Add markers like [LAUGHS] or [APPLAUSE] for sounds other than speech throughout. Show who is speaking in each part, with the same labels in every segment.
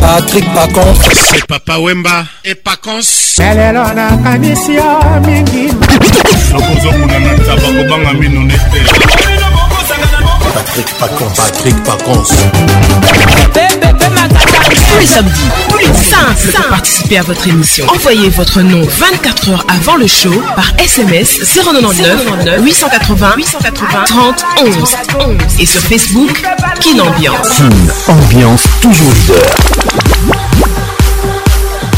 Speaker 1: patrik pacons
Speaker 2: e papa wemba e pacons elelo nakanisi yo mingi okozokuna na taba
Speaker 1: kobanga mino nete Patrick Pacons. Patrick Pacons.
Speaker 3: Tous les samedis, plus de simple pour participer à votre émission. Envoyez votre nom 24 heures avant le show par SMS 099 880 880 30 11 et sur Facebook Kin Ambiance. Kin
Speaker 4: Ambiance toujours leader.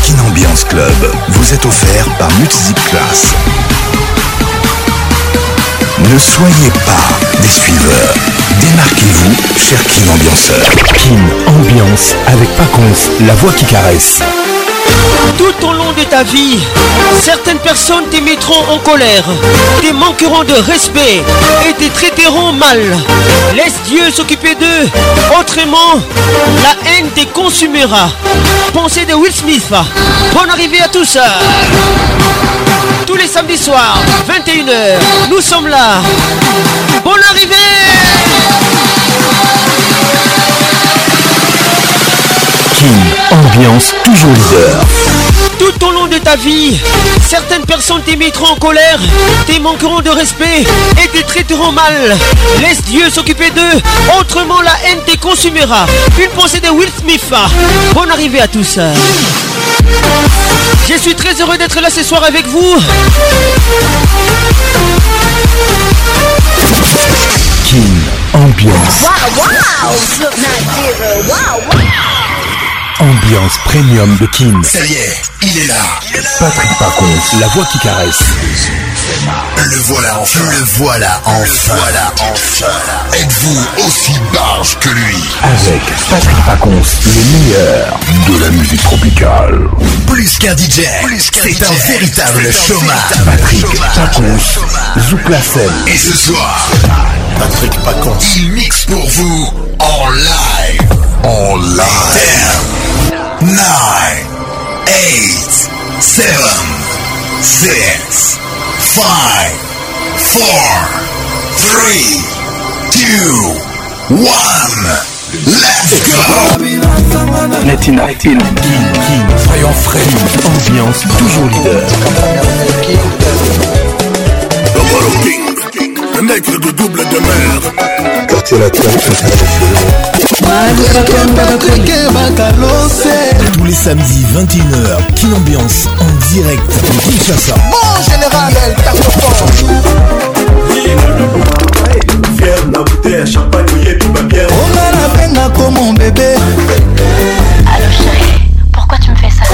Speaker 4: Kin Ambiance Club vous est offert par Multizip Class. Ne soyez pas des suiveurs. Démarquez-vous, cher Kim Ambianceur. Kim Ambiance avec Paconce, la voix qui caresse.
Speaker 5: Tout au long de ta vie, certaines personnes te mettront en colère, te manqueront de respect et te traiteront mal. Laisse Dieu s'occuper d'eux, autrement la haine te consumera. Pensez de Will Smith. Bonne arrivée à tous. Tous les samedis soirs, 21h, nous sommes là. Bonne arrivée
Speaker 4: ambiance toujours leader.
Speaker 5: Tout au long de ta vie, certaines personnes t'émettront en colère, t'émanqueront de respect et te traiteront mal. Laisse Dieu s'occuper d'eux, autrement la haine te consumera. Une pensée de Will Smith. Bonne arrivée à tous. Je suis très heureux d'être là ce soir avec vous.
Speaker 4: King Ambiance. Wow, wow. Ambiance premium de Kim.
Speaker 6: Ça y est, il est là.
Speaker 4: Patrick Pacons, la voix qui caresse.
Speaker 7: Le voilà enfin. Le voilà enfin. voilà enfin. Êtes-vous aussi barge que lui
Speaker 4: Avec Patrick Pacons, Les meilleurs de la musique tropicale.
Speaker 8: Plus qu'un DJ, c'est un véritable chômage.
Speaker 4: Patrick Pacons, Zouk la scène.
Speaker 7: Et ce soir, Patrick Pacons, il mixe pour vous en live on 10, 9, 8, 7, 6, 5, 4, 3, 2, 1. Let's go!
Speaker 4: Let's King, King, ambiance toujours
Speaker 9: leader nègre de double de mer. Quartier latin
Speaker 4: Tous les samedis 21h, qu'une Ambiance en direct de Kinshasa. Bon général, elle tape Fier la bouteille, champagne, yebi, babière. On a la peine à
Speaker 10: comme mon bébé. Allô chérie, pourquoi tu me fais ça?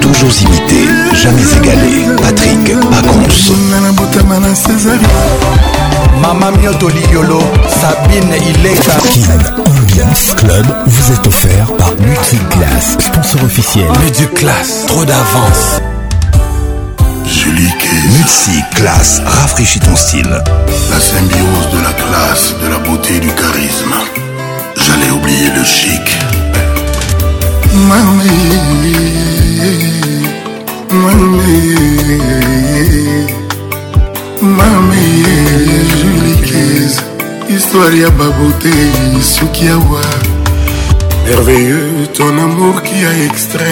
Speaker 4: Toujours imité, jamais égalé. Patrick Pacons.
Speaker 11: Mama Mioto Liolo, Sabine il est.
Speaker 4: Ambiance Club vous est offert par Multiclass, sponsor officiel. classe, trop d'avance. Multi classe rafraîchit ton style.
Speaker 12: La symbiose de la classe, de la beauté, et du charisme. J'allais oublier le chic
Speaker 13: histoire ya babote soki merveilleux ton amour qui a extrait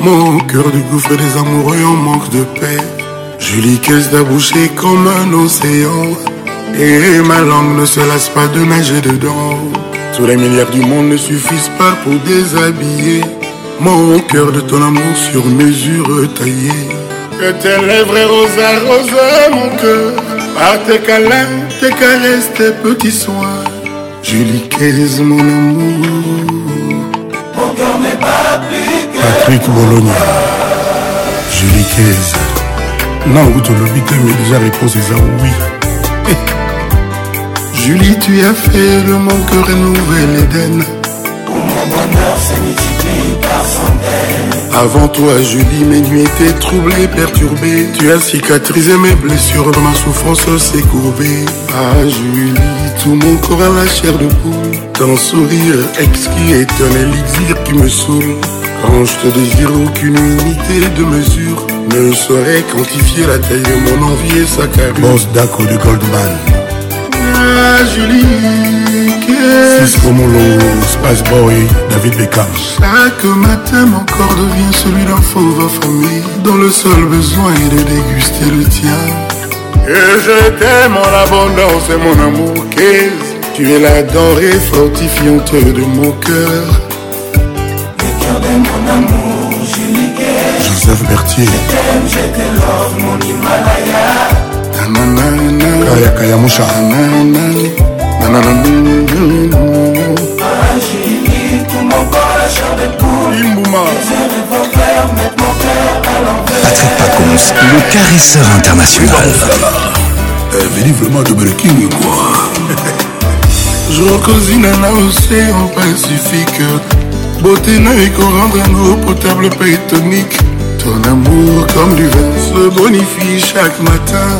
Speaker 13: mon cœur du gouffre des amoureux en manque de paix Julie caisse d'aboucher comme un océan et ma langue ne se lasse pas de nager dedans tous les milliards du monde ne suffisent pas pour déshabiller mon cœur de ton amour sur mesure taillée Que tes lèvres roses rosa mon cœur par tes câlins, tes caresses, tes petits soins. Julie Caise, mon
Speaker 14: amour. Mon cœur n'est pas plus
Speaker 15: que Patrick Bologna. Julie Caise. Non, vous te l'obitez, mais déjà réponse à oui.
Speaker 13: Julie, tu as fait de mon
Speaker 16: cœur un nouvel
Speaker 13: Éden. mon bonheur c'est multiplié par centaines. Avant toi, Julie, mes nuits étaient troublées, perturbées. Tu as cicatrisé mes blessures, ma souffrance s'est courbée. Ah, Julie, tout mon corps a la chair de poule. Ton sourire exquis est un élixir qui me saoule. Quand je te désire, aucune unité de mesure ne saurait quantifier la taille de mon envie et sa carrière.
Speaker 17: Boss coup de Goldman.
Speaker 13: Julie,
Speaker 18: C'est comme Molo, Spice Boy, David Beckham
Speaker 13: Chaque matin mon corps devient celui d'un fauve famille Dont le seul besoin est de déguster le tien Que je t'aime en abondance et mon amour qu'est tu es la denrée fortifiante de mon cœur.
Speaker 14: Le cœur de mon amour, Julie
Speaker 15: Joseph Berthier.
Speaker 14: Je t'aime, je mon Himalaya.
Speaker 15: Patrick
Speaker 4: Pacons, le caresseur international. Venez
Speaker 15: vraiment de Burking, quoi.
Speaker 13: recousine un océan Pacifique. Beauté qu'on rendre un eau potable paitonique. Ton amour comme du vin se bonifie chaque matin.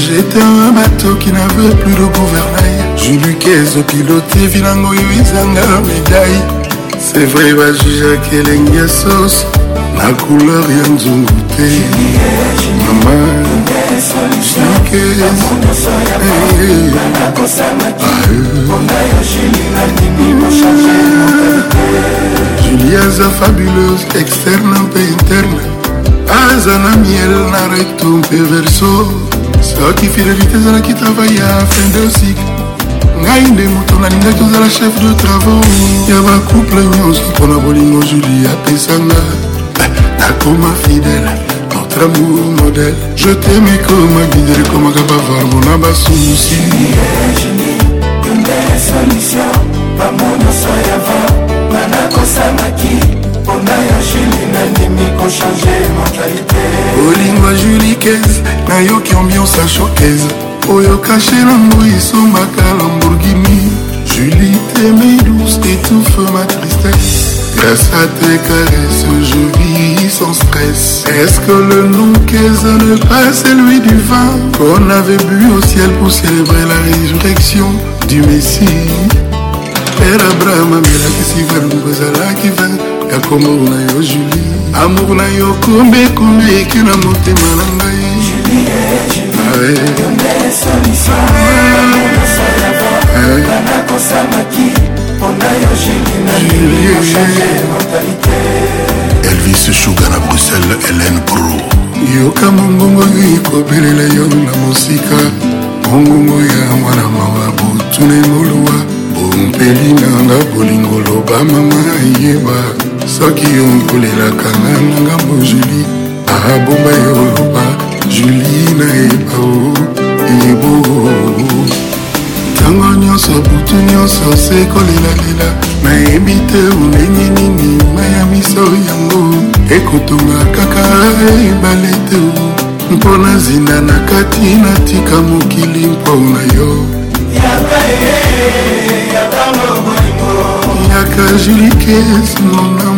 Speaker 13: j'étais un bateau qui n'avait plus de gouvernail juluki ezopilote vinango oyo ezanga médaille c'est vrai bajujaki elenge sauce na couleur ya nzungu te
Speaker 14: mama
Speaker 13: julie aza eh, eh, eh. fabuleuse externe mpe interne aza na miel na recto mpe verso soki fidelité ezalaki travai ya fin de cycle ngai nde moto nalingaki ozala chef de travaux ya bacouple nyonso mpona bolingo juli apesanga nakoma fidele notre amour modele je teme ekoma guide ekomaka bavarbo na basusi
Speaker 14: Solution, pas mon osso ya va, manakosamaki On ya shili mentalité kochange mentalite
Speaker 13: olingwa julikese nayoki ambiance ya shokese oyo kashe nango esombaka lamborghini julie aimée douce étouffe ma tristesse Grâce à tes caresses, je vis sans stress. Est-ce que le nom qu'est ne pas celui du vin qu'on avait bu au ciel pour célébrer la résurrection du Messie? Père Abraham, Amela, qui s'y va, nous, qui yako amour na yo juli amour na yo kombe kuna eki na motema na ngai ah ah elvis suga na bruxelles helen pro yoka mongongo ekobelela yo na mosika mongongo ya mwana mawa botuna emoluwa bompeli nanga bolingo loba mama yeba soki yo nkolelaka na ngambo julie abomba yo loba julie nayeba o yebo ntango nyonso butu nyonso sekolelalela nayebi te ndenge nini maya miso yango ekotonga kaka ebale te mpo na zinda na kati natika mokili mpo na yo yaka julike nonam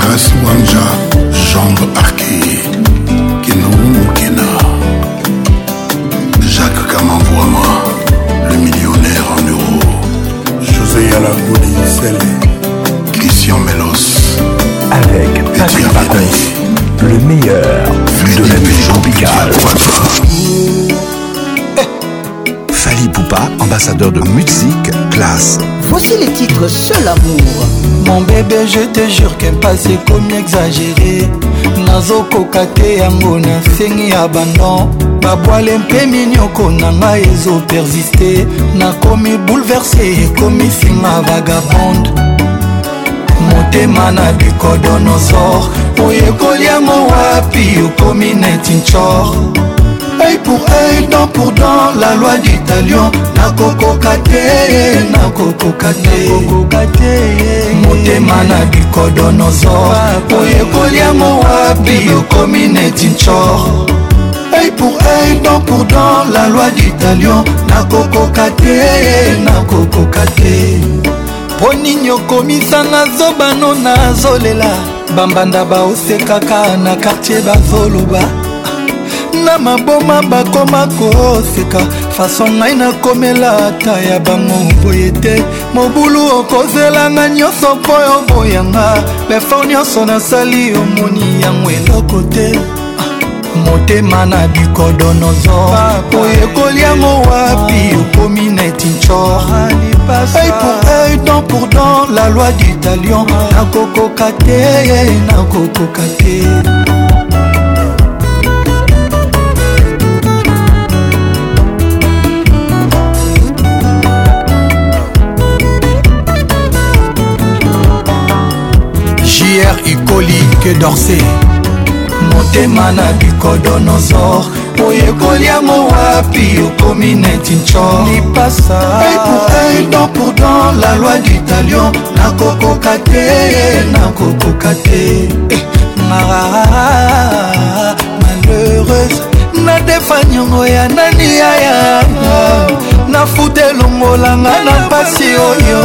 Speaker 19: Grace Wanja, Jambe Arqué, Kenou Kena, Jacques Kamangouama, le millionnaire en euros, José Alagoudi Sele, Christian Melos,
Speaker 4: avec Patrick Pacons, le meilleur Frédéric de la musique tropicale. Billy Poupa, ambassadeur de musique classe.
Speaker 20: Voici les titres Seul amour.
Speaker 13: Mon bébé, je te jure qu'un passé comme exagéré. nazokoka te yango na nsengi ya bandon babwale mpe minioko na ngai ezopersiste nakomi bouleverse ekomi singa vagabonde motema na bikodonosor oyo ekoli yango wapi okomi netinchor œil pour œil dent pour dent la loi d'italion nakokoka te nakokoka te motema na bikodo nozo oyekoli yango wapi okomi neti ncor œil pour œil dent pour dent la loi d'italion nakokoka te nakokoka te mpo nini okomisanga zobano nazolela bambanda baosekaka na kartier bazoloba na maboma bakoma koseka faso ngai nakomela ata ya bango boye te mobulu okozelanga nyonso mpo yo boyanga lefo nyonso nasali omoni yango eloko te ah, motema na bikodonozor oyekoli yango wapi okomi neti ncor œil pour œil dent pour dent la loi du talion nakokoka te nakokoka te
Speaker 21: dorse
Speaker 13: motema na bikodonozor oyekoli yango wapi okomi neti ncolipasa dans pour dans la loi du talion nakokoka te nakokoka te eh, mara malheureuse nadefa niongo ya nani yayanga nafuta elongolanga na mpasi oyo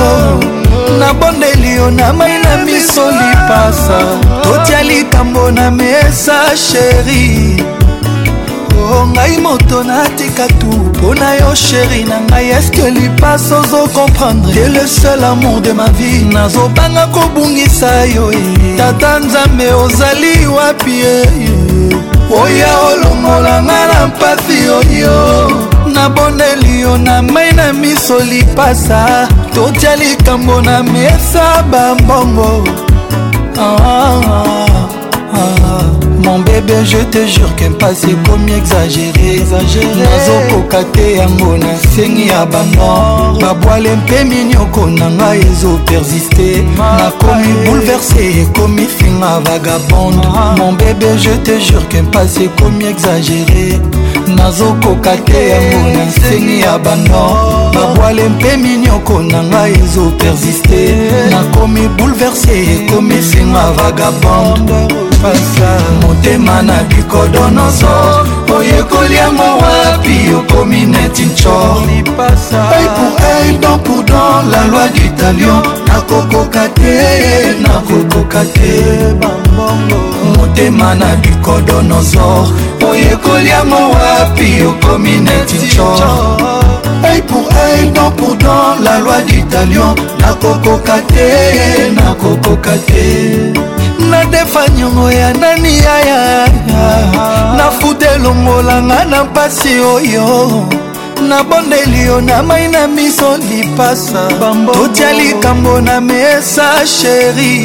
Speaker 13: nabondeli yo na mai na miso lipasa totya likambo na mesa sheri o oh, ngai moto natika tu mpo na yo sheri na ngai eske lipasa ozo komprendre te le seul amour de ma vie nazobanga kobungisa yo eh. tata nzambe ozali wapi eh, eh? oya olongolanga na mpasi oyo nabondeli yo na mai na miso lipasa totya likambo na mesa bambongo ah, ah, ah. ah. mon bébé je te jure kempasi ekomi exagéré
Speaker 14: nazokoka
Speaker 13: te yango na nsengi ya banor babwale mpe minioko na ngai ezopersiste nakomi bouleverse ekomi finga vagabonde mon bébé je te jure kempasi ekomi exagéré nazokoka te yango na nsengi ya banor babwale mpe minioko na ngai ezopersiste nakomi eh. bouleverse ekomi finga vagabonde mapasa motema na bikodo nyonso oyekoli yango wapi okomi neti nco aipuaidonkudon la loi du talion nakokoka te nakokoka te motema na bikodo nyonso oyekoli yango wapi okomi neti nco œil pour œil, dent pour dent, la loi du talion. Nakokoka te, nakokoka te. nadefa nyongo ya nani yaya nafuta elongolanga na mpasi oyo
Speaker 21: nabondeli yo na mai na miso lipasa totya likambo na mesa sheri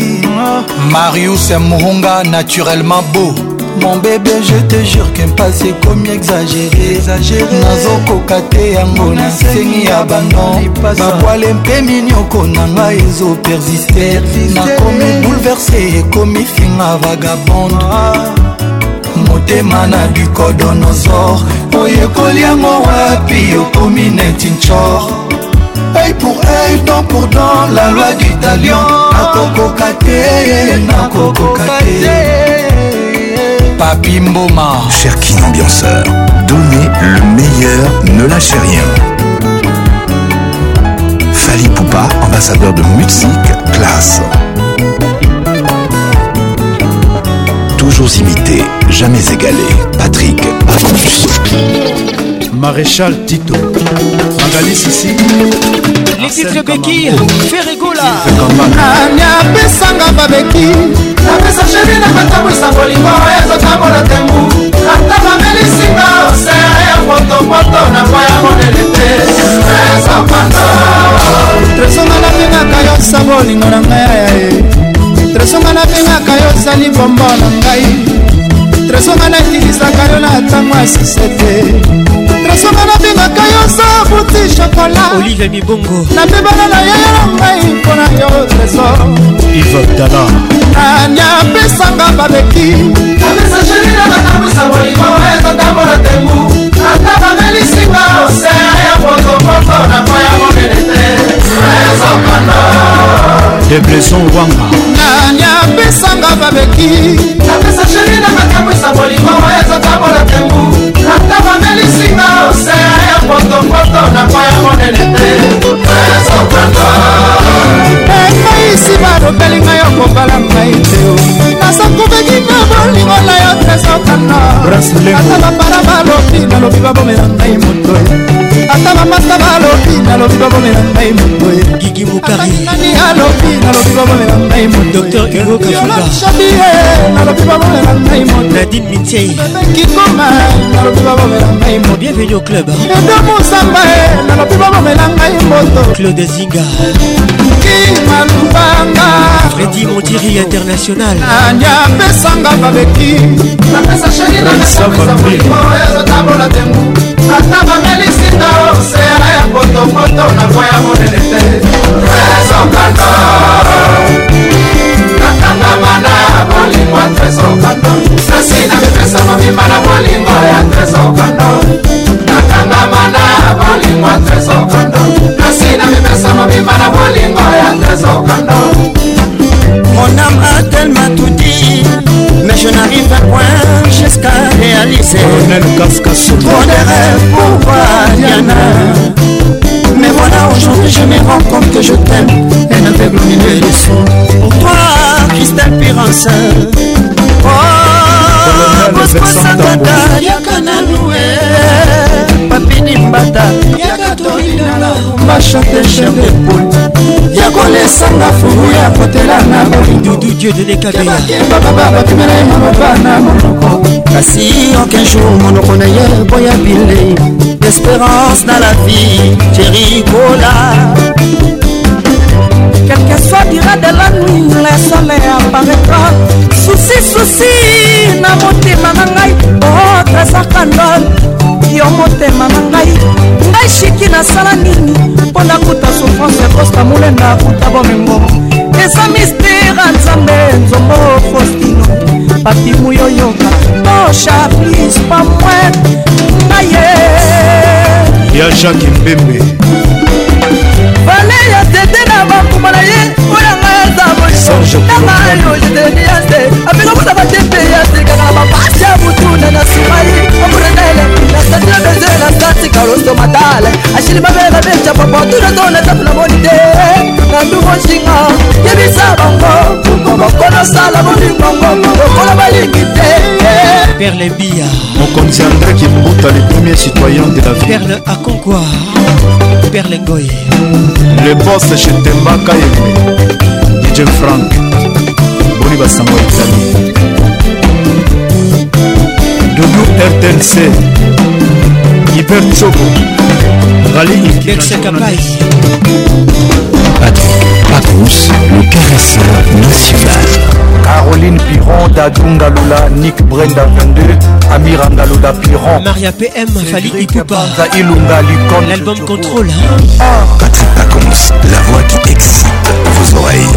Speaker 21: marius mohonga naturellement beau
Speaker 13: mon bébé je te jure kempasi ekomi exagéré nazokoka te yango na nsengi ya bano babwale mpe minioko na ngai ezopersiste nakomi bouleverse ekomi finga vagabonde ah. motema na bicodonosor oyekoli yango wapi okomi neti nchor œil pour œil, dent pour dent, la loi du talion. Nakokoka te, nakokoka te.
Speaker 4: Papy Cher Cherkin Ambianceur, donnez le meilleur, ne lâchez rien. Fali Poupa, ambassadeur de musique, classe. Toujours imité, jamais égalé. Patrick
Speaker 22: maréchal tito magali sisi letitre beki ferregolani apesanga babeki apesa sheri na batambwisa bolingo ezotambola
Speaker 23: tembu ata bamelisinga osere ya potopoto na poya monele te tresonga nabengaka yo sa bolingo na ngai ayaye tresonga nabengaka yo osali bombo na ngai tresonga natilisaka yo na ntango ya sisete tresonga nabengaka yo sabuti shokola olivier mibongo napebana na yaya na ngai mpo na yo treso ivabdala nani apesanga babeki apesachelina natambusa molimo ezotambola tembu ata bamelisinga osea ya potopoto na po ya monene te ezokando debleson wanga nani apesanga babeki apesachelina natambusa molimo ezotambola tembu ata bameli omisinga osea ya potopoto na po ya monene te ezokandoenaisi balobeli ngai okobala mai te nasakobeki na bolingo na yo tresokanaata bapara balobi nalobi babomela ngai moto ye ata bamata balobi nalobi babomela ngai moto ye gigi mokarinani alobi nalobi babomela ngai motodr hugo kafugashabi nalobi babomela ngai moto nadin mitiei kikoma nalobi babomela ngai moto bienvenu au club edo mosamba e nalobi babomela ngai moto claude zinga ki malubanga fredi mondiri international anya pesanga babeki napesa sheri naesaoyazotambola tengu ata bamelisinga osera ya potopoto na voya monene te tresokando nakangama na molimo tresokando nasi nakipesa mobimba na molimo ya tresokando nakangama na molimo tresokando nasi nakipesa mobimba na molimo ya tresokando Mon
Speaker 24: âme a tellement tout dit jusqu'à réaliser
Speaker 25: Trop
Speaker 24: de rêves pour voir Diana Mais voilà aujourd'hui je me rends compte que je t'aime Et ne faible au milieu du fond Pour toi Christelle Pirance Oh Bosposakata Yakananoue Papini
Speaker 23: Mbata Yakatolinala Macha
Speaker 24: tes chers de poule ya kolesanga fulu ya kotela na bolingodudu
Speaker 25: dieu de lekabeabababa
Speaker 23: bapimela ye maloba na monoko
Speaker 24: kasi aucun jour monoko na ye boya bile espérance na la vie jerikola quelque soit dira de la nuit le soleil apparaîtra susisusi na motema na ngai otrazaka oh, ndol yo motema na ngai ngai shiki nasala nini mpo nakuta souffrance ya kosta molenda kuta bomengo eza mistere ya nzambe nzombo faustino papi muyoyoka tosha plis pamwet ngaye
Speaker 23: ya jacke mbembe vale ya tete na bakuma na ye eza moiamayoziteniase apeka mona batepe yasekaka na bapasi ya mutuna na sumai omonanaele nasatina beze natika lostomatale ashili babela beca papatule tone tapulamoni te na ndungo nzinga
Speaker 26: yebisa bango bokonosala bolingongo lokola balingi te perle bia mokonzi andré kimbuta le premier citoyen de la ville perle akonkwa perle ngoye le poste chez tembaka yembe dj frank boni basango ya dudu rtnc Patrick Tsoko Patrick
Speaker 4: le caresseur national
Speaker 27: Caroline Piron, Dadunga Nick Brenda 22, Amirandaluda Piron,
Speaker 28: Maria PM, Fali Ikupa, l'album Contrôle, hein. ah.
Speaker 4: Patrick Pacons, la voix qui excite vos oreilles.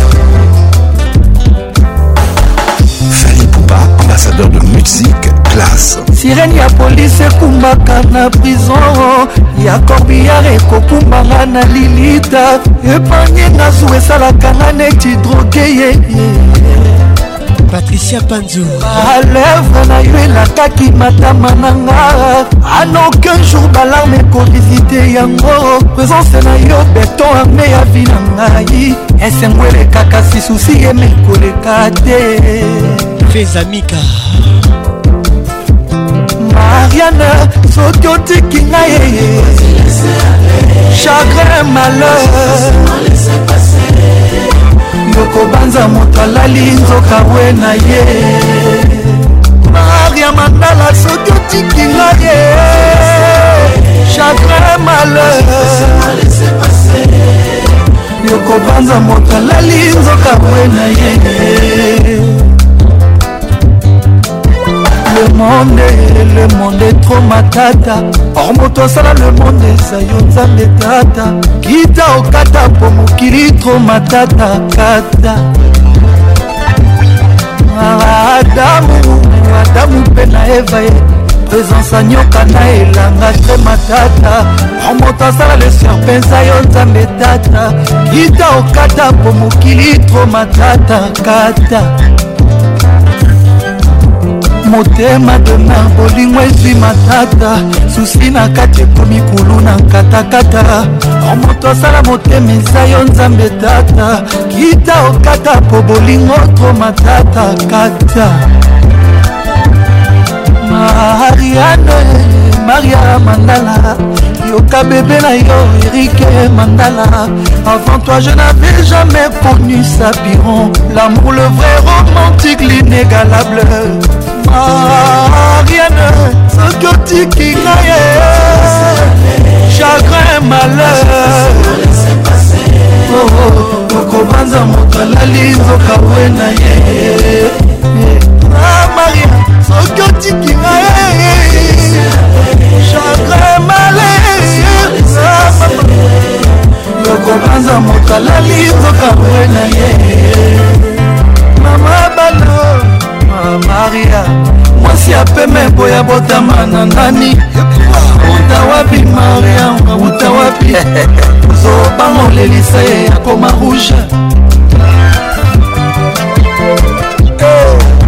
Speaker 4: Fali Poupa, ambassadeur de musique
Speaker 29: classe sirene ya polisi ekumbaka na prison ya corbiar ekokumbanga na lilita epanye nga zu esalaka nga neti droge ye patricia panzu balevre na yo elakaki
Speaker 30: matama na nga anoken jour balarme ekovisite yango présence na yo beton arme ya vi na ngai esengo elekaka si susi yeme ekoleka te fezamika Ariane, soki otiki ngai chagrin malheur yokobanza moto alali nzoka bwe na ye maria mandala soki otiki ngai chagrin malheur yokobanza moto alali nzoka bwe na ye le monde le monde etro matata or moto asala le monde eza yo nzambe tata kita okata po mokili tro matata kata ah, adamu adamu mpe na eva ye présence anyoka na elanga te matata or moto asala le surpensa yo nzambe tata kita okata po mokili tro matata kata motema dona bolingo ezwi matata susi na kati ekomi kulu na katakata o moto asala motema eza yo nzambe tata kita okata po bolingo tro matata kata mariane maria mandala yoka bebe na yo erike mandala avant toi je n'avais jamais connu sa piron l'amour le vrai romantique l'inégalable Ariane, ce que tu qui chagrin malheur okobanza moto alali nzoka we na ye maria soki otiki na ye chagrin malheur okobanza moto alali nzoka we na ye maria mwasi apeme boya botama na nani uta wapi maria uta wapi [LAUGHS] zobango lelisa ye akoma rouge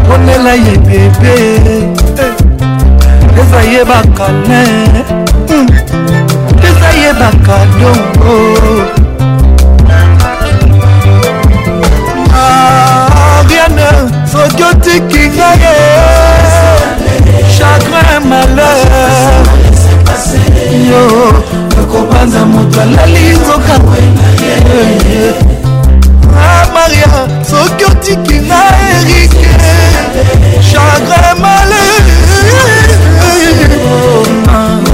Speaker 30: ponela eh, ye bebe eh, eza ye bakane hmm, eza ye bakadongo afrodiote kingage chagrin malheur yo akobanza moto alali nzoka ah, maria soki otiki na erike chagrin malheur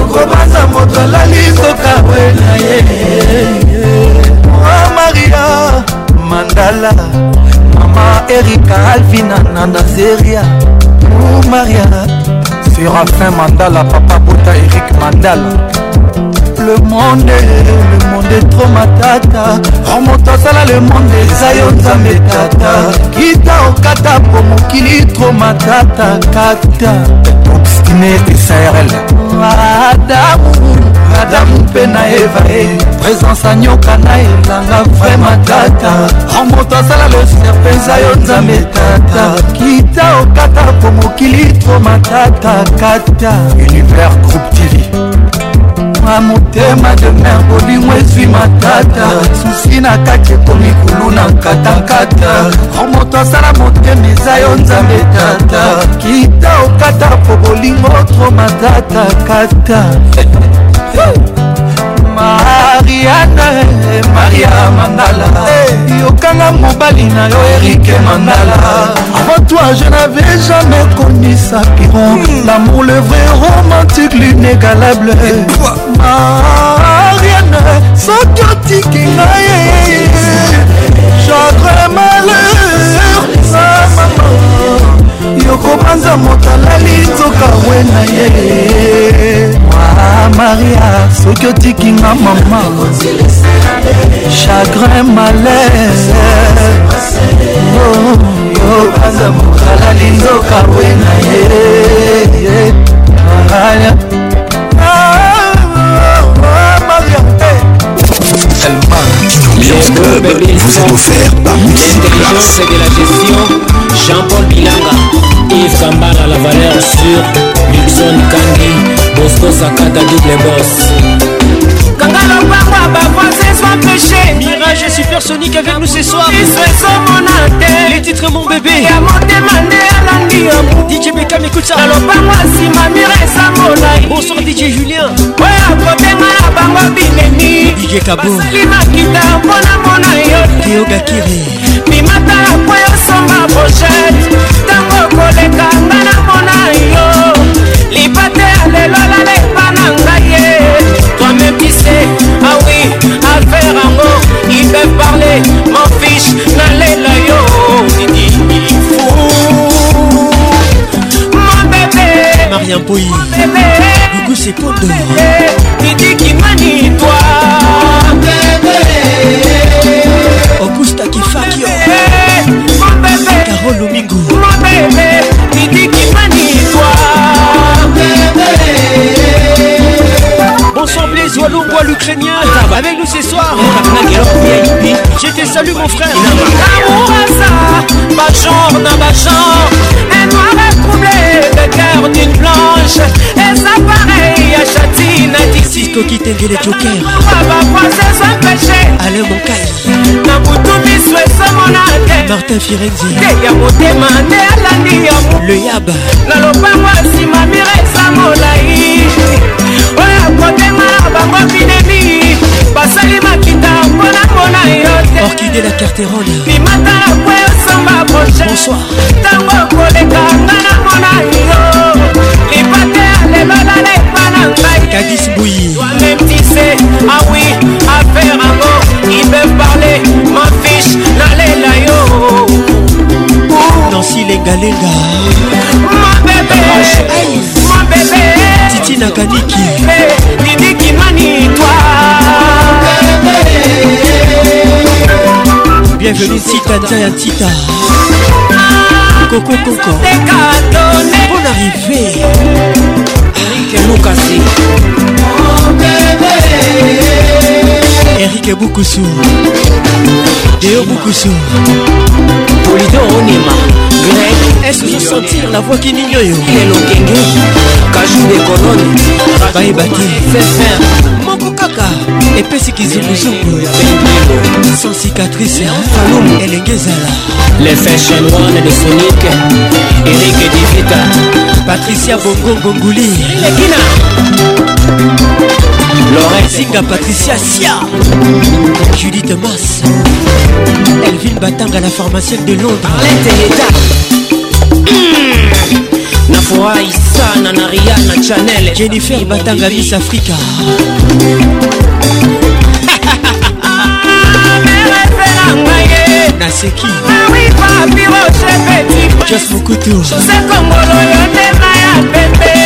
Speaker 30: okobanza moto alali nzoka we ah, na ye maria mandala mama erika alvina na nazeria maria
Speaker 31: serafin mandala papa bota erik mandala
Speaker 30: le monde le monde etro matata o oh, moto asala le monde eza yo nzambe tata kita okata po mokili tro matata kata obstine esarl adamu adamu mpe na eva e présence anyoka na elanga vrai matata o oh, moto asala le serpe eza yo nzambe tata kita okata po mokili tro matata kata
Speaker 31: univers groupe tv
Speaker 30: nga motema demer bolingo ezwi matata susi na kati ekomi kulu na nkatankata o moto asala motema eza yo nzambe tata kita okata po bolingo tro matata kata [LAUGHS] mariane maria mandala yokanga mobali na yo erike mandala avant toi je n'avais jamais connu sa piron hmm. l'amour le vrai romantique l'inégalable mariane soki otiki ngai jacre malheur a mama yokobanza moto alali nzoka we na ye mwa maria soki otiki nga mama chagrin malheur
Speaker 32: yokobanza moto alali nzoka we
Speaker 30: na ye également.
Speaker 4: Ambiance Club vous est offert par
Speaker 32: Multiplas. de la gestion, Jean-Paul Bilanga, Yves Kambala, la valeur sûre, Luxon Kandi, Bosco Sakata, double boss. Kangalo
Speaker 33: Papa, Papa, péché Mirage et supersonique avec nous ce soir Les titres mon bébé DJ Beckham écoute ça Bonsoir DJ Julien DJ Kabo Théo Gakiri mimata po yosomba projete ntango koleka nga na mona yo libate ya lelo lale ah oui, affaire ango il veut parler, mon fils, n'allez là yo, Didi, fou, mon bébé, Marianne Pouy, mon bébé, du coup c'est pour dehors, Didi qui manie toi, bébé, Augusta qui fakio, mon
Speaker 32: bébé,
Speaker 33: Carole Domingo, mon bébé, Didi qui Ensemble, Zoualoum, l'Ukrainien. Avec nous ce soir, je te salue, mon frère. L'amour à ça, pas de genre, n'a pas de genre. Un noir troublé, le cœur d'une blanche. Et ça, pareil à Chatine, à Dixi. Cisco qui t'aime les jokers. Papa, moi, c'est son péché. Allez, mon caille. Nabutu, bisou, et ça, mon ake. Martin Firenzi. Teya, mon démandé, à la niamu. Le yab. La pas moi, si ma mère ça, mon laïe. motema na bango minemi basali makinda mponangona yo te orkide la carterole bimata na po yosomba proje ntango koleka nga namona yo lipate ya lelo na lepa na ngai kadis bouyi wamemtise awi ah affaire ango ibe parle mafiche nalela yo nansi lengalenga mabebe tinaka niki bienvenu sitanja ya tita kokokoko bon arrivé lukasi erik bukusu deo bukusu polidor onima grec est-ce que sentir la voix qui nignoyo lelokenge kajou de kolone bayeba te fefer moko kaka epesi kizunguzungu sans cicatrice falum elenge ezala les fashion one de sonic erik divita patricia bongongo nguli lekina Laurent Zinga, Patricia Sia, Judith Moss, Elvin Batanga, la pharmacienne de Londres, Arlette et hmm. nafurahi sana na riana chanel jennifer batanga miss africa [LAUGHS] naseki jos mokutu jose kongolo yo ndema ya pepe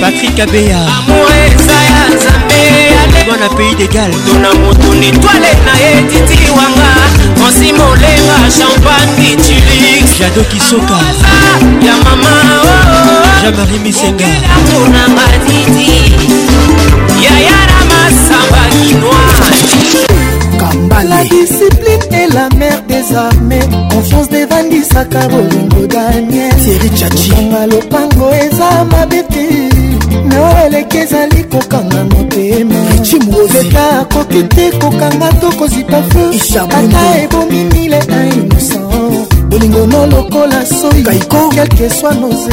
Speaker 33: Patrick Abeya amour eza ya nzambe mwana pays d'égal moto na moto netwale na ye titi wanga
Speaker 30: franci molenga champagne tulix jado kisoka ya mama oh, oh, oh. jean-marie misenga na matiti yayana masamba kinoa La discipline est la mère des armées Confiance devandisaka bolingo daniel Thierry Chachi Nga lopango eza mabe te yo eleki ezali kokanga motema leta akoki te kokanga to kozipa fe ata ebomi mile na innocent bolingono lokola soi kelke swa noze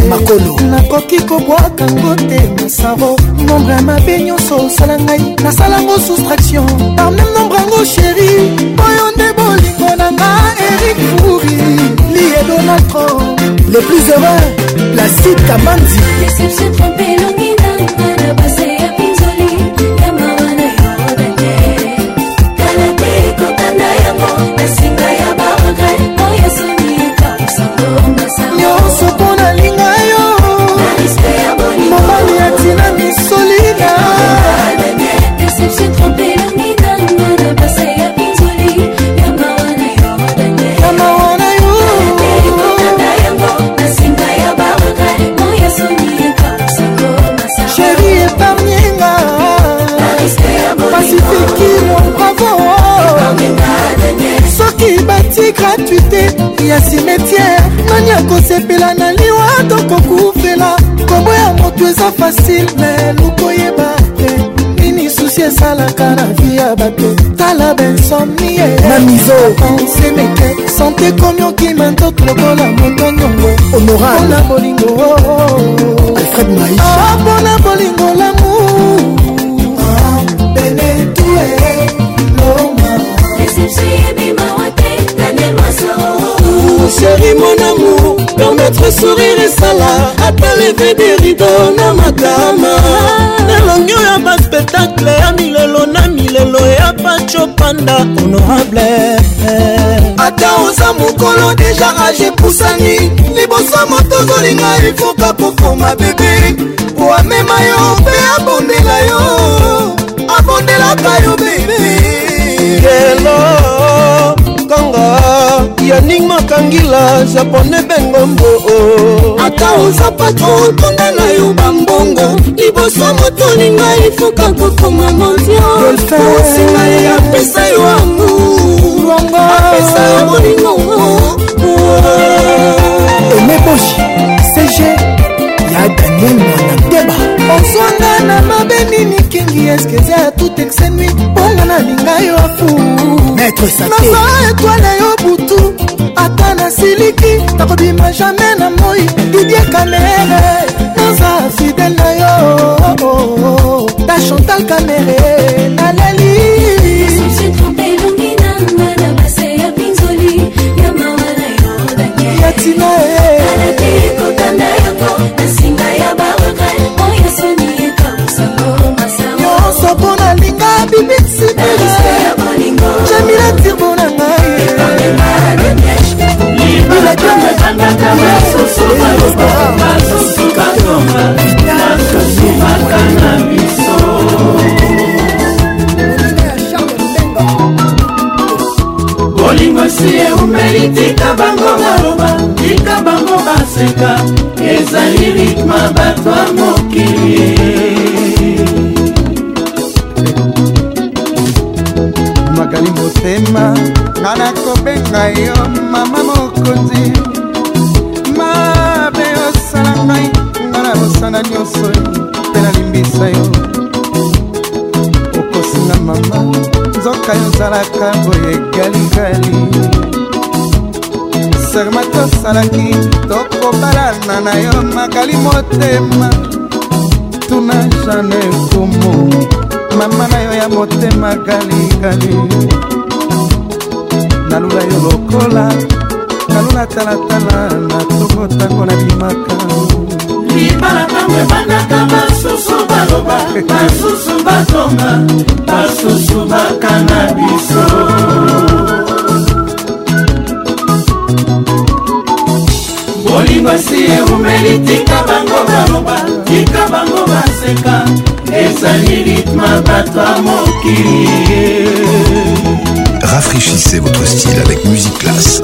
Speaker 30: nakoki kobwakango te masaro nombre ya mabe nyonso osala ngai nasalango soustraction par meme nombre yango sheri oyo nde bolingo na nga erik furi lie donald trump le plus heureux placide kamanzi gratuité ya simetiere nani akosepela na liwa tokokufela kombo ya moto eza fasile me lukoyeba te nini susi esalaka na vi ya bato tala bensomnie mamizo ensemete sante komi okima ntoto lokola moto nyongo honorapona bolingo oh, oh, oh. alfred maisha mpona ah, bolingo lamour ngai monamu car notre sourire esala ata leve derido na makama elongi oyo baspectacle ya milelo na milelo ya pacopanda honorable ata oza mokolo deja rage epusani liboso moto ozolinga efoka kokoma bebe po amema yo mpe abondela yo abondelaka yo bebe kelo janing makangila japone bengombo ata ozapato otunda na yo bambongo liboso motolinga efuka kokoma moziosinga ye apesa yo amuapesa yo molingo emeboshi cg ya daniel mwana mteba ozwanga na mabe nini kingi eske eza ya tout exenui mpongo na linga yo afu nazwa etwale yo butu ata nasiliki nakobima jamai na moi didie kamere naza fidele na yo ta chantal kamere naleli ya tina nyonso mpo nalinga bibisibeli kosomba nakosumaka na biso bolingo esi eumeli tika bango maloba tika bango baseka ezali ritma bato ya mokili magali motema nga nakobenga yo mama mokonzi na nyonso mpe nalimbisa yo okosinga mama nzoka yo ozalaka boye egalingali serma tosalaki tokobalana na yo makali motema tuna jane kumu mama na yo ya motema galikali nalula yo lokola nalula talatala na tokotango na bimaka libala ntango ebandaka basusu baloba basusu batonga basusu bakanga biso bolingo esi eumeli tika bango baloba tika bango baseka ezali ritme bato ya mokili rafraîchissez votre style avec musique classe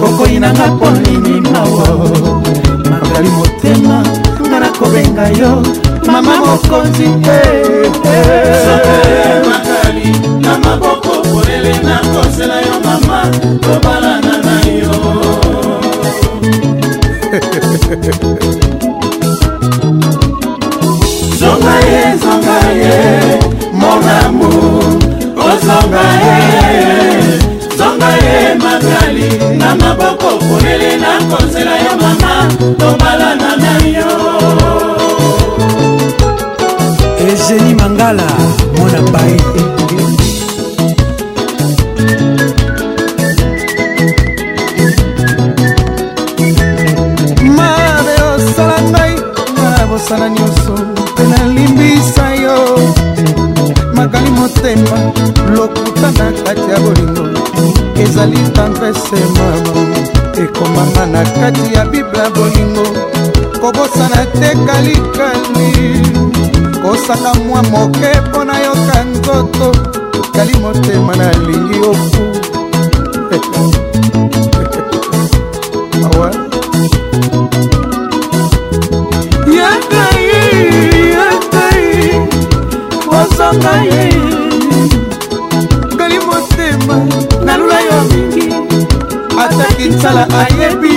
Speaker 30: bokoyi nanga mpo nini mawo makali motema nga nakobenga yo mama mokonzi eh, eh. te makali na maboko polele nakosela yo mama tobalana na yo [LAUGHS] zonga ye zonga ye mon amour ozonga oh, ye nakali na maboko polele na konzela ya mama tobalana na yo egeni mangala mwana bai mara osala ngai mara bosana ezali tendrese mama ekomama na kati ya bibla bolingo kobosana te kalikali kosaka mwa moke mpo na yoka nzoto kali motema nalingi oku [LAUGHS] awa yakai yakai wazonga ye kosala ayebi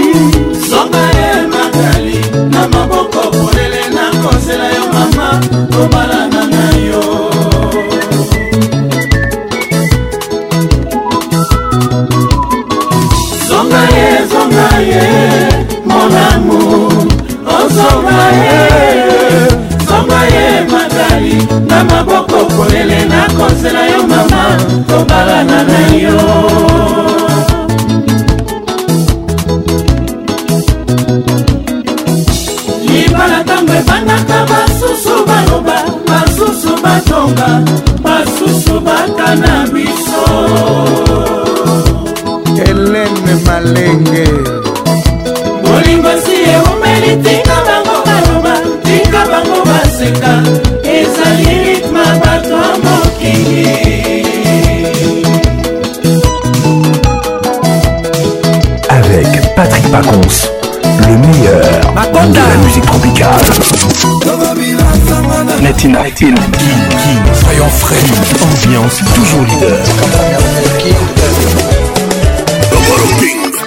Speaker 30: King. King, King. Soyons Ambiance toujours leader.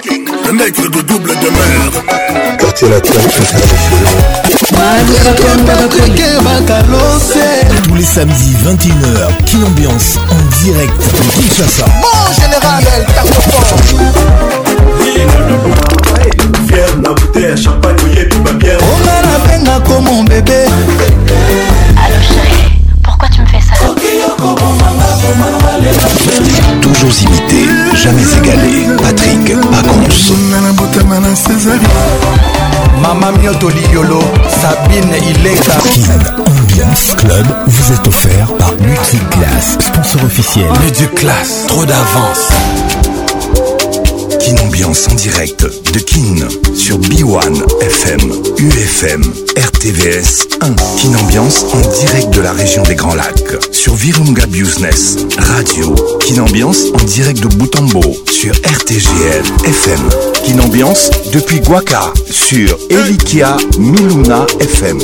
Speaker 30: King. Le mec de double de mer. Quartier latin Tous les samedis 21h, King Ambiance en direct de Kinshasa. Bon général, elle tape Fier la bouteille champagne, voyez tout ma bière. On a la peine comme mon bébé. Toujours imité, jamais égalé. Patrick Pacons. Mama Mioto Liolo, Sabine Ambiance Club vous est offert par Multiclass, sponsor officiel. classe, trop d'avance. Kin Ambiance en direct de Kin sur B1 FM, UFM, RTVS 1. Kin Ambiance en direct de la région des Grands Lacs sur Virunga Business, radio Kinambiance en direct de Boutambo sur RTGL FM. Kinambiance depuis Guaca sur Elikia Miluna FM.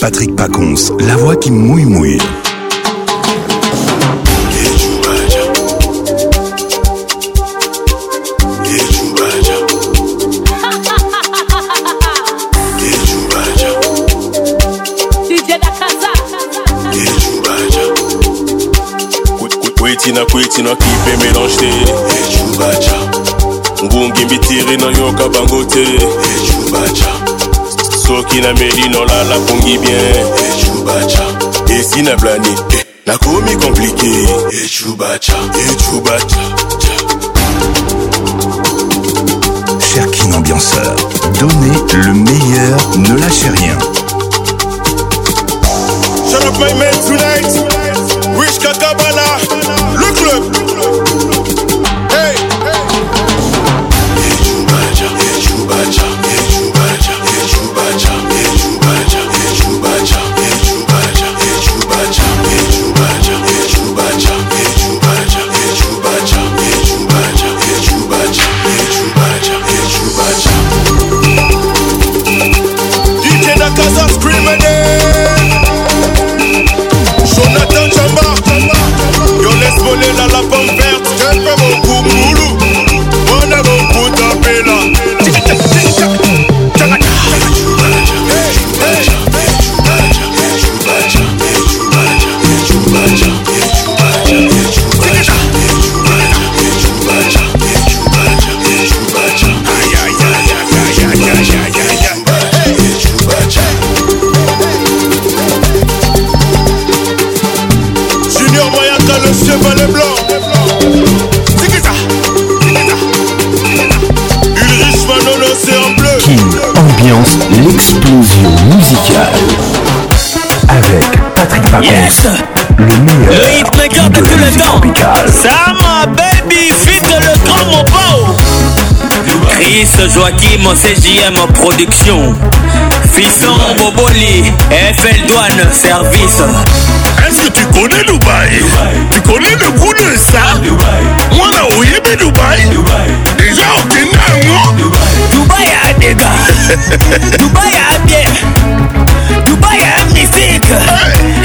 Speaker 30: Patrick Pacons, la voix qui mouille mouille. sina kipe mélange te ecubaca ngungi mbitiri na yoka bango te ecubaca soki meli nolala pongi bien ecubaca esi na blani nakomi komplike ecubaca ecubaca Cher kin Ambianceur, donnez le meilleur, ne lâchez rien. Shut up my man tonight, Rich Ponle Musical avec Patrick Pacons, le meilleur le hitmaker de, de tout le temps. Ça, baby, fit le grand mon beau. Chris Joachim en CJM en production. Fisson Boboli, FL Douane Service. Est-ce que tu connais Dubaï? Tu connais le goût de ça? Dubaï. Moi là, où y est Dubaï? Dubaï. Dubaya bien Dubaya musique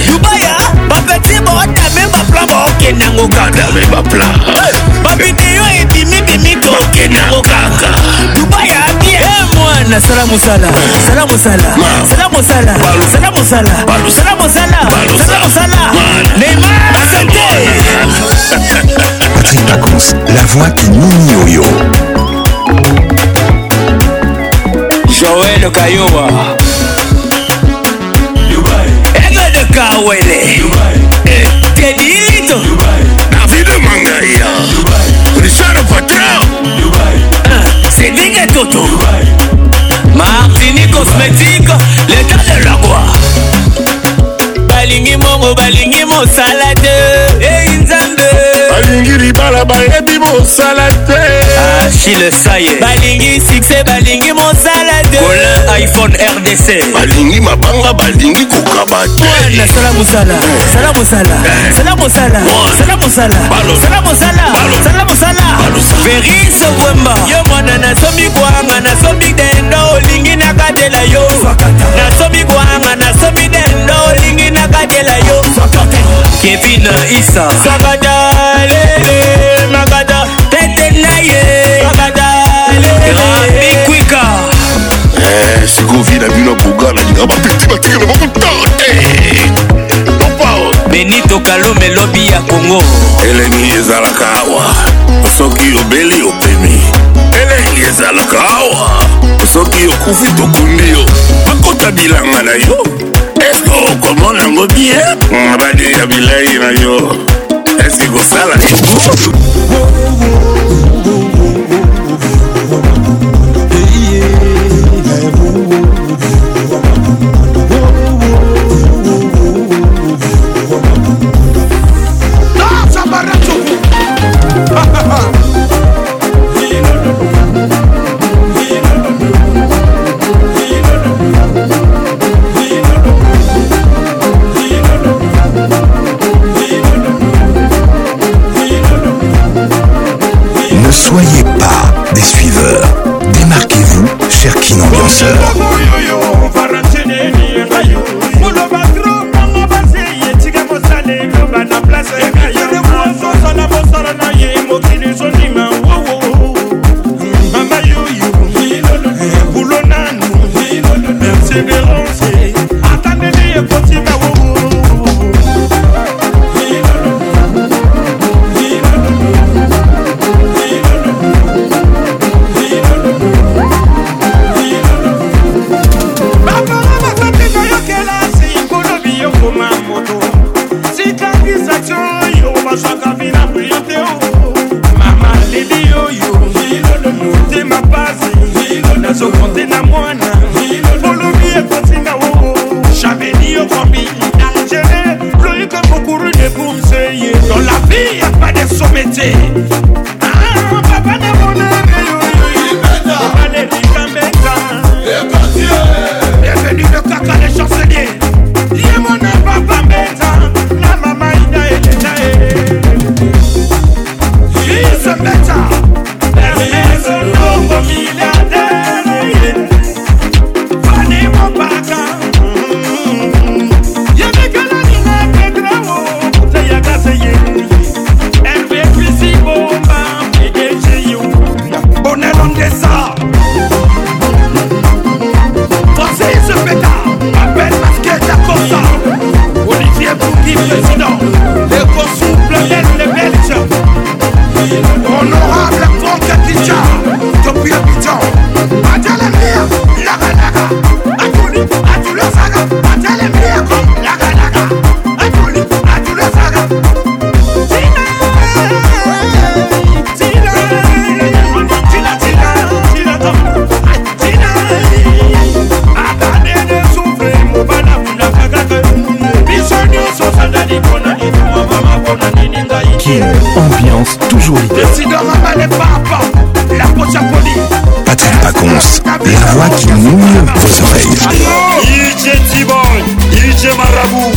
Speaker 30: Dubaya bapeti botame baplan bokendango kakame baplan babideyo ebimibimi tokendango kaka Dubaya bien mwana sala mosala sala mosala sala mosala sala mosala sala mosala sala mosala Neymar santé Patrick Pacons, la voix qui Nini Oyo joel kayowa egede kawele kedilito eh, david mangaya richard patral sedike eh, toto martini cosmétique l'état de la roi balingi mongo balingi mosala te ei eh, nzambe balingi libala bayebi mosala te achile saye balingi succès balingi mosala iphone rdc balingi mabanga balingi kokaba te sala mosala sala mosala sala mosala sala mosala sala mosala sala mosala veris wemba yo mwana nasomi kwanga nasomi dendo olingi nakatela yo nasomi kwanga nasomi dendo olingi nakatela yo kevin isa sakata lele makata tete na ye sikoyo vida bino boga nalinga bapeti batikela moko tarte eh. oh. benito kalume lobi ya kongo eleli ezalaka awa soki obeli opemi eleli ezalaka awa soki okufi tokundi yo bakota bilanga na yo eske okomona yango bie badeya bilei na yo eske kosala yango Ne soyez pas des suiveurs. Ferkin ambianceur. Mama yo yo, ulonanu, ulonanu, sebelonse. toujours Patrick Pacons, la voix qui mouille vos oreilles. Marabou,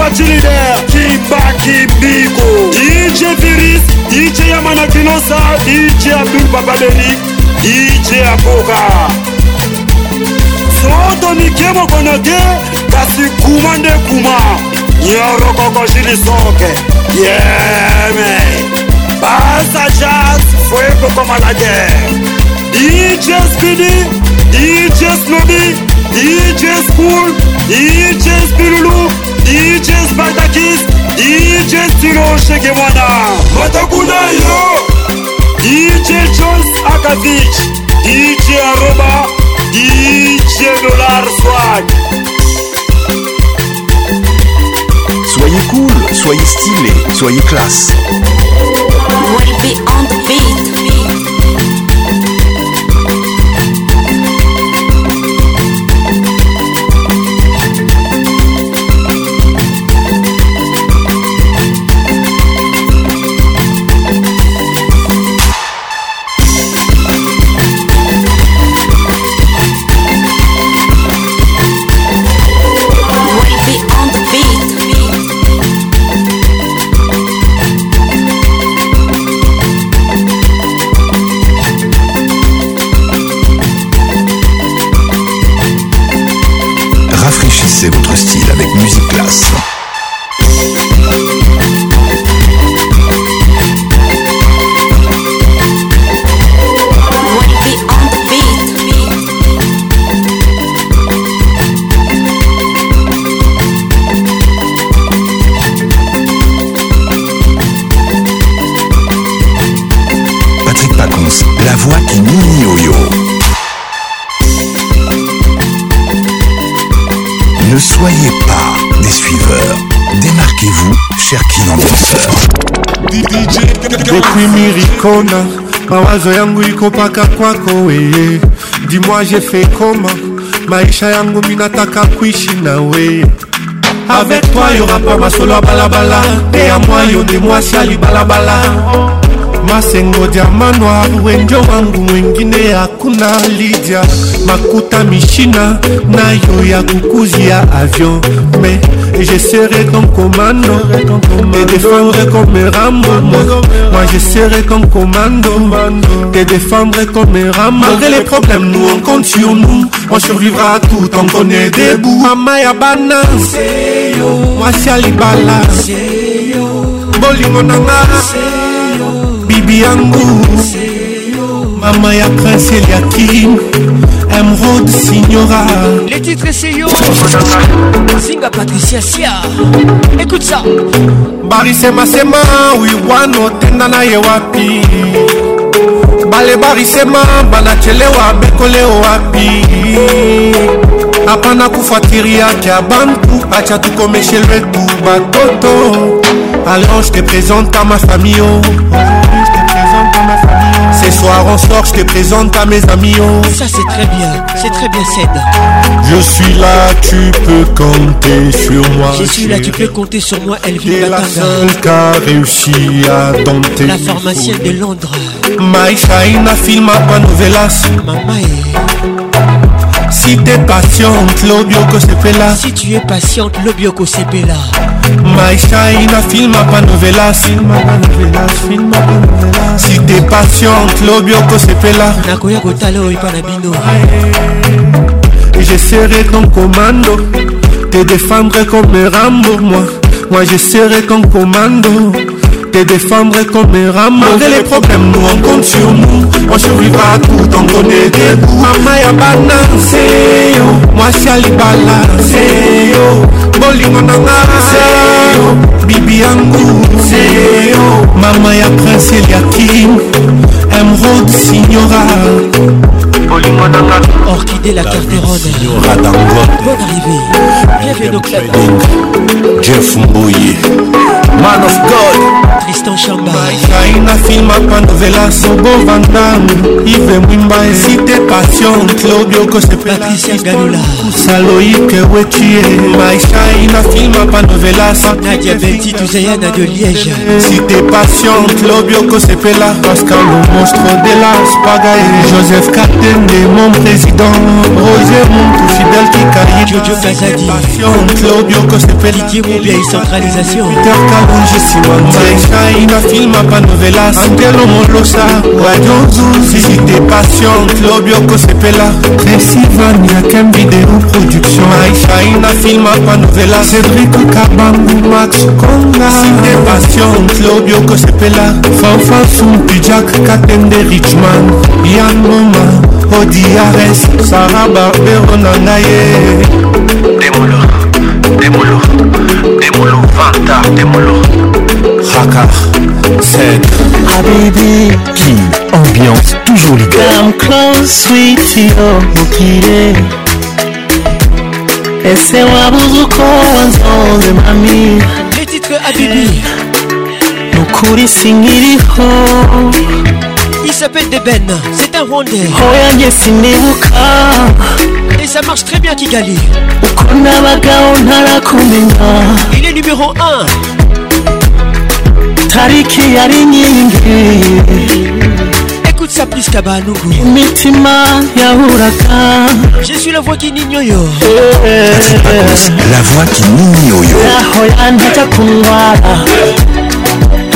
Speaker 30: fati lider kibakibigo dj viris dj ya manakinosa dj abdul bababeli dj aboka soto mike mokono te kasi kuma nde kuma nyorokoko jilisoke yeme basa jas foye kokoma la guerre dj spidi dj snobi dj school dj spilulu DJ Spartakis DJ Stilo Shekebwana Matakuna yo DJ Jones Akavich DJ Aroba DJ Dollar Swag Soyez cool, soyez stylé, soyez classe. We'll be on the beat. soyez pas des suiveurs. Démarquez-vous, cher Kinambosseur. Depuis Miricona, mawazo yangu iko paka kwako weye dimwa jefe koma maisha yangu minataka kuishi na weye avec toi y'aura pas masolo ya balabala te ya mwa yo nde mwasi ali balabala masengo diama noir wenjo wangu mwengine hakuna lidia makuta mishina nayo ya kukuzi ya avion me je serai comme commando te défendre comme rambo moi je serai comme commando te défendre comme rambo malgré les problèmes nous on compte sur nous on survivra à tout on connaît debout mama ya bana mwasi alibala bolingo nanga biangu mama ya prince eliakim emrod signora les titres seyo singa patricia sia écoute ça barisemasema wiwana otenda na ye wapi bale barisema banachelewa bekoleo wapi hapana kufuatiriacha bantu acha tukomeshe lwetu batoto alors je te présente à ma famille oh.
Speaker 34: Ce
Speaker 30: soir en
Speaker 34: sort, je te présente à mes amis. Oh.
Speaker 35: Ça c'est très bien, c'est très bien Ced.
Speaker 34: Je suis là, tu peux compter sur moi.
Speaker 35: Je suis là, tu peux compter sur moi, Elle
Speaker 34: Et la seule qui a réussi à dompter.
Speaker 35: La pharmacienne de Londres.
Speaker 34: My Maïchaïna filma pas novelas. Maman, Si t'es patiente, l'obioko fait là.
Speaker 35: Si tu es patiente, bioco c'est là.
Speaker 34: Maïcha, il a film à Panovelas. Si t'es patiente, l'obioko se
Speaker 35: pela. Nakoya Kotalo, Ipanabino.
Speaker 34: Je serai ton commando. Te défendrai comme Rambo, moi. Moi, je serai ton commando. te défendre comme un rat Malgré les problèmes, nous on compte sur nous On survivra tout en connaît des coups Mama ya balance yo Mwasi ali balance yo Bolingo nanga yo Bibi yangu yo Mama ya prince Elia King Emerald Signora
Speaker 35: Bolingo nanga Orchidée la carterone Signora d'Angote Bonne arrivée Jeff
Speaker 34: Mbouye Man of God
Speaker 35: Tristan Chambaina
Speaker 34: filmaka novela sobo vandamu ive mwimba esite passion claudio
Speaker 35: kosepelakaloike
Speaker 34: wetie maishaina
Speaker 35: filmaka
Speaker 34: novela nadia
Speaker 35: beti tuzayana de liège
Speaker 34: site passion claudio kosepela pascal le monstre de la spaga et joseph katende mon président roger montu fidèle kikaye
Speaker 35: jojo kazadi Connexion, Claudio Costepelli
Speaker 34: Kirubia centralisation Peter Kalunji Simantai
Speaker 35: Shaina
Speaker 34: Filma Panovelas Angelo Molosa Radio Zuzi Passion Claudio Costepella Sylvania Kem Vidéo Production Shaina Filma Panovelas Cédric Kabambou Max Konga Cité Passion Claudio Costepella Fanfan Sumpi Jack Katende Richman Yann Moma Odiares Sarah Barbero Nanaye
Speaker 35: démolo, démolo, démolo, vanta, démolo.
Speaker 34: Raka, Zed,
Speaker 35: Habibi, qui
Speaker 36: ambiance toujours leader.
Speaker 37: Come close, sweet, yo, mukire. wa vous, mami.
Speaker 35: Les titres Habibi.
Speaker 37: Nukuri singiriho. Il
Speaker 35: s'appelle Deben, c'est un Rwandais.
Speaker 37: Oya
Speaker 35: ça marche très bien Kigali. Il est numéro 1. Écoute ça plus
Speaker 37: Kabanoukou.
Speaker 35: Je suis la voix qui n'ignore. Eh,
Speaker 36: eh, eh. La voix qui n'ignore.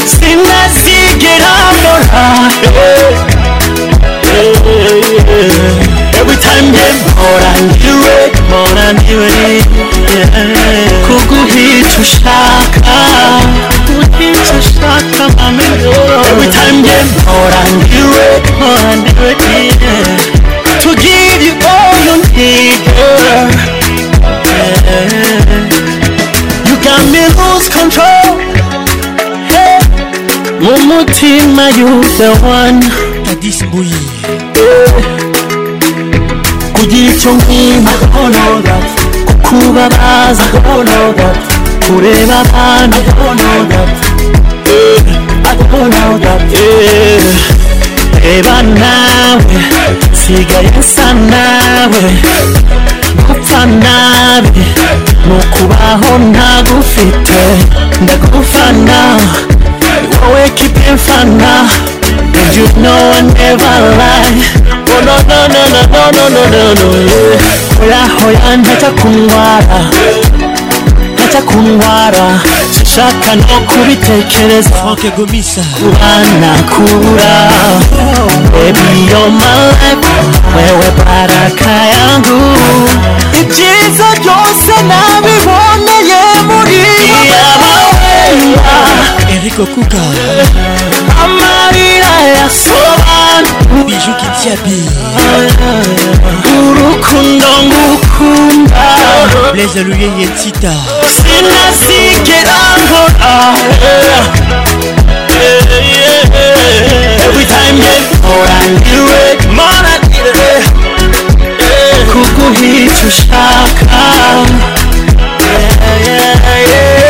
Speaker 37: Sing that
Speaker 38: Every time they more and hear it, more and hear it. Kuguhi to to Every time they more and hear more To give you all you need, girl. Yeah. Mama, you the one. Kadis Bouyi. Kuji Chongi, I don't know that. Kuku Babas, I don't know that. Kure Baba, I don't know that. I don't know that. Yeah. eba nawe sigaye nsa nawe gupfa nabi ni ukubaho ntagufite ndagufana always keeping fun now. And you know I never lie. Oh no no no no no no no no no. Hoya hoya ndacha kungwara. Ndacha kungwara. Shaka no kubitekereza. Frank
Speaker 35: Gomisa.
Speaker 38: Kubana kura. Baby you're my life. Wewe baraka yangu. Ibyiza byose nabiboneye muri wowe.
Speaker 35: Maria Eric Okuka
Speaker 38: Maria ya
Speaker 35: Soban Bijou Kitiabi Urukundo ngukunda Blaise Luye Yentita Sina sikerango Every time get more and do it
Speaker 38: More and do it Kukuhitushaka Yeah, yeah, yeah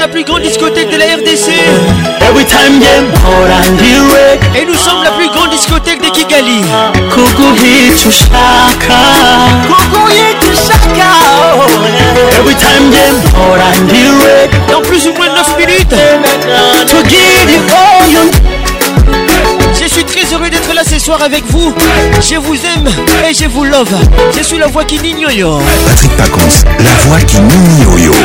Speaker 35: la plus grande discothèque de la RDC. Every time Et nous sommes la plus grande discothèque de Kigali.
Speaker 38: Oh. Every time Dans plus ou
Speaker 35: moins 9
Speaker 38: minutes.
Speaker 35: Je suis très heureux d'être là ce soir avec vous. Je vous aime et je vous love. Je suis la voix qui n'ignore.
Speaker 36: Patrick Pacons, la voix qui n'ignore.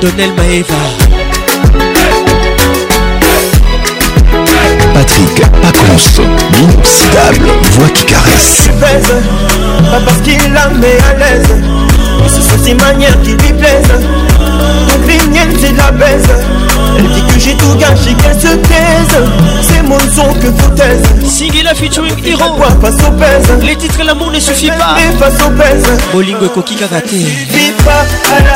Speaker 35: Donnel Maeva
Speaker 36: Patrick pas si inoxydable, voix qui caresse.
Speaker 39: Pas parce qu'il la met à l'aise, mais ce sont ses manières qui lui plaisent. Donc les miennes, c'est la baise. Elle dit que j'ai tout gâché, qu'elle se taise. C'est mon son que vous taise.
Speaker 35: Singela featuring
Speaker 39: Hero. face aux pèse.
Speaker 35: Les titres et l'amour ne suffit pas.
Speaker 39: face aux pèse. Bolingo
Speaker 35: et Karaté.
Speaker 40: pas à la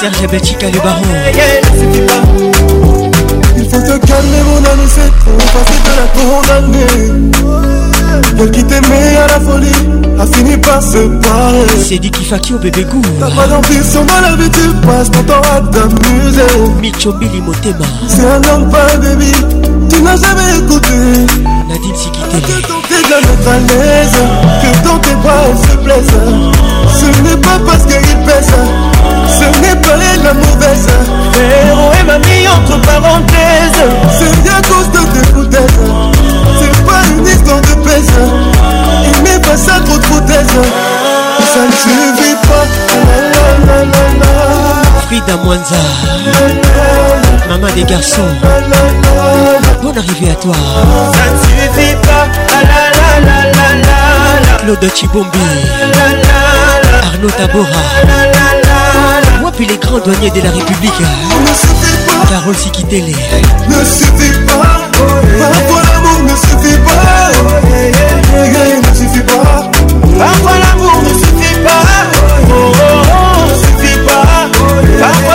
Speaker 35: Serge Béchica le baron
Speaker 40: eh, eh, eh,
Speaker 41: Il faut te calmer mon ami, c'est trop facile de la condamner Celle qui t'aimait à la folie a fini par se parler C'est
Speaker 35: dit qui fait au bébé goût
Speaker 41: T'as pas d'ambition dans la vie tu passes ton temps à t'amuser Micho Billy Motema C'est un homme pas débile tu n'as jamais écouté
Speaker 35: Nadine
Speaker 41: Sikitele Que tenter de la mettre à l'aise Que ton tes bras elle se plaise. Ce n'est pas parce qu'il pèse n'est pas la
Speaker 35: mauvaise Héros et mamie entre parenthèses
Speaker 41: C'est bien cause de tes foutaises C'est pas une histoire de baisse Il n'est pas ça trop de d'aise Ça ne suffit pas la,
Speaker 35: Frida Mwanza Maman des garçons Bonne arrivée à toi
Speaker 40: Ça ne suffit pas
Speaker 35: Claude Chibombi Arnaud Tabora depuis les grands douaniers de la République.
Speaker 41: Carole Sikitele.
Speaker 35: Ne
Speaker 41: suffit pas. Parfois l'amour ne suffit pas. Ne suffit pas. Parfois l'amour ne suffit pas. Oh, oh, oh. Ne suffit pas. Parfois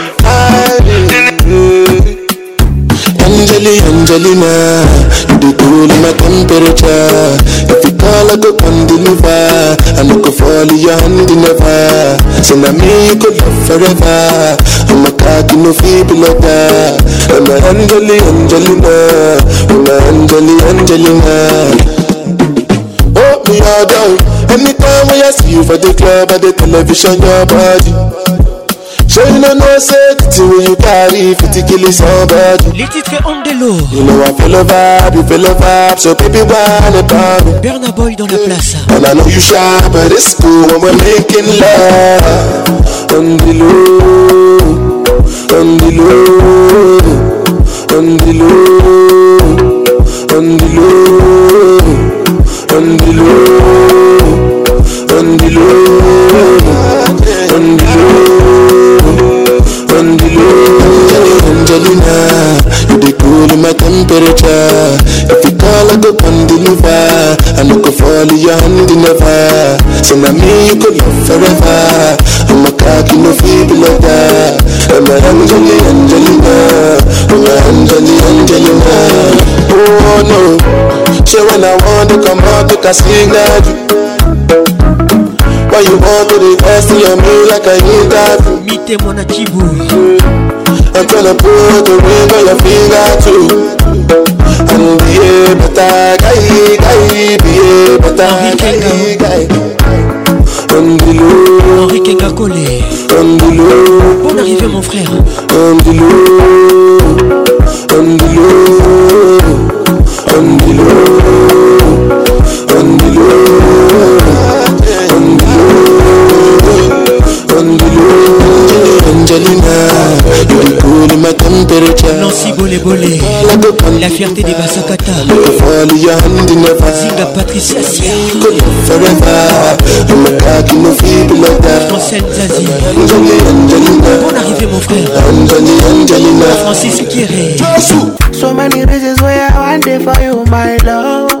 Speaker 42: angelina you dey cool my temperature if you call i go come deliver i no go fall in your hand never say na me you go love forever i'm a cocky no fit be like that i'm a angeli angelina i'm a angeli angelina oh me all down anytime when i see you for the club or the television your body So you know no say the thing when you carry 50 kill somebody Les titres ont You know I feel a vibe,
Speaker 35: you feel a vibe, so baby Boy dans la place. Hein. And
Speaker 42: I know you shy, but it's cool when we're making love. On the the the the na the young nigga never. So now me you could love forever. I'm a cocky no feeble lover. I'm a Angeli Angelina. I'm a Angeli Angelina. Oh no. Say so when I want to come out, you can sing that. Why you want to the rest of me like I need that?
Speaker 35: Meet them
Speaker 42: on a chibu. I'm trying to put the ring on your finger too. and be a better guy, guy, be
Speaker 35: a better guy, guy. Andilo Henri Kengakole
Speaker 42: Andilo
Speaker 35: Bonne arrivée mon frère Andilo Andilo Andilo Andilo
Speaker 42: Andilo Andilo Angelina You are cool in my temperature
Speaker 35: Nancy Bolé Bolé La fierté des Basakata Zinga
Speaker 42: Patricia Sierre
Speaker 35: Francel Zazie Bonne arrivée
Speaker 43: mon frère Francis Kieré Somanireze zoya one day for you my love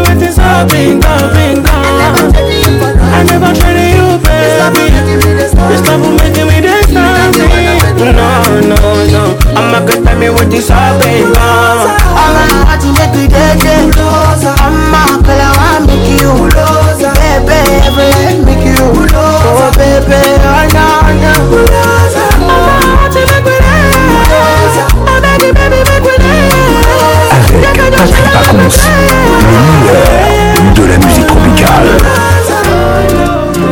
Speaker 36: It's I never treated you, This love me No, no, no. I'm gonna tell me what this loving, love. i to I'm gonna make you lose. Baby, make you lose. Oh, baby, oh, no, no. Patrick Pacons, le meilleur de la musique tropicale.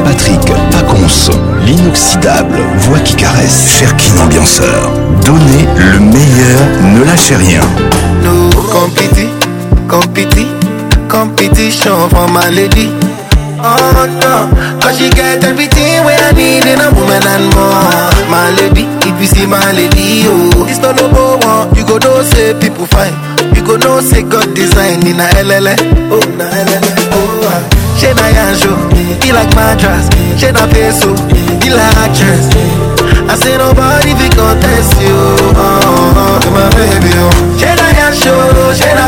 Speaker 36: Patrick Pacons, l'inoxydable voix qui caresse, cher Cherkin ambianceur. Donnez le meilleur, ne lâchez rien.
Speaker 44: Nous, Compiti, compiti, compétition, for my lady. Oh no, cause she got everything we need in a woman and more. My lady, if you see my lady, oh, it's not no more. You go do say people fine. go know say god design ni na elele oh na elele oh ah. ṣé na yanjo be like mattress ṣé na peso be like actress I say nobody fit contest you, oh, oh, oh, my baby, oh. Ṣé na yanjo, ṣé na.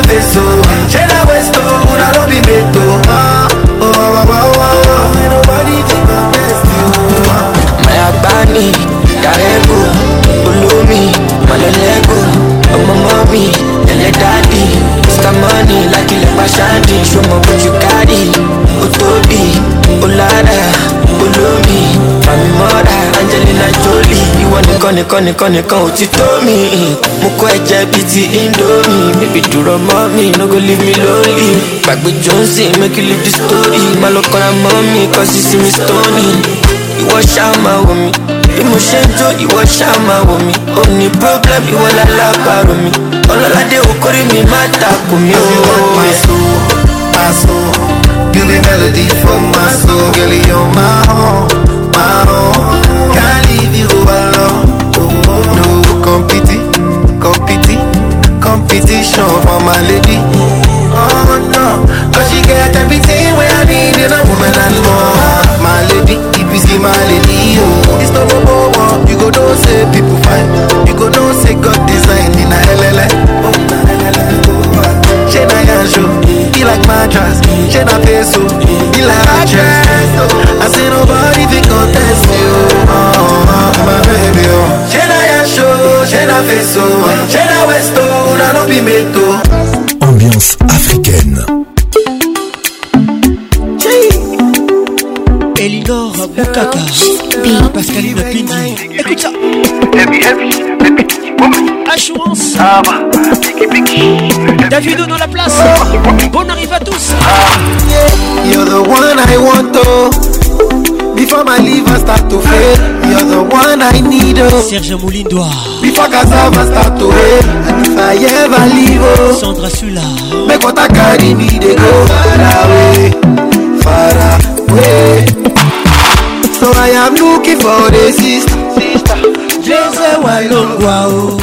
Speaker 45: ṣáàdì ṣọmọ ojú kárì ó tóbi ó lára olómi fàmímọ́ra Angelina Jolie ìwọ nìkan nìkan nìkan nìkan ò ti tó mi mo kọ́ ẹ̀jẹ̀ bíi ti Indomie bíbí dúró mọ́ mi no go leave me lonely gbàgbé Johnson make you leave the story má lọ kọ́ra mọ́ mi kọ́ sí sí mi stony ìwọ ṣáà máa wò mí. imushenjo iwọ ṣàmà wò mí òní
Speaker 44: problem ìwọ lálábàárò mi ọlọ́ládé okòrí mi má takò mí o. You be melody for my soul, girl, you're my own, my own. Can't leave you alone. No competing, competing, competition for my lady. Oh no, cause she get everything where I need in a woman and more. My lady, if you see my lady. know say people fine you go know say god design ni na elele ṣe na yanṣo be like mattress ṣe na peso be like mattress i say nobody fit contest me o oh, oh, oh, my baby
Speaker 36: o ṣe na yanṣo ṣe na peso ṣe na westo na no be meto. ambiance africaine.
Speaker 35: elidor. Bukaka Pascal Mapindi Écoute ça Heavy Assurance David dans la place Bonne arrive à tous
Speaker 46: ah. You're the one I want to oh. Before my liver start to fail You're the one I need oh. Serge Moulindois Before cassava start to fail And if I ever leave oh.
Speaker 35: Sandra Sula
Speaker 46: Make what I carry me go far away Far away So I am looking for the sister. Sister. Blaze Walongwa oh.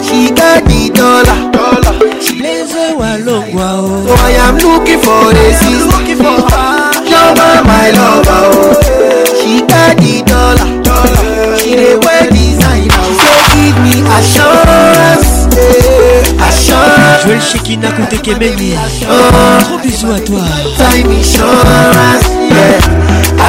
Speaker 46: She got the dollar. Dollar. Blaze Walongwa oh. So oh, I am looking for the sister. Looking for her. Joma my lover oh. She got the dollar. Dollar. She the wear designer. She say give me assurance. Yeah. Assurance.
Speaker 35: Joël Shekina Koutekemeni. Oh. Gros bisous à toi.
Speaker 46: Time
Speaker 35: insurance. Yeah.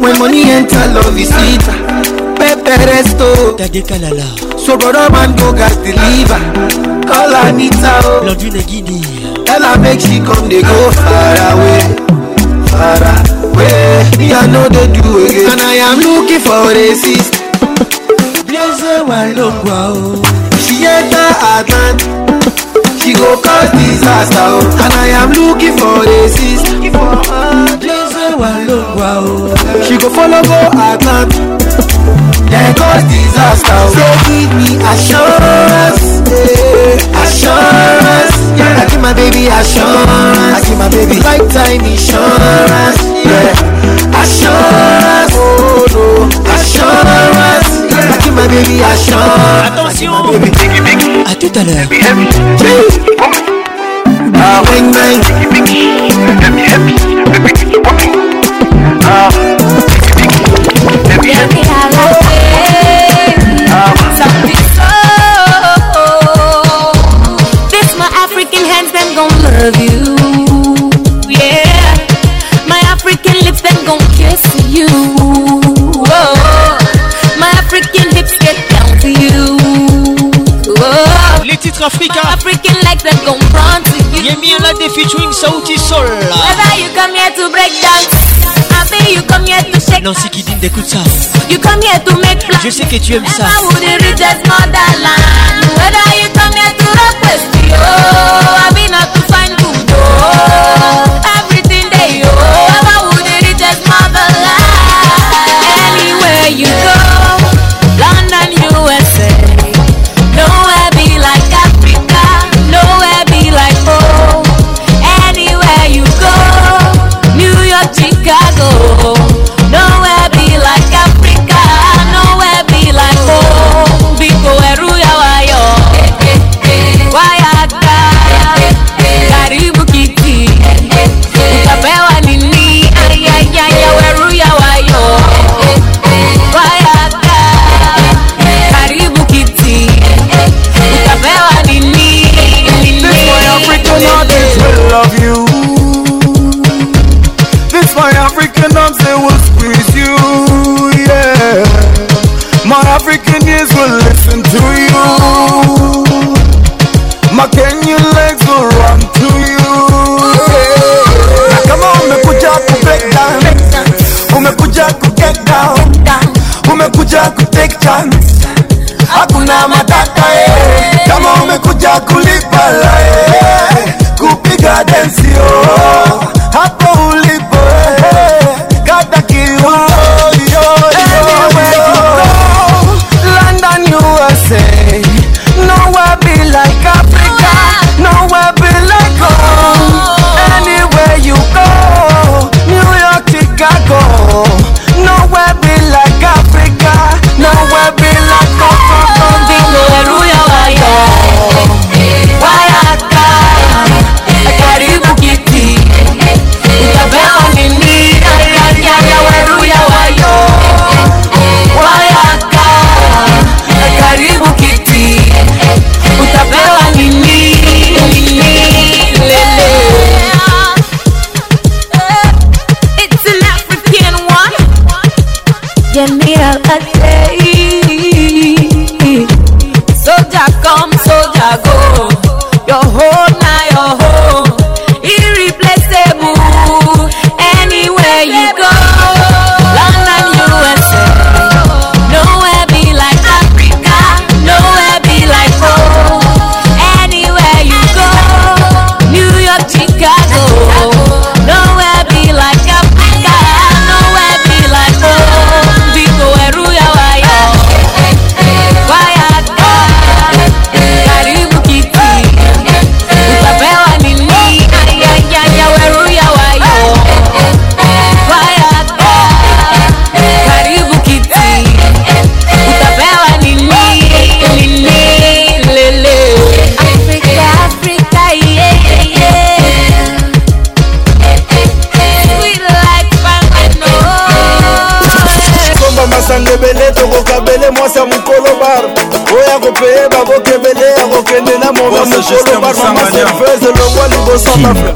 Speaker 46: When money enter, love is sweeter. Pepe resto. Tade kalala. So brother man go gas deliver. Call Anita. Oh.
Speaker 35: Blondine Guinea.
Speaker 46: Tell her make she come, they go far away. Far away. Me I know they do again. And I am looking for a sister. Blaze my longwa oh. She enter Atlanta. She go cause disaster oh. And I am looking for a sister. Looking for her. She go follow go Atlant Then cause disaster So give me assurance yeah. Assurance yeah. I give my baby assurance I give my baby lifetime insurance yeah. Assurance oh, no. Assurance yeah. I give my baby assurance Attention my baby. À tout à l'heure Ah, wing, wing. Happy, happy. Africa. African like that confront you. Yemi là Whether you come here to break you come here to shake. ça. You come here to Je sais que tu aimes ça.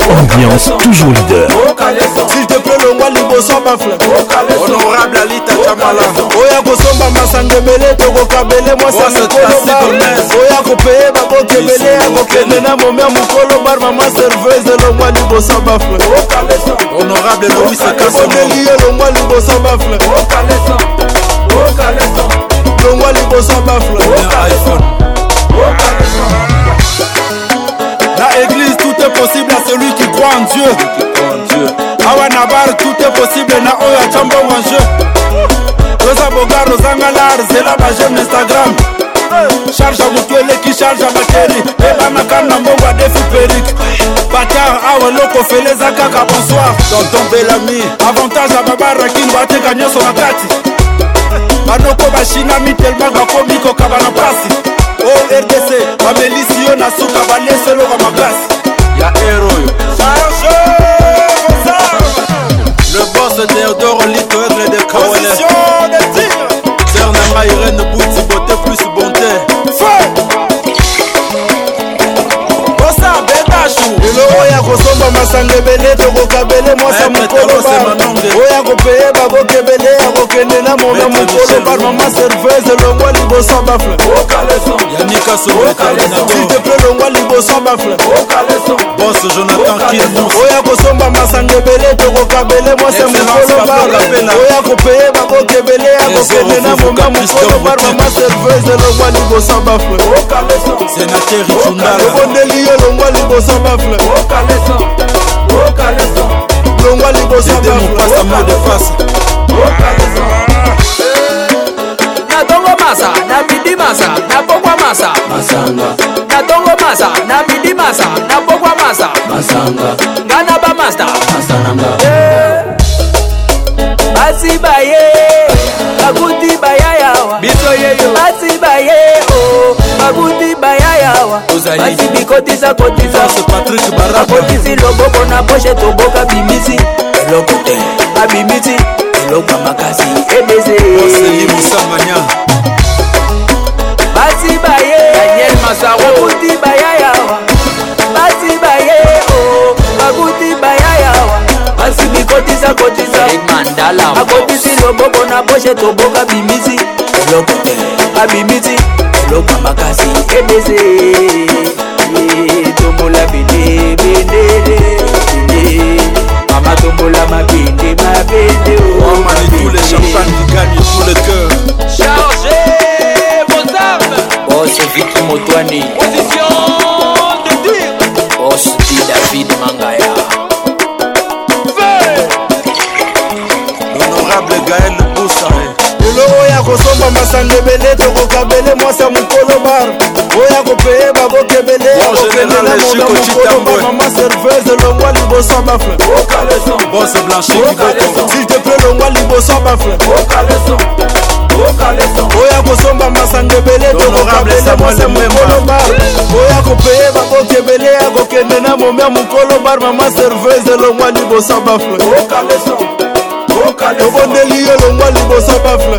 Speaker 46: ambiance toujours leader s'il te plaît longwa liboso baflehonorable alita camala oya kosomba masanga ebele tokokabele mwasangokolobaoya kopeye baboka ebele ya kokende na momia mokolo bar mama serveuse longwa liboso bafleoneli ye longwa liboso bafle longwa liboso bafle dieu awa na bar tout est possible na oyo atya mbongo nje toza bogar ozanga lar zela bajene instagram charge ya motu eleki charge ya bateri ebanaka na mbongo adefi perik batar awa eloko ofele eza kaka bonsoir tonton belami avantage ya babarakingo ateka nyonso na kati banoko bashinami telma bakomi kokaba na mpasi o rdc bamelisi yo na suka balesi eloko makasi ya eroyo bamasanga ebele tokokabele mwasa eh, mokolo oya kopeye bakoke akende na monda mokolo barmama servese longwa liboso bafle yanikasoilteple longwa liboso bafle bos jonathan kilmos oya kosomba masanga ebele tokokabele mwasi ya mokolo bar oya kopeye bakoka ebele ya kokende na monda mokolo barmama servese longwa liboso bafle senater ebondeli yo longwa liboso bafle longwa liboso bafle na tongo masa na bidi masa na pokwa masa na tongo masa na bidi masa na pokwa masa nga na bamasta eh. basi baye bakuti bayayawa basi baye o oh. bakuti bayayawa basi bikotisa kotisabakotisi lobobo na poshe toboka bimisi eloko te abimisi eloko makasi ebezeoselimosambanya basi baye daniel masaro kuti bayaya basi baye o bakuti bayaya basi bikotisa kotisa mandala akotisi loboko na boshe toboka bimisi eloko te abimisi eloko makasi ebeze eh, tomola bendebendele gagne tout le cœur. Chargez vos armes. Boss oh, vite Motouani. Position. basango ebele tokokabele mwasa mokolo bar oyo akopeye baboka ebele akokende na monda mokolo bar mama serveuse longwa liboso bafle s'il te plaît longwa liboso bafle oyo akosomba masanga ebele tokokabele mwasa mokolo bar oyo akopeye baboka ebele akokende na momia mokolo bar mama serveuse longwa liboso bafle tobondeli yo longwa liboso bafle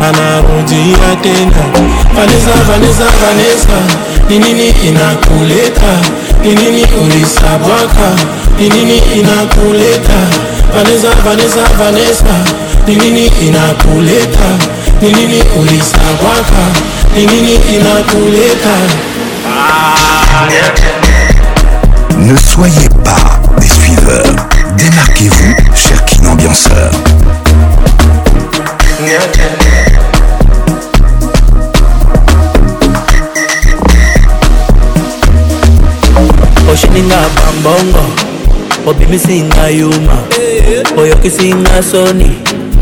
Speaker 46: anarudi tena Vanessa, Vanessa, Vanessa, ni nini inakuleta? Ni nini ulisabaka? Ni nini inakuleta? Vanessa, Vanessa, Vanessa, ni nini inakuleta? Ni nini ulisabaka? Ni inakuleta? Ne soyez pas des suiveurs. Démarquez-vous, cher King Ambianceur. osheninga bambongo obimisinga yuma oyokisinga soni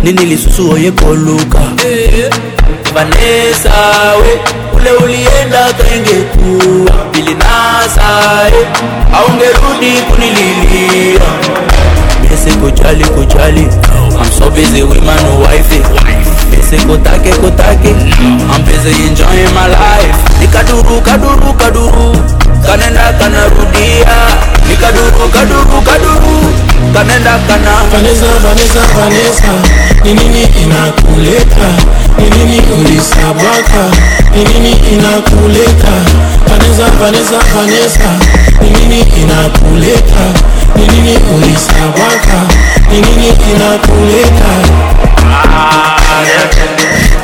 Speaker 46: nini lisusu oye koluka vanesa we ule ulienda kengekuwa pili nasae aungerudi kunililia bese kujali kujali I'm so busy with my new wife bese kotake kotake I'm busy enjoying my life nikaduru kaduru kaduru, kaduru. kanenda kanarudia nikadugu kadugu kadugu kanenda kana Vanessa, Vanessa, Vanessa, ni nini inakuleta? Ni nini ulisabaka? Ni nini inakuleta? Vanessa, Vanessa, Vanessa, ni nini inakuleta? Ni nini ulisabaka? Ni nini inakuleta? Ah, yeah.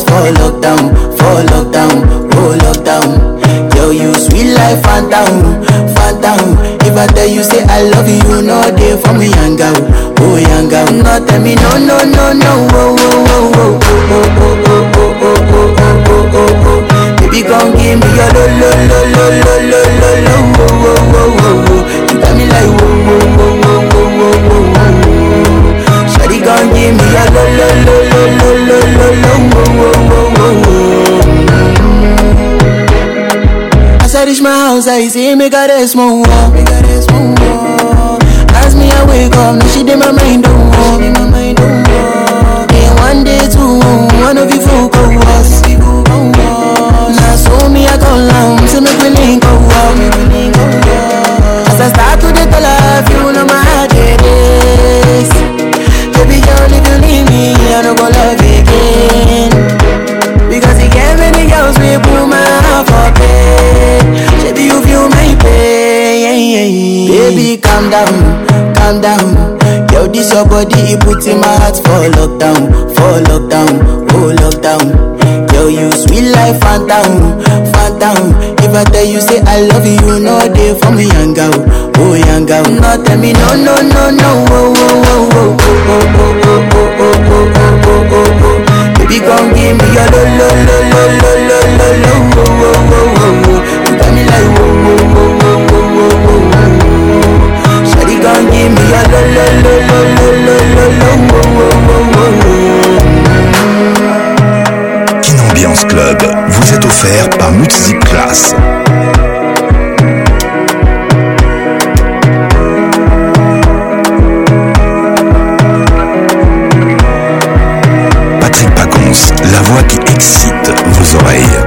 Speaker 46: for lockdown, for lockdown, oh lockdown. Yo, you sweet life, phantom, phantom. If I tell you say I love you, no day for me, young girl, oh young girl. No, tell me no, no, no, no, oh. bouncer, he say, make her rest more. Make her rest more. As me, I wake up, now she did my mind, don't oh. She did my mind, don't oh. Then one day, two, oh, one of you folk, oh, us. Now, so me, I go long, so make me link, oh, oh. As I start to the tell her, if you calm down. Yo, this your body, it puts in my heart for lockdown, for lockdown, oh lockdown. Yo, you sweet life, phantom, phantom. If I tell you, say I love you, no day for me, young girl, oh young girl. No, tell me, no, no, no, no, oh, oh, oh, oh, oh, oh, oh, oh, oh, oh, oh, oh, oh, oh. Baby, come give me your lo, lo, lo, lo, lo, lo, lo, lo, oh, oh, oh, oh, oh. You got me like, oh, oh, oh. In Ambiance Club vous est offert par Multizip Patrick Pacons, la voix qui excite vos oreilles.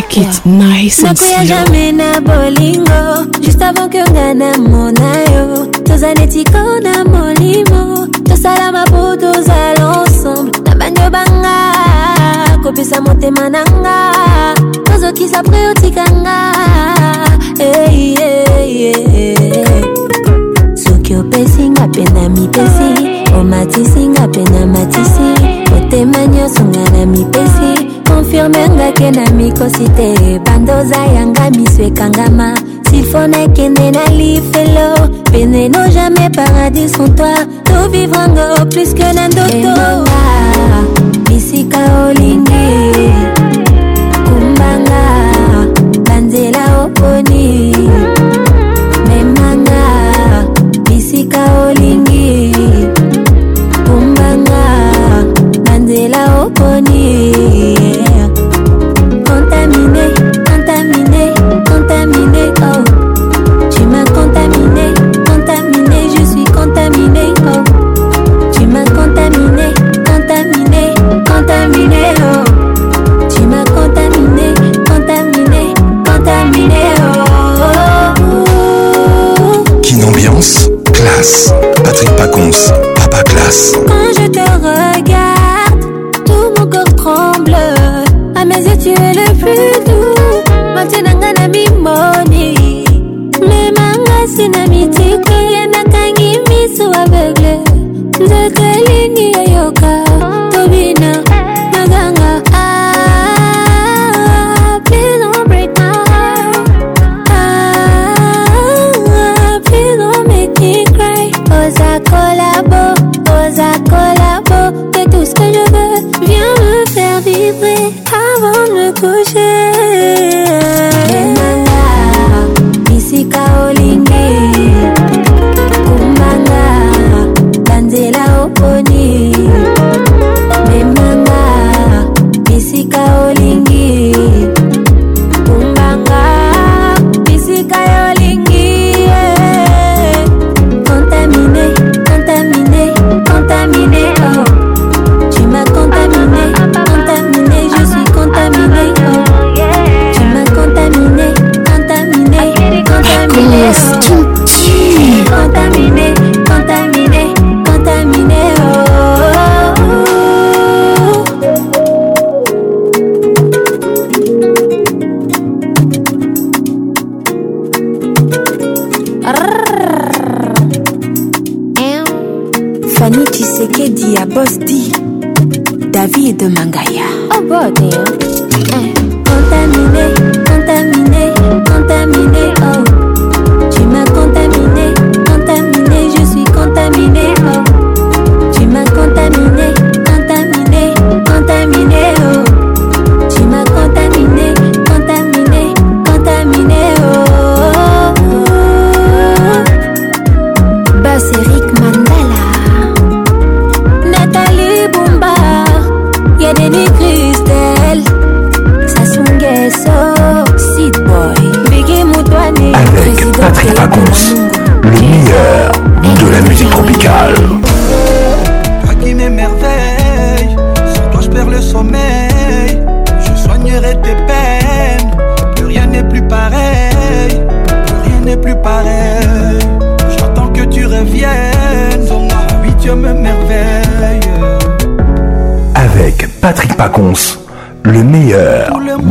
Speaker 46: make it nice and slow jamais na bolingo juste avant que nga na mona yo toza neti kona molimo tosala mapo tozala ensemble na bango banga kopesa motema na nga tozokisa pre otika nga hey, hey, hey, soki opesi nga mpe na mipesi omatisi nga mpe na matisi motema nyonso nga na mipesi confirme ngake na mikosi te bandoza yanga miso ekangama sifo nakende na lifelo pene no jamais paradis sans toi tovivrango plus que na ndoto bisika olingi kumbanga banzela oponi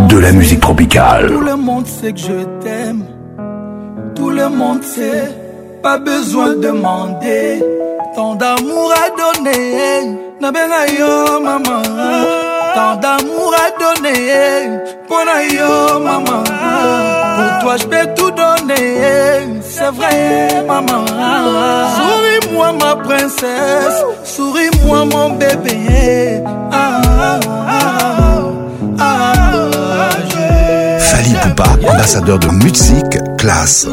Speaker 46: de la musique tropicale. Tout le monde sait que je t'aime. Tout le monde sait. Pas besoin de demander. Tant d'amour à donner. ben maman. Tant d'amour à donner. pour yo maman. Pour toi je peux tout donner. C'est vrai maman. Souris-moi ma princesse. Souris-moi mon bébé. ah. ah, ah. Fali Poupa, ambassadeur de musique classe.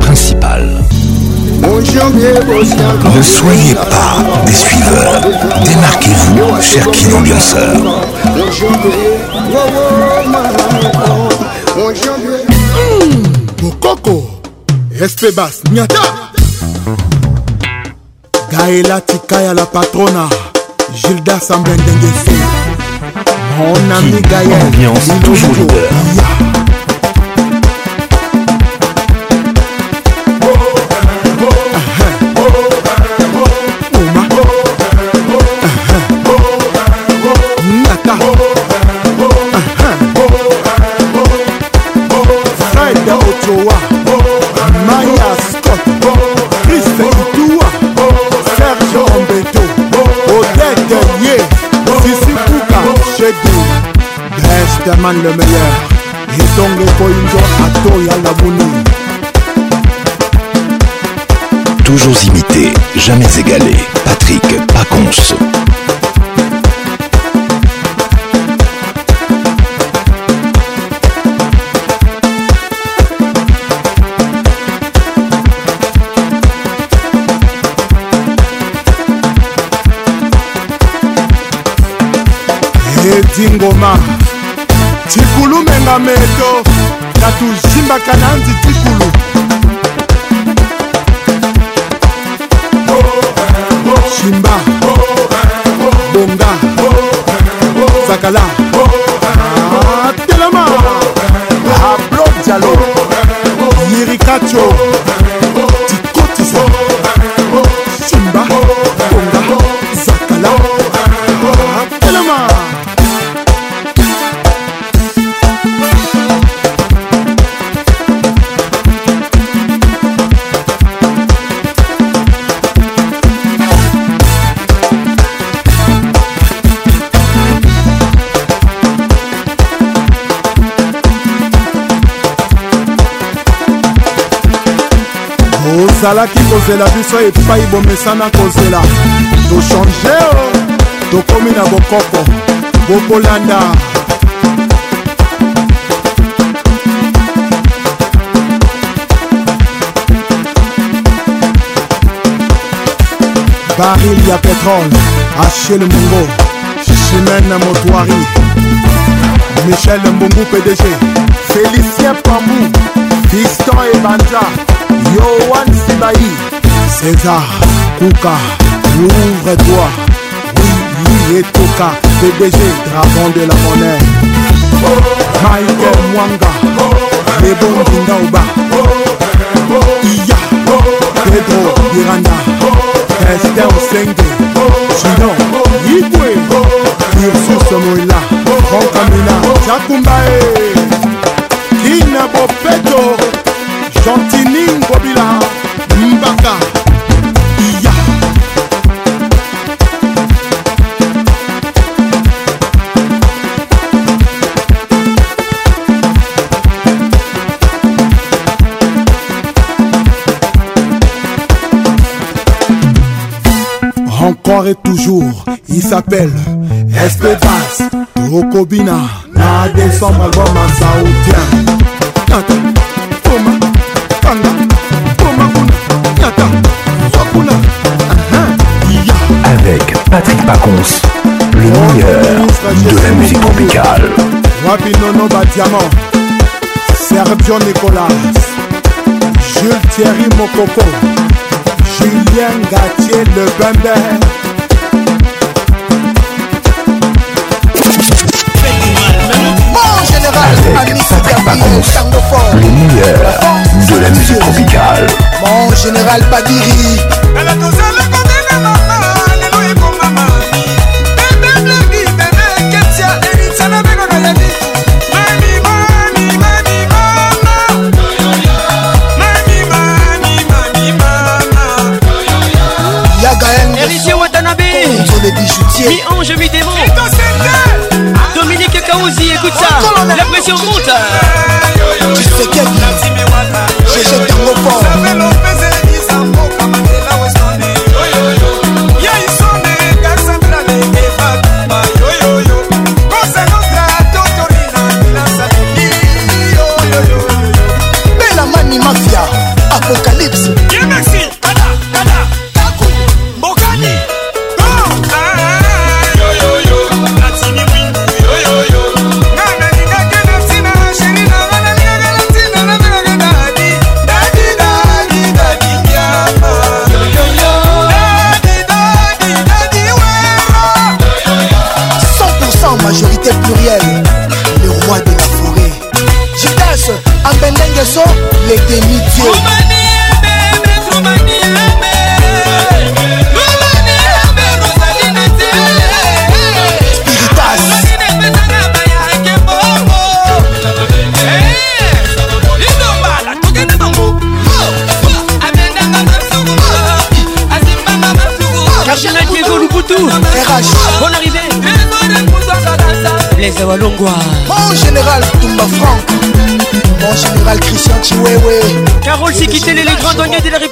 Speaker 46: principal. Ne soyez pas des suiveurs. Démarquez-vous, cher Kin Coco. Mokoko, Espebas, Nyata. Gaëla Tikaya la patrona, Gilda Sambendengesu. Mon ami Gaël, ambiance toujours leader. Spider-Man le meilleur Et ezongo koinjo atoya labuni Toujours imité, jamais égalé. Patrick Pacons. Edingoma. cikulu menga meto natuzimbaka na nzi cikulu simba bonga zakala ah, telema ah, ablo dialo yirikacho ezalaki kozela biso epai bomesana kozela tochange o oh! tokomi na bokoko bokolanda baril ya petrole achel mongo chimene motoari michel mbongu pdg félicien pambou fiston ebanja yoan Bahi César Kouka L'ouvre-toi Oui, lui et Toka PDG, dragon de la monnaie Michael Mwanga Lebon Dindaouba Iya Pedro Miranda Esther Senge Gidon Yibwe Ursus Moïla Franck Amina Jakumbae Kina Bofeto Gentini Ngobila Mbaka Iya Encore et toujours, il s'appelle Espedas Rokobina na décembre, Ma à Saoudien. Tata, Pacons, le meilleur de la musique tropicale. Wabinono Diamant, Sergio Nicolas, Jules Thierry Mokoko, Julien Gatier Le Bender Avec général le meilleur de la musique tropicale. Mon général Padiri. Mi-ange, mi-démon. Dominique Kaouzi, écoute ça. La pression monte. Tu sais qu'elle
Speaker 47: Je jette un mot fort.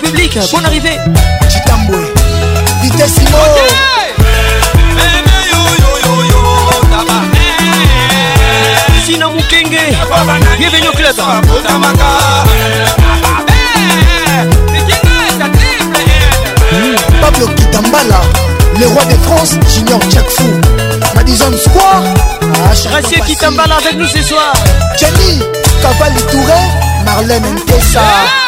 Speaker 48: public, bonne arrivée. Chitambwe, Vitessimo. Eh, eh, eh, Sina Mukenge, bienvenue au club.
Speaker 47: Hmm. Pablo Kitambala, le roi de France, Junior Jackfou. Madison Square, ah,
Speaker 48: Racier Kitambala avec nous ce soir. Jenny,
Speaker 47: Cavalli Touré, Marlène Ntessa. Ah.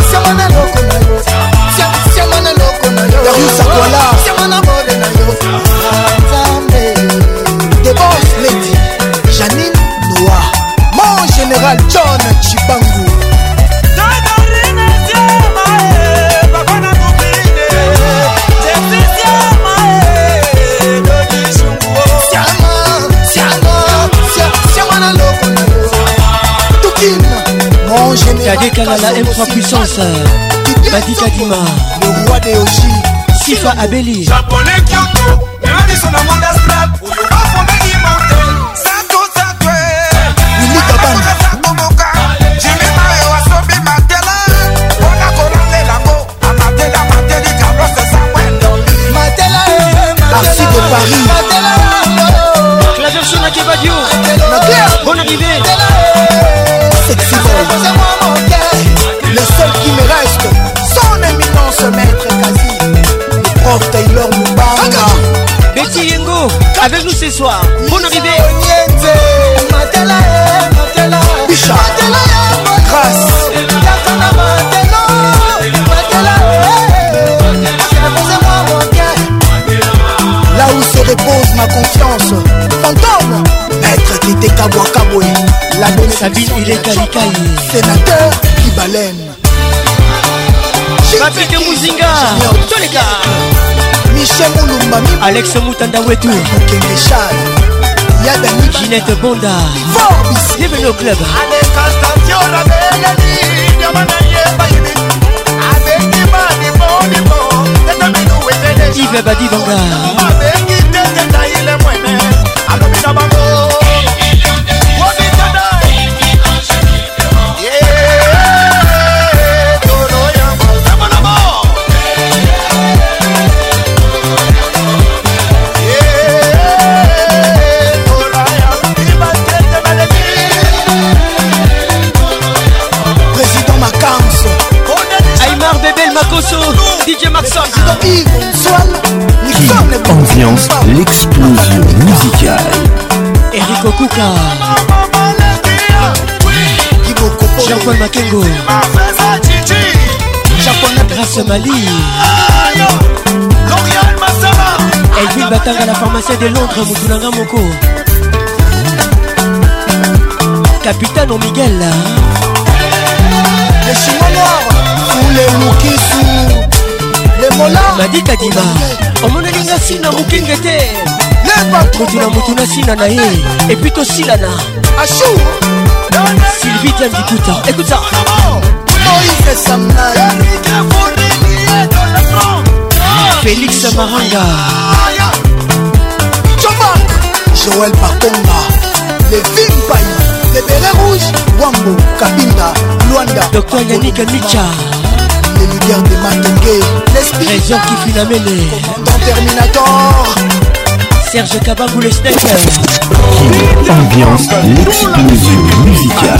Speaker 47: Kadekala la M3 puissance Badi Kadima Le roi des Oji
Speaker 48: Sifa Abeli Japonais Kyoto Melody son amant d'Astrat Oyoba fondé immortel Sato Satwe Willy Kaban Arsico Paris eh, La version à Kebadio eh. Bonne arrivée eh.
Speaker 47: exceptionnel Le seul qui me reste Son éminence maître Kazi Le prof Taylor Mubanga
Speaker 48: Betty Yengo avec nous ce soir Bonne arrivée Matela, Matela Bicha
Speaker 47: Grâce Là où se repose ma confiance Fantôme Maître Tete Kabouakaboui
Speaker 48: la Sabine,
Speaker 47: il est Kalikaï. Sénateur qui baleine.
Speaker 48: Papi de Mouzinga, Toleka.
Speaker 47: Michel Moulumba, Alex Moutanda Wetou.
Speaker 48: Kenge Chal. Yadani. Ginette Bonda. Forbes. Bienvenue au club. Allez, Constantio Rabelani. Diamana Yemba Yibit. Abengi Bani Boni Bo. Tetamino Wetele. Yves Badi Bonga. Abengi Tete Taïle Mwene. Alomina Bango.
Speaker 46: Qui ambiance l'explosion musicale.
Speaker 48: Eric Okuka. Jean-Paul Makengo. Japonais Grace Mali. Elvin Batanga, la pharmacie de Londres, Moutoulanga Moko. Capitaine Miguel. Les Chinois noirs, tous les loups qui sont. madikadima omonelinga nsina mokenge te motu na motu na nsina na ye epi tosilana ashu sylvie diandikuta ekuta félix maranga
Speaker 47: joel bakonga levin pai lebele rouge wambo kabinda lwanda
Speaker 48: dr yanika micha les des qui fut Commandant
Speaker 47: Terminator.
Speaker 48: Serge Kababou le
Speaker 46: Ambiance, l'explosion musicale.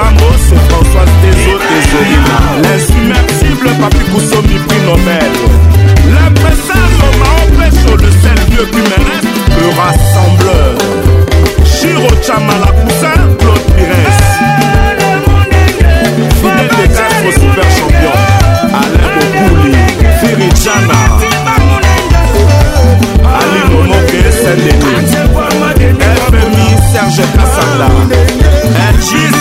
Speaker 47: Sango, c'est Françoise Tezo Tezo. L'insubmersible Papi Cousso, mi prix Nobel. L'impressable m'a empêché le sel mieux qui me reste, le rassembleur. Chiro Chama la Poussin, Claude Pires. Fidel de Castro, super champion. Alain Bokouli, Ferry Ali Momoke, Saint-Denis. FMI, Serge Kassanda.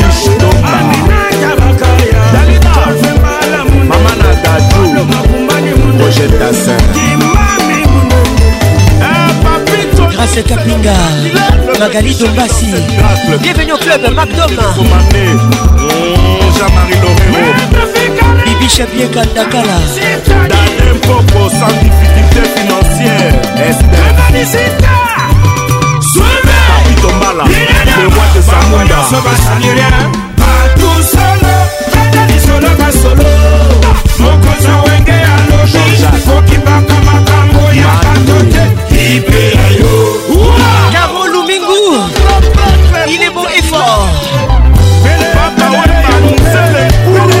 Speaker 48: fish dopa mama na gadu projet dasin grâce kapinga magali dombasi bienvenue au club macdoma
Speaker 47: jean-marie lorero bibi chabier kandakala danem popo sans difficulté financière esther Sala, le roi de Zamunda.
Speaker 48: mokonzi wenge ya logi kokibaka makambo ya bato te ipe ya yo caro lumingu il est beau et fort papa wembanzele kulu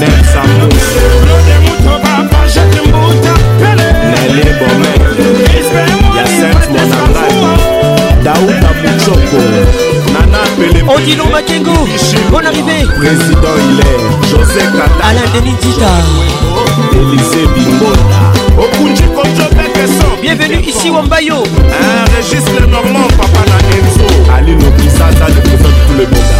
Speaker 48: Nelson Nelly Bomé Yacinthe Monangai Daouda Mouchoko Nana Pele Odilon Makengo Bon arrivé
Speaker 47: Président Hilaire José Kata Alain Denis Tita
Speaker 48: Élisée Bimbola Okunji Kochobekeso Bienvenue ici Wambayo Un registre normand Papa Nanenzo Ali Nobisasa Le préfet de tout le monde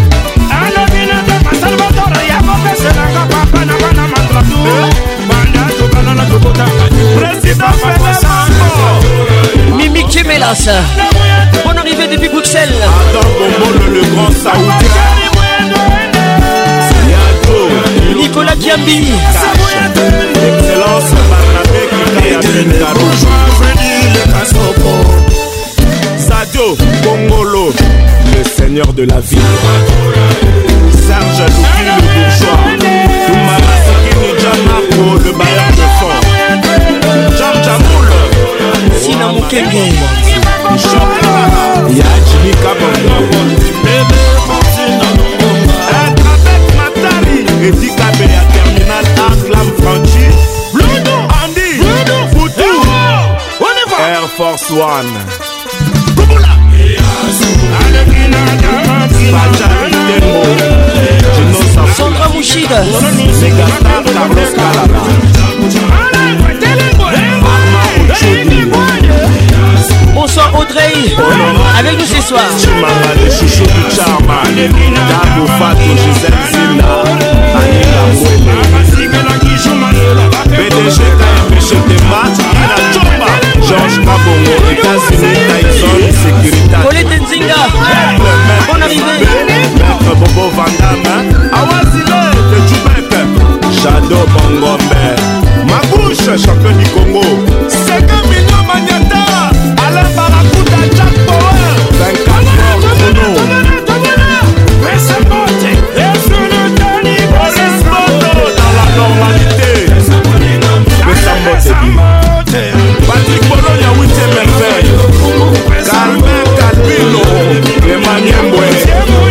Speaker 48: asalaka papa na bana matratu banda tokana na tokota président felemango mimi kimelas bon arrivé depuis bruxelles adam bombolo le grand saoudi nicolas
Speaker 47: kiambi excellence barnabé kitayaearojoindre le casoko sadio bongolo le seigneur de la vie. Serge Louis, le bourgeois. Toumara Sekini, John le bailleur
Speaker 48: de fond. Jam Jamoul. Sina Mukenge. Chopin. Yajimi Kabongo. Travette
Speaker 47: Matari. Et Dikabe à Terminal Anglam Franchi. Bludo. Andy. Bludo. Foutu. On y va. Air Force One. Allez, bajaritemo genosafuka
Speaker 48: zegata carlos kalala mama ochoni Bonsoir Audrey Avec nous ce soir Chimanga le chouchou du charme Dabo Fatou Gisèle Zina Annie Lamouele BDG empêché tes matchs Il a Chomba Georges Kabongo États-Unis Tyson Sécurité Colette Nzinga
Speaker 47: Bonne arrivée Maître Bobo Vandame Awazile de Djoubek Shadow Bongombe Magouche champion du Congo 50 manyembwe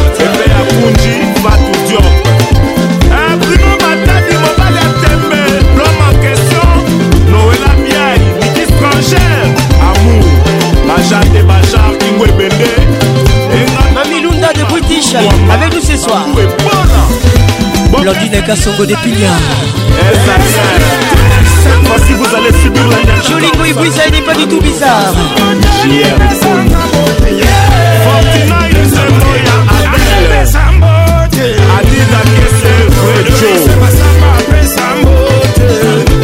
Speaker 48: Blandine Kassongo des Pignards. Voici vous allez subir la nature. Jolingo Ibouy, ça n'est pas du tout bizarre. JR. Fortnite, c'est Moya Adèle. Adida Kesse, Fredo.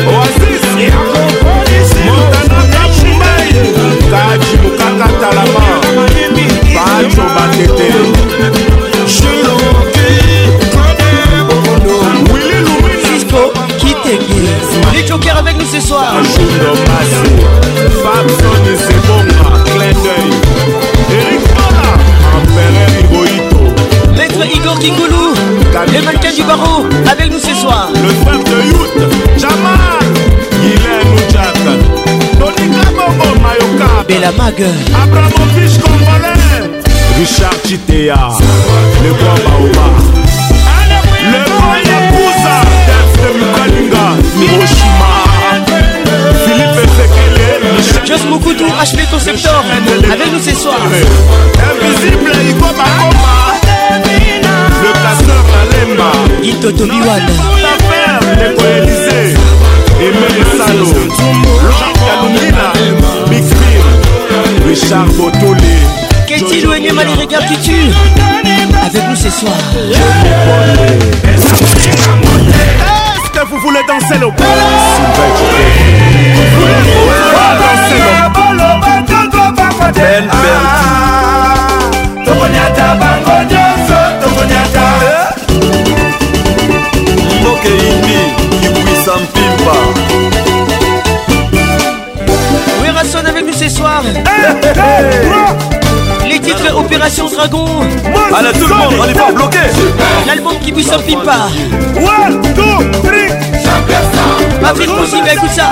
Speaker 48: Oasis. Montana Kachumbay. Kachimukaka Talama. Bacho Bakete. de Un jour passé femme Babson et Seboma, clin d'œil. Eric Bana, Ampere Igoito. Maître Igor Kingoulou, les mannequins du barreau, avec nous ce soir. Le frère de Yout, Jamal, Guylaine Oujak, Tony Kabongo, Mayoka, Bella Mag, Abramovich Congolais, Richard Chitea, le grand Baoba, le grand Yakuza, Def de Mukalinga, Hiroshima. Jos Moukoudou, HP Conceptor, avec nous ce soir. Invisible, Igoma coma. le casseur Alemba, Ito Tobiwan, Neko Elise, Emel Salo, Jean Kalungina, Big Fear, Richard Botolé. Katie Louenye, qui Futur, avec nous ce soir voulait danser le belle avec nous ce soir eh,
Speaker 47: eh. Les titres
Speaker 48: Opération Dragon
Speaker 47: Allez tout le monde, on est
Speaker 48: pas bloqué L'album qui puisse en pipa 1, 2, 3 Patrick Mozinga, écoute ça.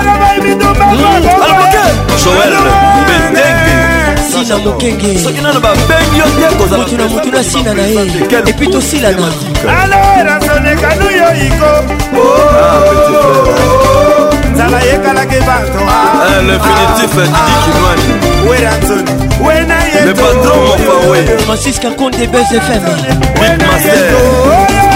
Speaker 48: Joël Mbendenge. Sina Mokenge. Soki nano babengi yo te kozala. Mutu na mutu na sina na ye. Et puis to sila na. Alors asone kanu yo iko. Zala yekala ke bato. Le félitif Diki Noani. Wera nzoni. Wena yeto. Le patron Mofawe. Francis Kakonde Bez FM. Big Master.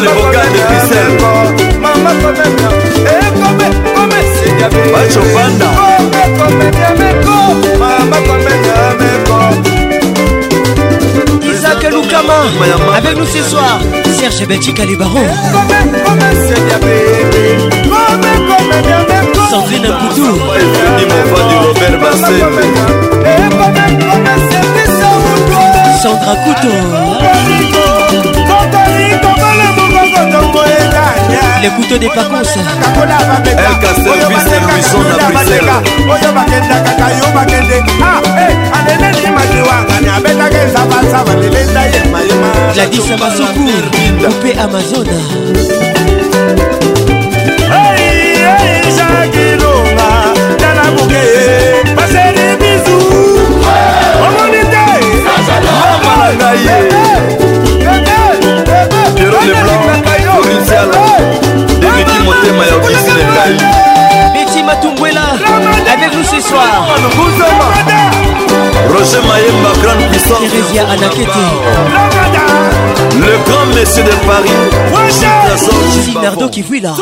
Speaker 48: le Antoine Bogade Pissel Mama Komena Eh Kome Kome Sidiabe Bacho Banda Kome Kome Diameko Mama Komena Meko Isaac Lukama Avec nous ce soir Serge Benji Calibaro Kome Kome Sidiabe Kome Kome Diameko Sandrine Boudou Fini m'a pas du Robert Bassem Eh Kome Kome Sidiabe Sandra Couteau. les couteaux des vacances elka service elwison na bruxelles la disamasokur coupe amazon jakilonga tala moke baseli bisu omoni te ngai motema ya okisi na ngai beti matumbwela avec nous ce soir roger mayemba grande
Speaker 47: puissance teresia anakete le grand monsieur de paris
Speaker 48: ginardo kivuila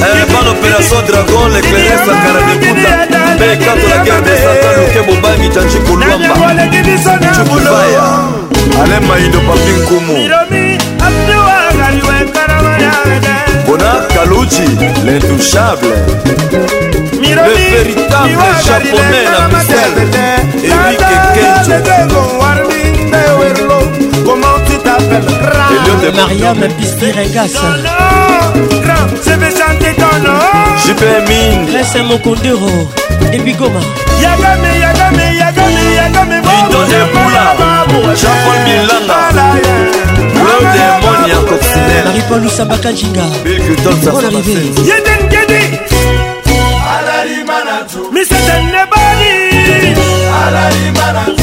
Speaker 47: Eh, bonne opération dragon l'éclaireur sankara dekuta mpe kato la eh, guerre de satan loke bobangi janji kolwamba cukubaya ale maido papi nkumu bona kaluji l'intouchable le véritable japonais na bisel erike kenjo Mariam Pistiregas Grand, je vais chanter ton nom. Super mine. Laisse
Speaker 48: mon condoro et Bigoma. Yagame, Yagame, Yagame, Yagame. Lindo de
Speaker 47: Boula, Jean-Paul Milanga. Bleu des Monia Coccinelle.
Speaker 48: Marie-Paul Lusambaka Jinga. Bill Clinton,
Speaker 47: ça va arriver. Yeden Gedi. Alali Manatu. Mr. Nebali. Alali Manatu.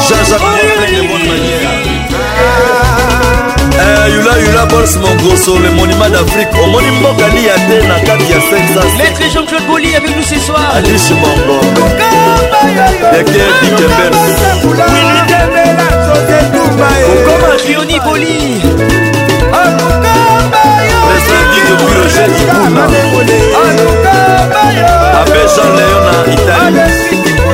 Speaker 47: Jean-Jacques Montaigne de bonne manière eh, yula yula bols mongoso le monument d'afrique omoni mboka liya te na
Speaker 48: kati ya 5 maître jean-claude boli avec nous ce soir alice mongo deke dikebelkokoma
Speaker 47: rioni boli abe jean léon na italie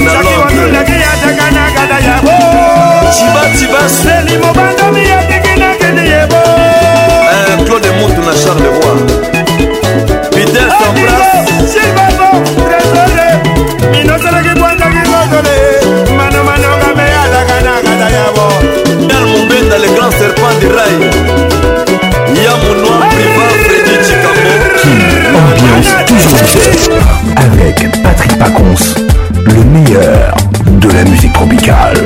Speaker 47: ndalongelaki ataka na kata yabo tibatiba seli mobandomi atiki nakende yebo eh, claude mutu na charles roi pitel samplas silvano tresore minosalaki kwandaki kotole manomanongame ataka na kata yabo dal mombenda le grand serpent du rai ya monoir priva fredi cikambo ambiance toujours avec Patrick Pacons le meilleur de la musique tropicale.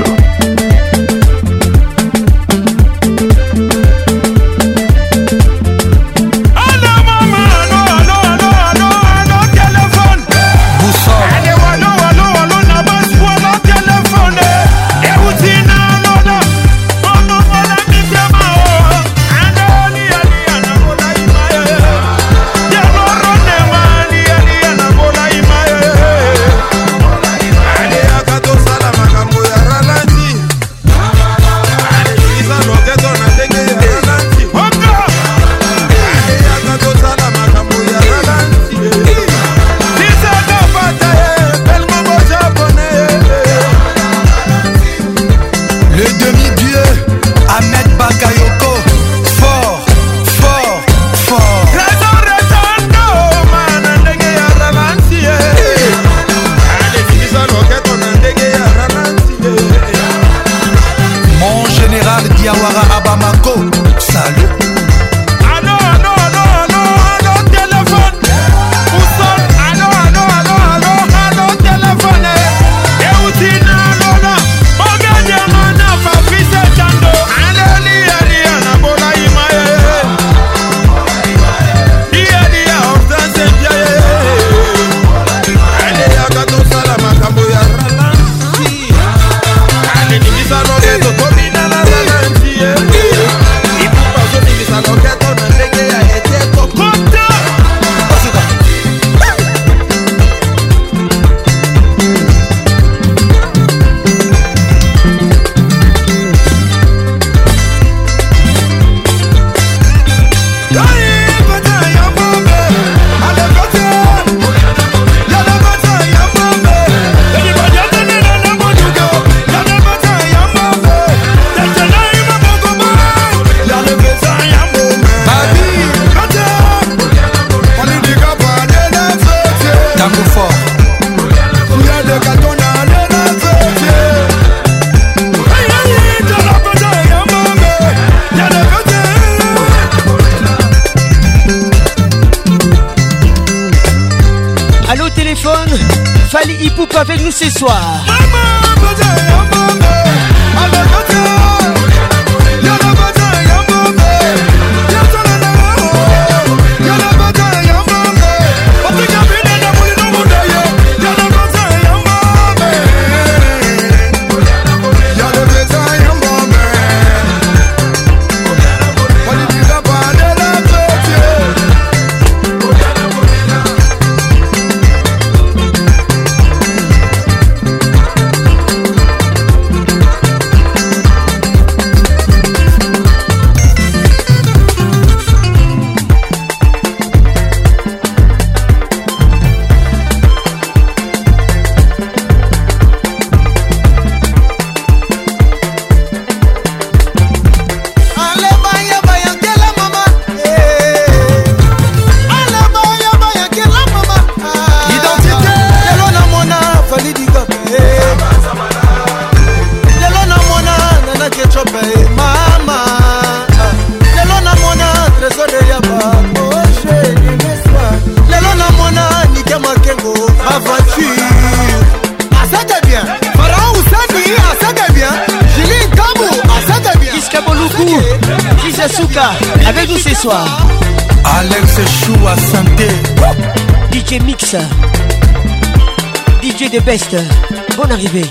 Speaker 49: bonne arrivée.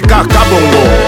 Speaker 49: PKK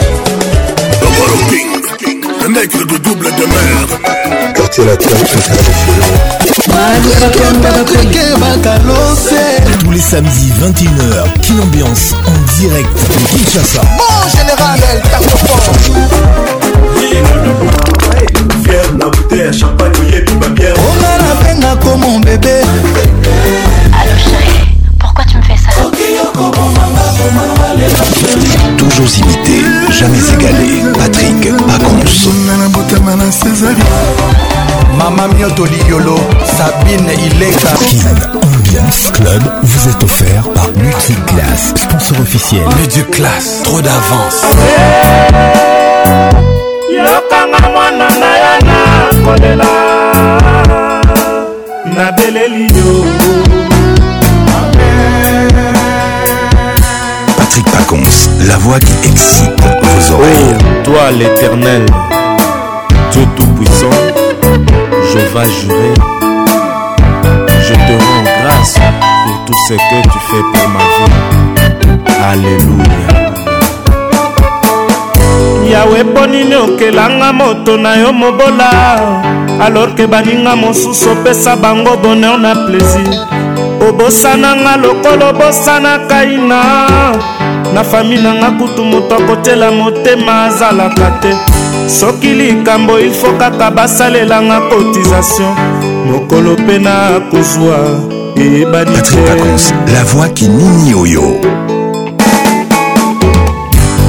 Speaker 49: King, le nègre de double demeure. Quartier latin international. Tous les samedis 21h, Kin Ambiance en direct de Kinshasa.
Speaker 50: Bon général, elle tape
Speaker 51: Fier la ma pierre
Speaker 52: On a la peine comme mon bébé.
Speaker 53: Allô chérie, pourquoi tu me fais ça
Speaker 49: Toujours imité jamais égalé. Patrick Pacons.
Speaker 54: Mama Mioto Liolo, Sabine Ileka.
Speaker 49: Ambiance Club vous est offert par Multiclass, sponsor officiel. classe trop d'avance. Patrick Pacons, la voix qui excite. vos oh,
Speaker 55: oreilles. Oh, toi l'éternel, Dieu tout-puissant, je vais jurer. Je te rends grâce pour tout ce que tu fais pour ma vie. Alléluia. yawe ponini okelanga moto na yo mobola alorke baninga mosusu opesa bango bonheur na plaisir obosananga lokola obosanaka
Speaker 49: ina na fami nanga kutu moto akotela motema azalaka te soki likambo ilfo kaka basalelanga cotisation mokolo mpe na kozwa eyebani la voix kinini oyo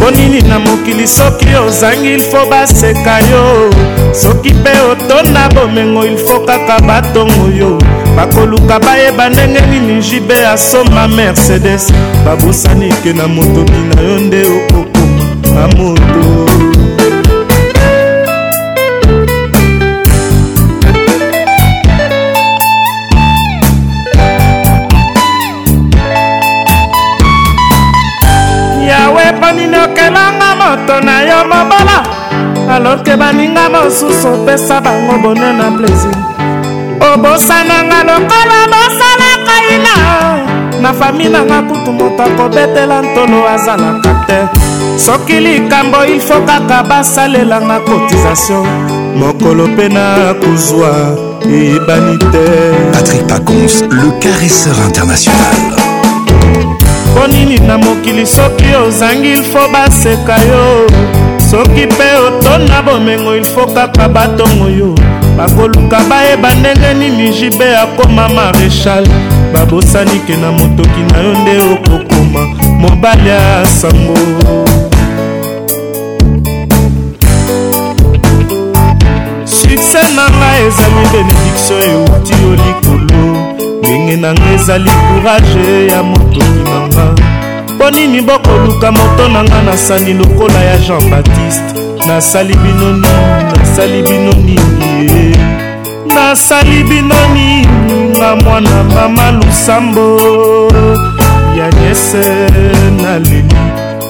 Speaker 49: ponini na mokili soki ozangi ilfo baseka yo soki mpe otonda bomengo ilfo kaka batongo yo bakoluka bayeba ndenge nini jibe asomba mercedes babosani ke na motoki na yo nde okokoma na moto yawe ponini okelanga moto na yo mobola alorke baninga mosusu opesa bango bonio na plaisir obosananga lokola bosalaka ina na fami nanga kutu moto akobetela ntolo azalaka te soki likambo ilfo kaka basalelanga cotisation mokolo mpe na kozwa eyebani te patrik pacons le caresseur international mpo nini na mokili soki ozangi ilfo baseka yo soki mpe otonda bomengo ilfo kaka batongo yo bakoluka bayeba ndenge nini jibe
Speaker 55: akoma marechal babosani ke na motoki na yo nde okokoma mobali ya sango sukse na ngai ezali benediktio euti yo likolo ndenge na ngai ezali kourage ya motoki na nga mpo nini bokoluka moto na ngai nasali lokola ya jean baptiste nasali bino nini nasali bino nini nasali bino nini na mwana mama lusambo ya nyese na leli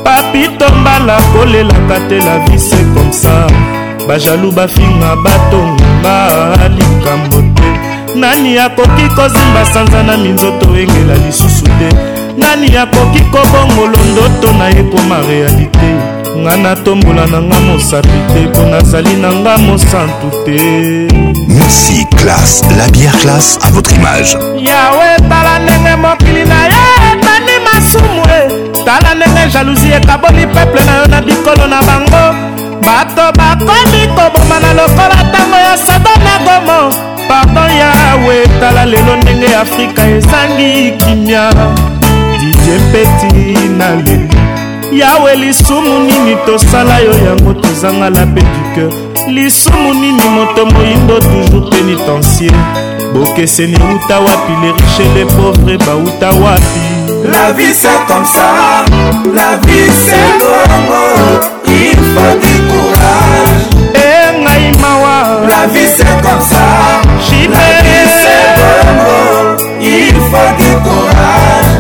Speaker 55: papito mbala kolelaka te la vise komsa bajalu bafinga batonga likambo te nani akoki kozimba sanza na minzoto engela lisusu te nani akoki kobongolo ndoto na ekoma realite nga natombola nanga mosapi te mpo nazali nanga mosantu te
Speaker 49: merci classe la bière classe à votre image
Speaker 56: yawe tala ndenge mokili na ye etani masumu e tala ndenge jalousi ekaboli peple na yo na bikolo na bango bato bakomi koboma na lokola ntango ya sodome gomo pardon yawe tala lelo ndenge afrika ezangi kimia didie mpeti na leli yawe lisumu nini tosala yo yango tozangala mpe du cœur lisumu nini moto moyindo toujours pénitencier bokeseni euta wapi le riche le pauvre bauta
Speaker 57: wapi la vie c'est comme ça la vie c'est longo il faut du courage
Speaker 56: e ngai mawa
Speaker 57: la vie c'est comme ça chimere c'est longo il faut du courage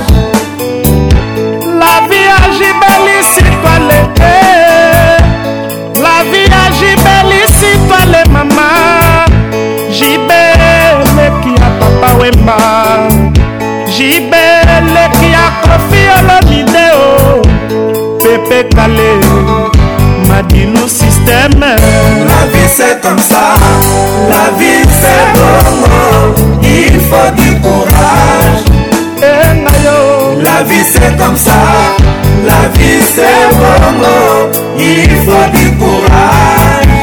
Speaker 56: kofi olomide o pepe kale
Speaker 57: madilu systeme la vie c'est comme ça la vie c'est bongo il faut du courage
Speaker 56: enga eh, yo la vie c'est
Speaker 57: comme ça la vie c'est bongo il faut du courage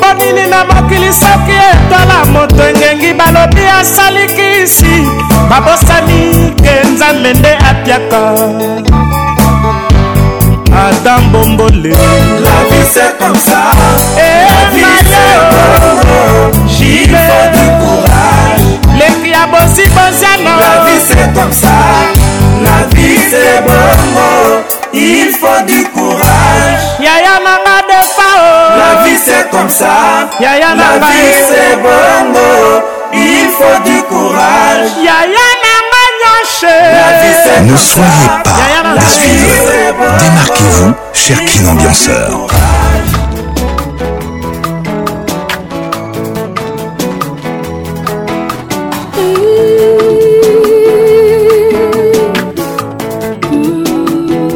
Speaker 57: bonini na mokili soki etala moto engengi balobi asaliki
Speaker 56: mingi babosani ke nzambe nde apiaka ata mbombole
Speaker 57: leki
Speaker 56: ya bosibosiano
Speaker 57: Il faut du courage.
Speaker 56: Yaya nanga de pao.
Speaker 57: La vie c'est comme ça. Yaya nanga. La vie c'est bongo. du courage.
Speaker 49: Ne soyez pas des suiveurs. Démarquez-vous, cher Kin Ambianceur.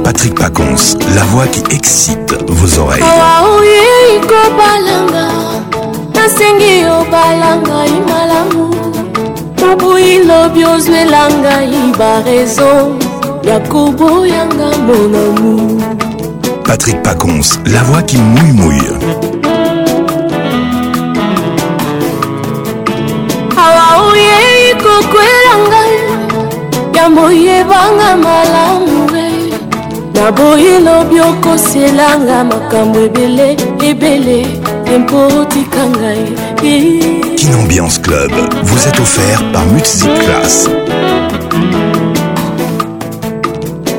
Speaker 49: Patrick Pacons, la voix qui excite vos oreilles. yakubu ilobi ozwela ngai barezo yakubu yanga monamu patrick pacons la voix qui mouille mouille awa oyei kokwela ngai ya moyebanga malamu naboyi lobi okosielanga makambo ebele ebele tempo tika ngai Kinambiance Club vous êtes offert par Music Class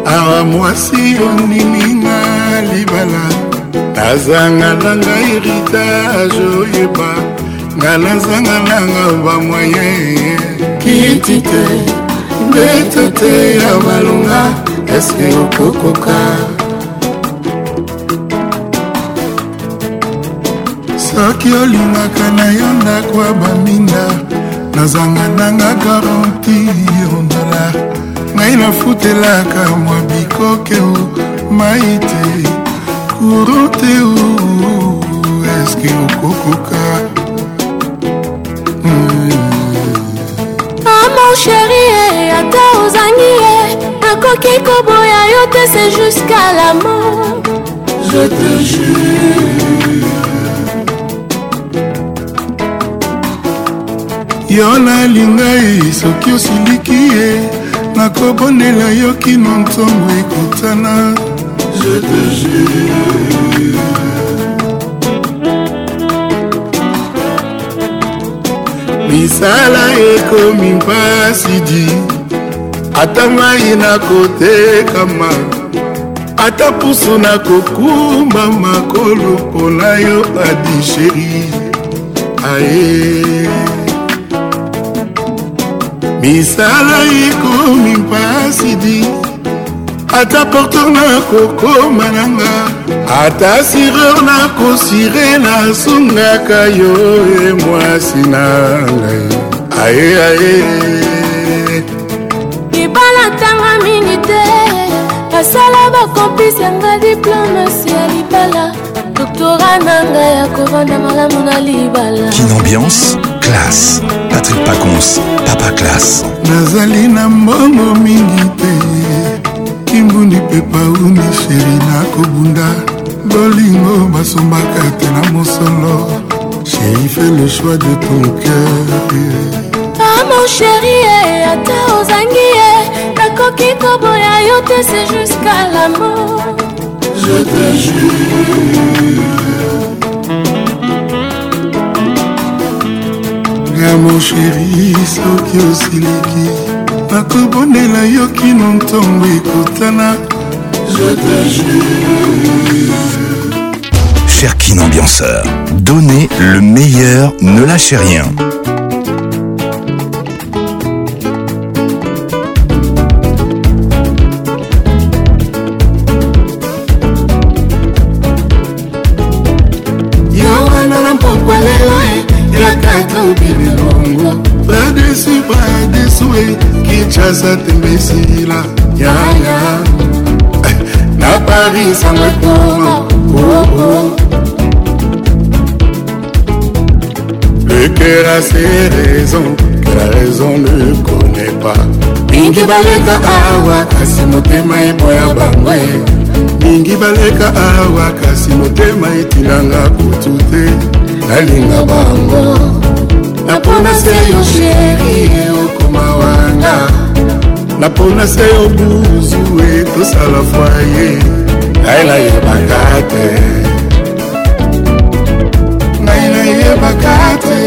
Speaker 49: awa mwasi ondininga libala nazanga na nga heritage oyeba nga nazanga nanga
Speaker 58: bamoye kiti te ndeto te ya balonga eske okokoka soki olingaka na yo ndako ya baminda nazanga nanga garanti rondola ngai nafutelaka mwa bikoke mai te kuro te eske okokoka amon ah, sheri eh, ata ozangi ye eh. nakoki koboya yo te se jusqu'à la mort je te jure yo nalingai soki osiliki ye nakobondela yo kino ntongo ekutana je te jure misala ekomi mpasi di ata ngai nakotekama ata pusu nakokumba makolo mpona yo adisheri aye misala ekomi mpasidi ata porteur nakokoma nanga ata sireur nakosire nasungaka yo e mwasi na ngai aye aye libala
Speaker 49: ntanga mingi te basala bakompisi yanga diplome si ya libala doktora nanga ya kovanda malamu na libala kinambiance classe patrick pacons papa classe
Speaker 58: nazali na mbongo mingi te kimbundi mpe pauni sheri nakobunda bolingo basombaka te na mosolo sheri fait le choix de ton cœur
Speaker 59: amo ah, sheri eh, ata ozangi ye eh. nakoki koboya yo te se jusqu'à la mort
Speaker 58: je te jure nanga mosheri soki osiliki
Speaker 49: nakobondela yo kino ntongo ekotana Cherkin Ambianceur, donnez le meilleur, ne lâchez rien.
Speaker 60: esango ekoma lequel a ses raisons que la raison ne connaît pas mingi baleka awa kasi motema eboya bango e. mingi baleka awa kasi motema etilanga kutu te nalinga bango napona se yo sheri e okoma wanga napona se yo buzu etosala fwaye ngai nayebaka te ngai nayebaka te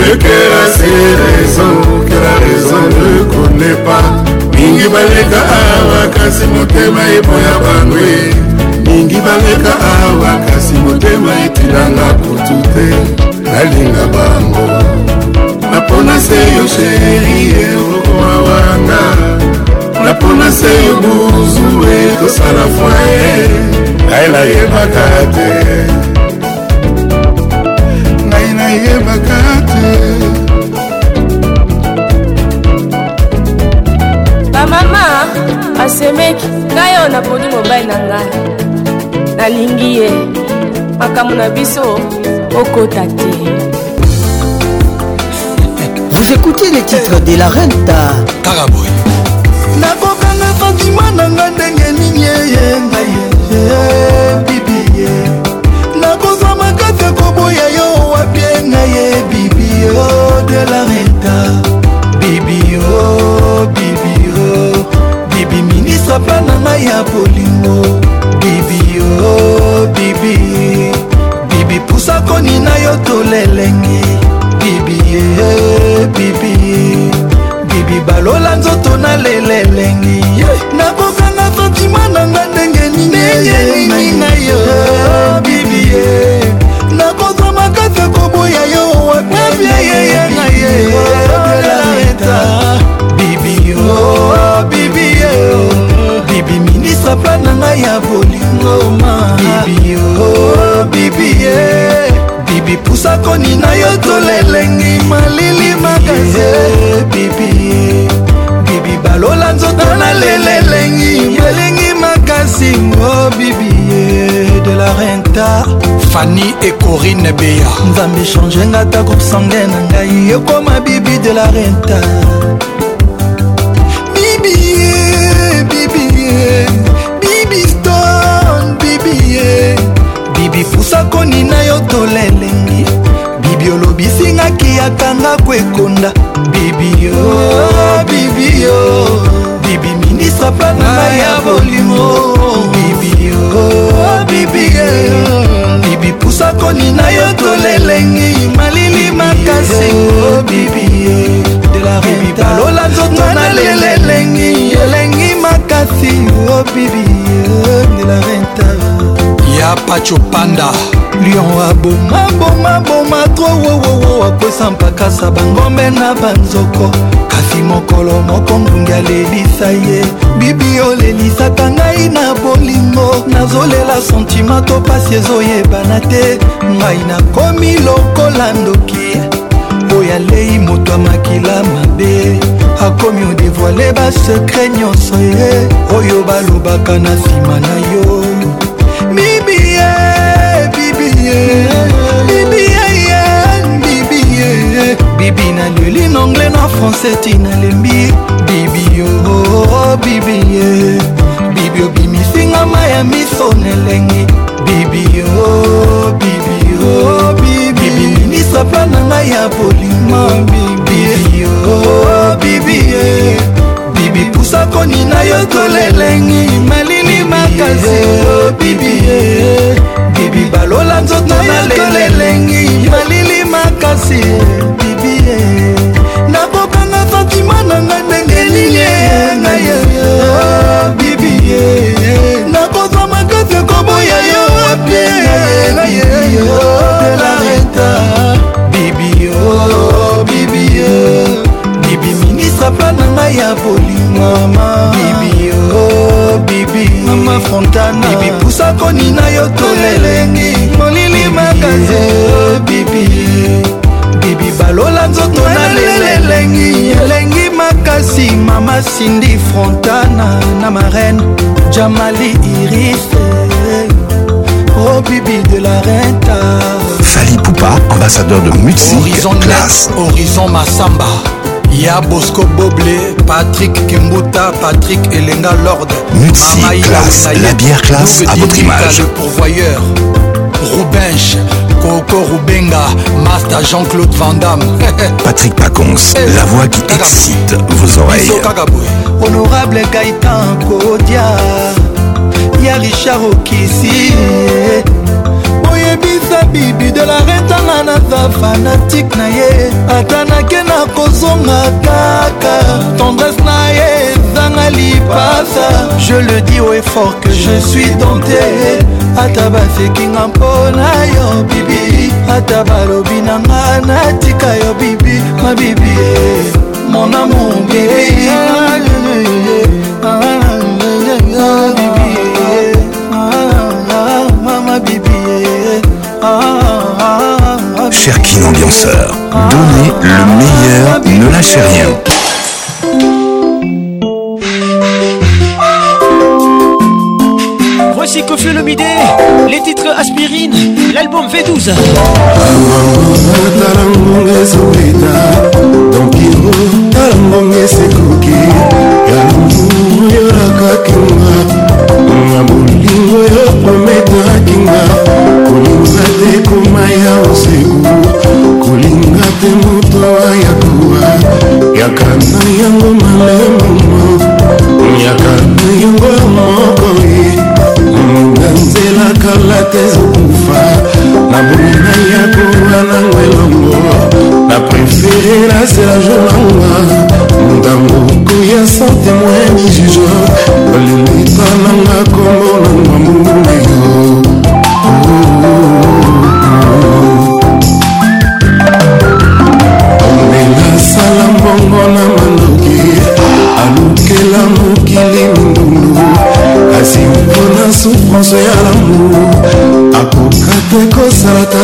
Speaker 60: lekela se raison que la raison ne connaît pas mingi baleka awa kasi motema eboya bangwe mingi baleka awa kasi motema etilanga kutu te nalinga bango napona se yo sheri eoa wana napona se buzue tosala foye ngai nayebaka te
Speaker 61: ngai
Speaker 60: nayebaka te
Speaker 61: bamama basemeki ngai oyo napodi mobali na ngai nalingi ye makambo na biso okota te
Speaker 62: Vous écoutez les titres de la Renta kaka boye
Speaker 63: nakokanga santima na nga ndenge nini eye ngai bibi nakozwa makasi koboya yo wapie ngai ye bibio de la reta bibio bibio bibi ministre mpa na ngai ya bolingo bibio bibi bibi pusa koni na yo tolelengi bibi bibi bibi balola nzoto na lela elengi nakokanga fantima na nga ndenge nini na oh, yo bibi nakozwa makasi koboya yo wapiyeyeyenga ye delareta bibi o bibi bibi ministre plan na ngai ya bolingo ma bibi o oh, bibi ye bibi pusakoni na yo tolelengi malili makaze bibi bibi balola nzoto na lelelengi elengi makasi ngo bibi eh, de la renta
Speaker 64: fani ekorine beya
Speaker 63: nzambe change nga ta kosange na ngai ekoma bibi de la renta bipusakoni na yo tolelengi bibi olobisingaki yakanga kwekonda bibio bibio bibi minisa plananga ya bolimo bibio bibie bibi pusakoni na yo tolelengi malili makasi bibie bibi balola nzoto na lelelengi elengi makasi o oh, bibie de la renta
Speaker 65: ya pachopanda lion abomabomaboma tro wowowo akwesa mpakasa bangombe na banzoko kasi mokolo moko ngungi alelisa ye bibi olelisaka ngai na bolingo nazolela sentima to pasi ezoyebana te ngai nakomi lokola ndoki oyo alei moto amakila mabe akomi odevoile basekre nyonso ye oyo balobaka na nsima na yo bibi naleli na anglais na français ti nalembi bibi yo bibi ye
Speaker 63: balola nzoto nalelengi malili makasi bibie nakokanga fatima nanga ndenge nini ngaye ah, bibie nakozwa makasi koboya yo wapielaeta oh, bibio oh, bibie bibi minisa pla na ngai ya bolimama bibie bibi
Speaker 65: mama fontana
Speaker 63: bibi pusako nina yo tolelengi molili makaze eh, bibi bibi balola nzoto nalelelengi elengi makasi mama sindi frontana na marene jamali irife eh. Oh bibi de la renta
Speaker 49: Fali Poupa, ambassadeur de Mutsi
Speaker 66: Horizon
Speaker 49: Class
Speaker 66: Horizon Massamba ya bosco boble patrik kimbuta patrik elenga lord
Speaker 49: mamaiclasse la bière classe à votre image le pourvoyeur
Speaker 67: roubenche Coco Rubenga, Master Jean-Claude Van Damme. [LAUGHS]
Speaker 49: Patrick Pacons, la voix qui excite vos oreilles.
Speaker 68: Honorable Gaëtan Kodia, y'a Richard Okisi. oyebisa bibi de la retanga naza fanatike na ye ata nake na kozonga kaka tendresse na ye ezanga lipasa je le dis au effort que je suis dompté ata basekinga mpona yo bibi ata balobi na nga natika yo bibi mabibi mon amour bibi
Speaker 49: Cherkin Ambianceur, donnez le meilleur, ne lâchez rien.
Speaker 69: Voici Kofi Lomidé, les titres Aspirine, l'album V12. ya oseku kolinga te moto ayakuwa yaka na yango malemamo yaka na yango moko ye na nzela kala te ezokufa na boni na yakowa nango elongo na prefere nasela jonanga ntango koya santemoini jujo olingisa nanga kombo na ngwambungune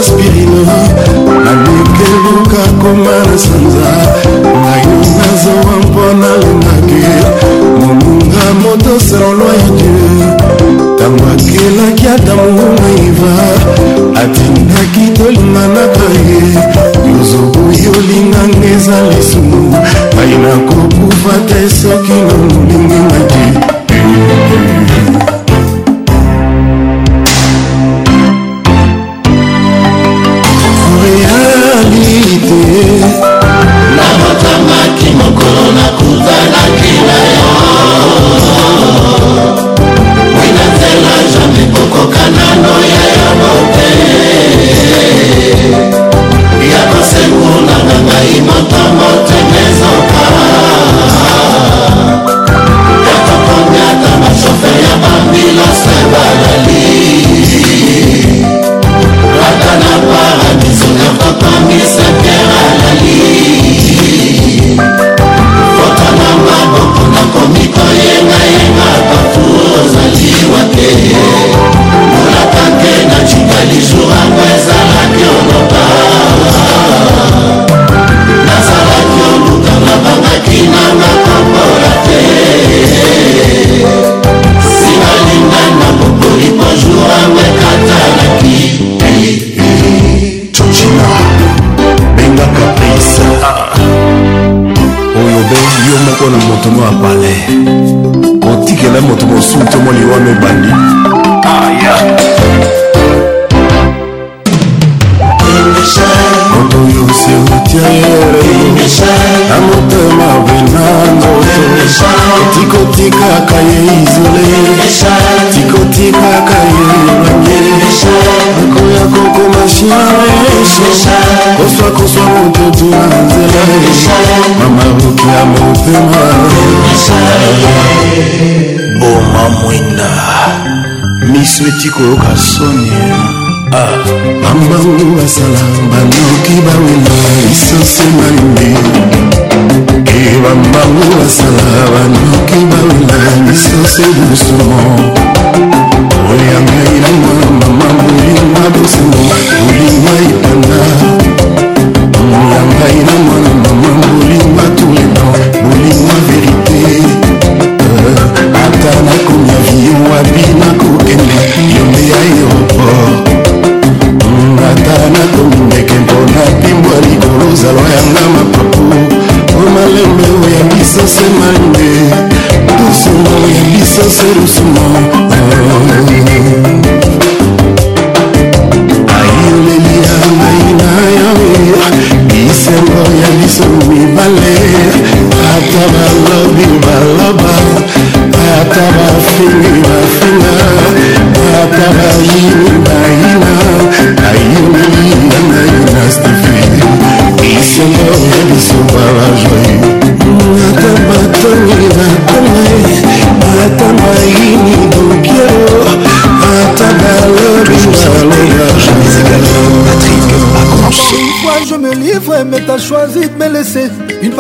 Speaker 70: aspirino nalukeluka koma na sanza nayo nazowa mpona lingaki moninga moto selolwa ya dieu ntango akelaki ata monguna iva atindaki tolinganaka ye yozobo yolinganga eza lisumu ngai nakokufa te soki na molingi ngai
Speaker 71: nauti koyoka soni ah, bambangu basala banoki bawela lisansi malimbi e bambangu basala banoki bawela lisansi busumo oyanga ilangwa mama bolingwa bosengo bolingwa ipanda oyanga ilangwa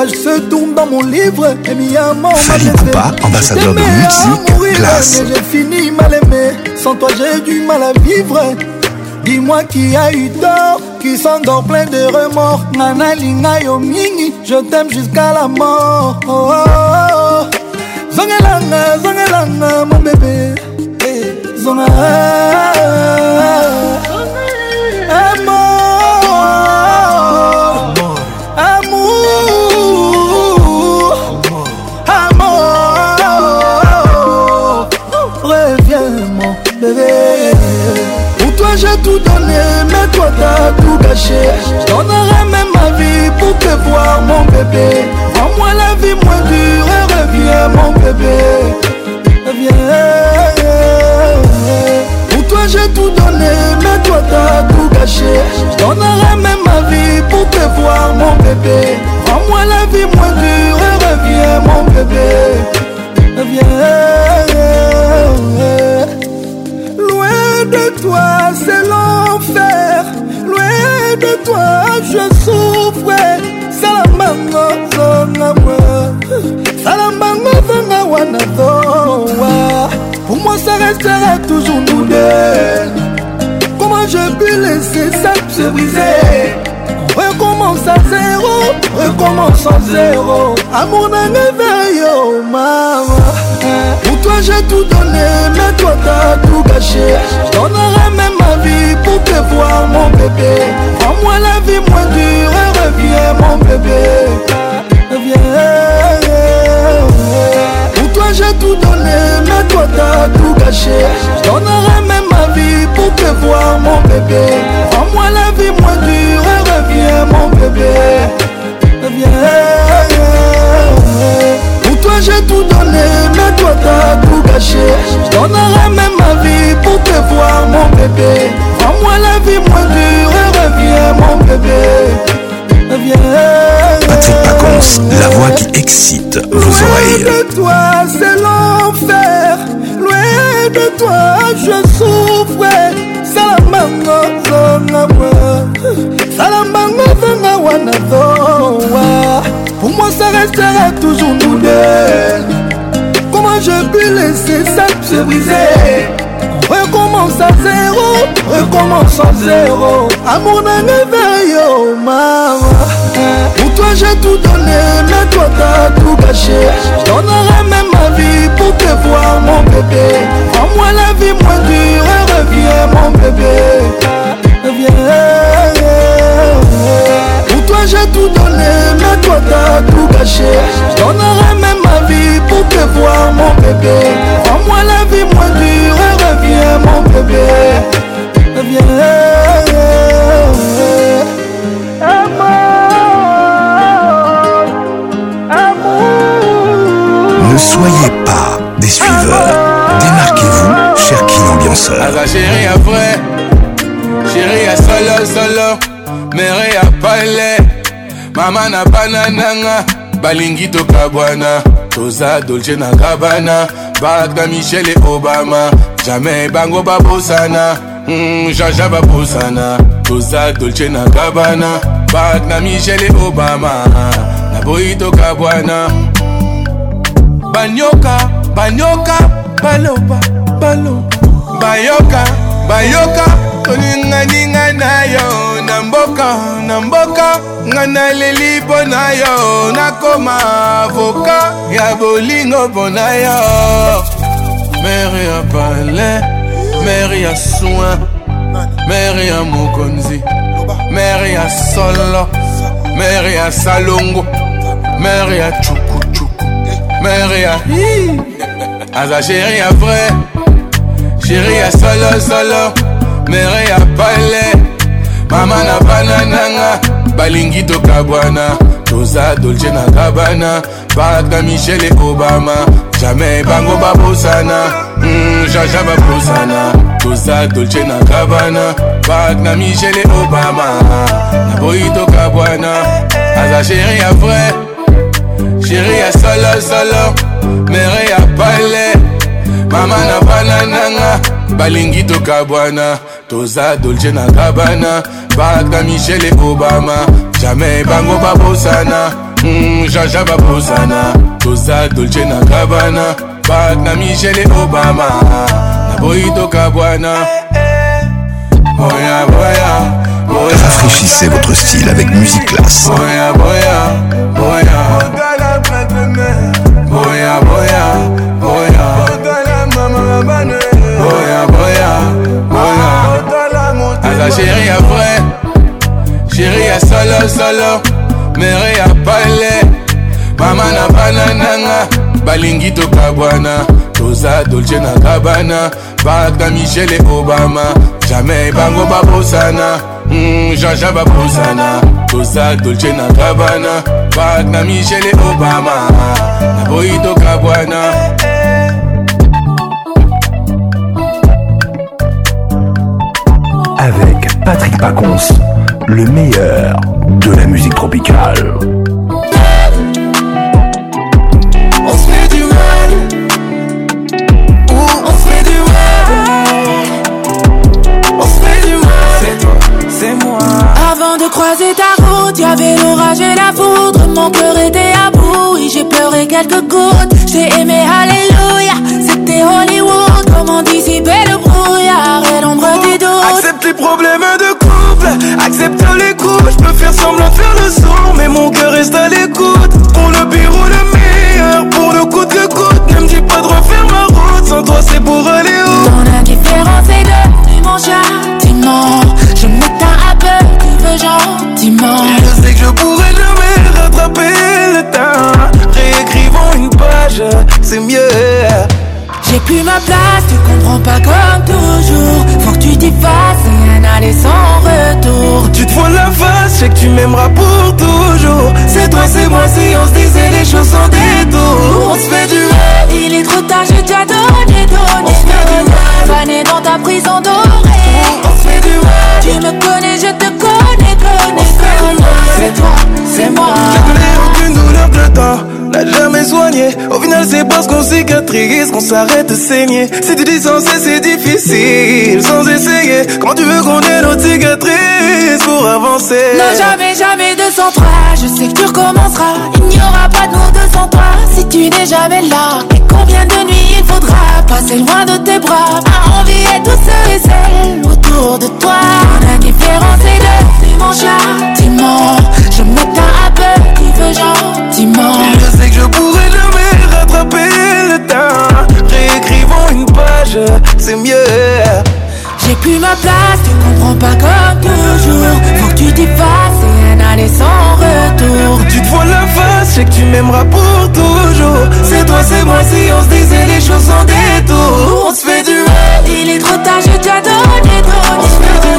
Speaker 72: Je se tourne dans mon livre et mi amant Fali
Speaker 49: Je ambassadeur de musique, classe
Speaker 72: J'ai fini mal aimé, sans toi j'ai du mal à vivre Dis-moi qui a eu tort, qui s'endort plein de remords Nana Lina yo je t'aime jusqu'à la mort oh, oh, oh. mon bébé eh, zona Je Je même ma vie pour te voir, mon bébé. Rends-moi la vie moins dure et reviens, mon bébé. Reviens. Pour toi, j'ai tout donné, mais toi, t'as tout gâché. Je même ma vie pour te voir, mon bébé. Rends-moi la vie moins dure et reviens, mon bébé. Reviens. Loin de toi, c'est toi je souffre salambango zonga mwa salambango zonga wana zowa pour moi ça restera toujours nous deux comment je puis laisser ça se briser recommence à zéro recommence en zéro amour nanga veille oh mama Pour toi j'ai tout donné, mais toi t'as tout gâché. Je même ma vie pour te voir, mon bébé. En moi la vie moins dure et reviens, mon bébé. Reviens. Pour toi j'ai tout donné, mais toi t'as tout gâché. J'donnerais même ma vie pour te voir, mon bébé. En moi la vie moins dure et reviens, mon bébé. Reviens. Pour toi j'ai tout toi t'as tout gâché Je donnerai même ma vie pour te voir mon bébé Rends-moi la vie moins dure et reviens mon bébé Reviens
Speaker 49: Patrick Paconce, la voix qui excite vos loin oreilles
Speaker 72: de toi c'est l'enfer Loin de toi je souffre Salamango zonga moi Salamango zonga wana zowa Pour moi ça restera toujours nous deux Je peux laisser ça se briser Recommence à zéro, recommence à zéro Amour mon veille, oh maman Pour toi j'ai tout donné, mais toi t'as tout gâché Je donnerai même ma vie pour te voir mon bébé en moi la vie moins dure reviens mon bébé Reviens Pour toi j'ai tout donné, mais toi t'as tout gâché Je donnerai même vie pour te voir mon bébé Rends-moi la vie moins dure Reviens mon bébé Reviens Amour Amour
Speaker 49: Ne soyez pas des suiveurs Démarquez-vous, cher Kin Ambianceur
Speaker 73: Aza ah chérie après Chérie à solo solo Mère à palais Maman à banananga Balingi tokabwana toza dolce na gabana bak na michel e obama jamai bango babosana mm, jaja babosana toza dolce na gabana bak na michel e obama naboyi toka bwana banyoka banyoka baloba baloba bayoka bayoka toninganinga na yo na mboka na mboka ngai naleli mpo na yo nakoma avoka ya bolingo mpo na yo mere ya palais mere ya soin mere ya mokonzi mere ya solo mere ya salongo mere ya cukucuku mere ya aza sheri ya vrai sheri ya solosolo mere ya palais mama na bana nanga balingi tokabwana toza dolce na gabana baka michel e obama jamai bango babosana mm, jaja babosana toza dolce na gabana bak na michel e obama naboyi tokabwana aza sheri ya vrai sheri ya solosolo mere ya pale mama na bana nanga balingi tokabwana toza dolce na gabana bata michel e obama jamai bango babosana mm, jaja babosana toza dolce na gabana bata michel e obama naboyi tokabwana boya boya
Speaker 49: Rafraîchissez votre style avec musique classe.
Speaker 73: Boya, boya, boya. Boya, boya. La chérie après Chérie à solo solo Mère à palais Mama na banananga Balingi tokabwana toza dolce na kabana bak na michele obama jamai bango babosana mm, jaja babosana toza dolce na kabana bak na michele obama naboyi tokabwana
Speaker 49: Patrick Pacons, le meilleur de la musique tropicale.
Speaker 74: On se met du web. On se met du mal, On se met
Speaker 75: du mal, C'est toi, c'est moi.
Speaker 76: Avant de croiser ta route, il y avait l'orage et la foudre. Mon cœur était à bout, et j'ai pleuré quelques gouttes. J'ai aimé Alléluia, c'était Hollywood. Comment dissiper le brouillard et l'ombre des doutes?
Speaker 77: Accepte les problèmes les je peux faire semblant de faire le son Mais mon cœur reste à l'écoute Pour le pire ou le meilleur, pour le coup que coûte Ne me dis pas de refaire ma route, sans toi c'est pour aller où
Speaker 76: Mon indifférence est et de mon gentiment Je me un peu, tu veux gentiment
Speaker 77: Je sais que je pourrais jamais rattraper le temps Réécrivons une page, c'est mieux
Speaker 76: j'ai plus ma place, tu comprends pas comme toujours tu t'effaces et un aller sans retour
Speaker 77: Tu te vois la face, c'est que tu m'aimeras pour toujours C'est toi, c'est moi, si on se disait les choses sans détour On se fait du mal,
Speaker 76: il est trop tard, je t'ai donné, donné On se fait
Speaker 77: du mal,
Speaker 76: dans ta prison dorée
Speaker 77: On se fait du mal,
Speaker 76: tu me connais, je te connais, connais,
Speaker 77: mal,
Speaker 76: C'est toi, c'est moi,
Speaker 77: douleur temps n'a jamais soigné. Au final, c'est parce qu'on cicatrise qu'on s'arrête de saigner. C'est tu dis sans c'est difficile, sans essayer. Quand tu veux qu'on ait nos cicatrices pour avancer?
Speaker 76: Non, jamais, jamais de sans Je sais que tu recommenceras. Il n'y aura pas de nous deux sans toi. Si tu n'es jamais là, et combien de nuits il faudra passer loin de tes bras? envie envier tout seul et celles autour de toi. La différence est de, mon Je me tape, à peu, tu veux genre.
Speaker 77: Tu je sais que je pourrais jamais rattraper le temps. Réécrivons une page, c'est mieux.
Speaker 76: J'ai plus ma place, tu comprends pas comme toujours. Faut que tu t'effaces, c'est un aller sans retour.
Speaker 77: Tu te vois la face, et que tu m'aimeras pour toujours. C'est toi, c'est moi, si on se disait les choses sans détour.
Speaker 76: On se fait du mal, il est trop tard, je t'ai donné trop. On
Speaker 77: se fait du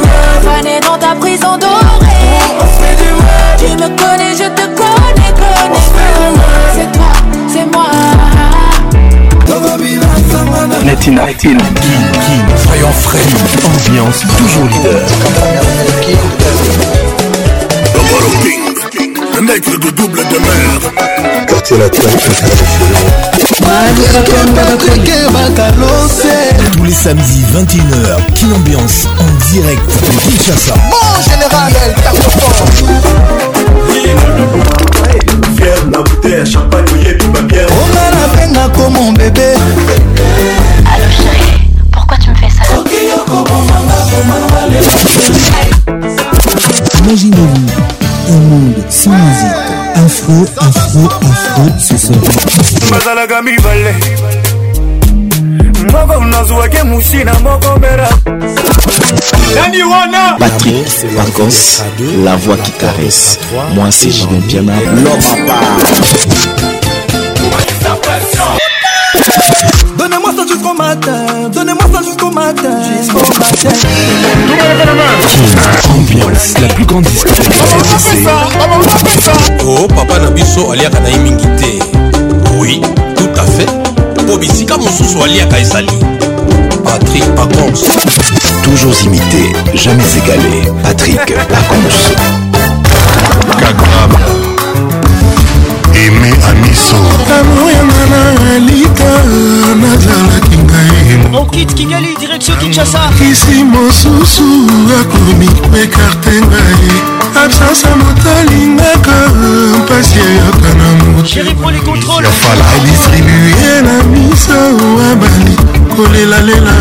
Speaker 76: mal, dans ta prison dorée.
Speaker 77: On se fait du mal,
Speaker 76: tu me connais, je te connais.
Speaker 49: King King Soyons
Speaker 78: Ambiance toujours leader. Le mec
Speaker 79: de double de mer. Quartier latin,
Speaker 80: tous les samedis 21h, King Ambiance en direct de Kinshasa. Bon général, elle tape fort. On a la
Speaker 81: peine à comment bébé. Imaginez-vous un monde sans musique. Afro, afro, afro, ce sera. bazalaka
Speaker 49: mibale moko nazwaki musi na moko mbera nani wana patrik pacos la voix qui caresse moi c'est jivin piana l'homme à part
Speaker 80: Donnez-moi ça jusqu'au matin. Donnez-moi ça jusqu'au matin. Jusqu'au matin. Ambiance, la plus
Speaker 82: grande discothèque
Speaker 80: Oh, papa
Speaker 83: Nabiso, aliaka na imingi te. Oui, tout à fait. Po bisika mosusu aliaka ezali. Patrick Pacons.
Speaker 49: Toujours imité, jamais égalé. Patrick Pacons. Kagrab.
Speaker 84: mpe amiso amoyanga
Speaker 85: na alika nazalaki ngai okit kingali direction kinshasa kisi mosusu akomi koekarte ngai absence motalingaka mpasi eyaka na motoyafala adistribue na miso
Speaker 84: abali kolelalela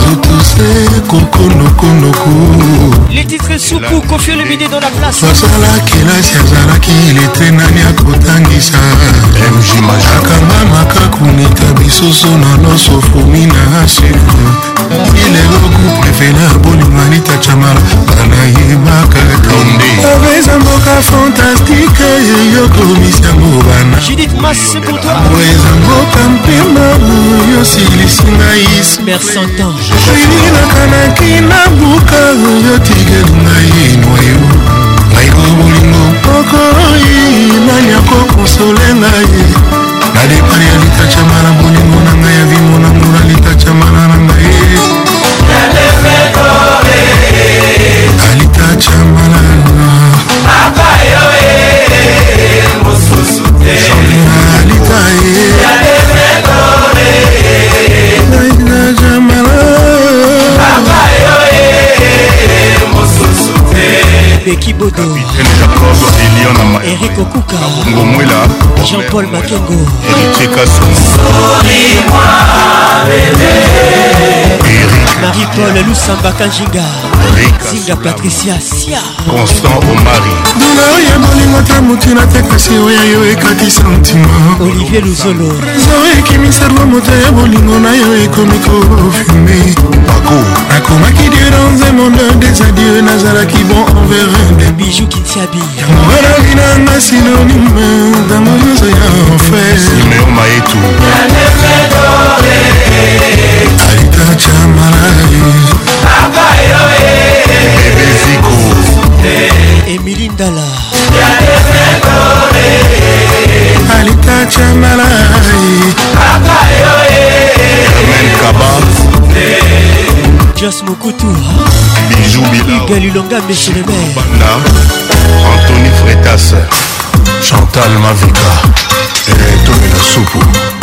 Speaker 84: zotose kokondokondoku titre soukou kofio lebide dans la place bazalaki lasi azalaki ilete nani akotangisa
Speaker 85: akanga makakunika
Speaker 84: bisoso na loso fomi na aseko lelo groupe fela boninganita chamala banayebaka tonde aveza mboka fantastique eyokomisiango banaeza mboka mpema oyo silisi ngai nakanaki na buka oyo tigeli ngai noyo ngai kobolingo pokoyi nani akokonsole ngai
Speaker 85: eleki bodoeric okukaongomwela jean-paul makengo eritrikaso
Speaker 86: Marie-Paul Lusamba Kanjinga Zinga Patricia Sia Constant Omari Bila oya
Speaker 87: molingo te mutu natekasi oya yo ekati santima Olivier Luzolo Trésor ekimisa lwa moto ya bolingo na yo ekomi kofume Bako Nakomaki dieu dans un monde des adieux nazalaki bon envers un Bijou Kintiabi Yangoelaki nanga synonyme ntango nyonso ya enfer Simeon Maetu
Speaker 88: Yanefredo
Speaker 89: emili ndala alitacha malai kaba
Speaker 90: jos mokutu bigalilonga meselebanda
Speaker 91: antony fretas chantal mavika et tony la soupe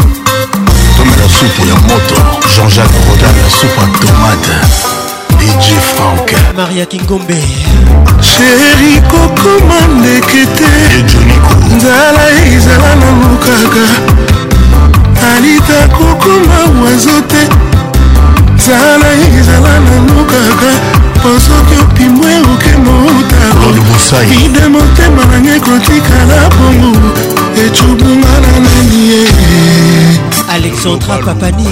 Speaker 91: ya supu ya moto jean-jacques rodan ya supu ya tomate dj frank
Speaker 90: maria kingombe
Speaker 91: sheri kokoma ndeke te
Speaker 92: nzala
Speaker 91: ezala nalukaka alita kokoma wazo te nzala ezala nalukaka po soki opimwe
Speaker 92: okemotavide
Speaker 91: motema nange kotikala bongo ecubunga na nani ye
Speaker 90: alexandra papani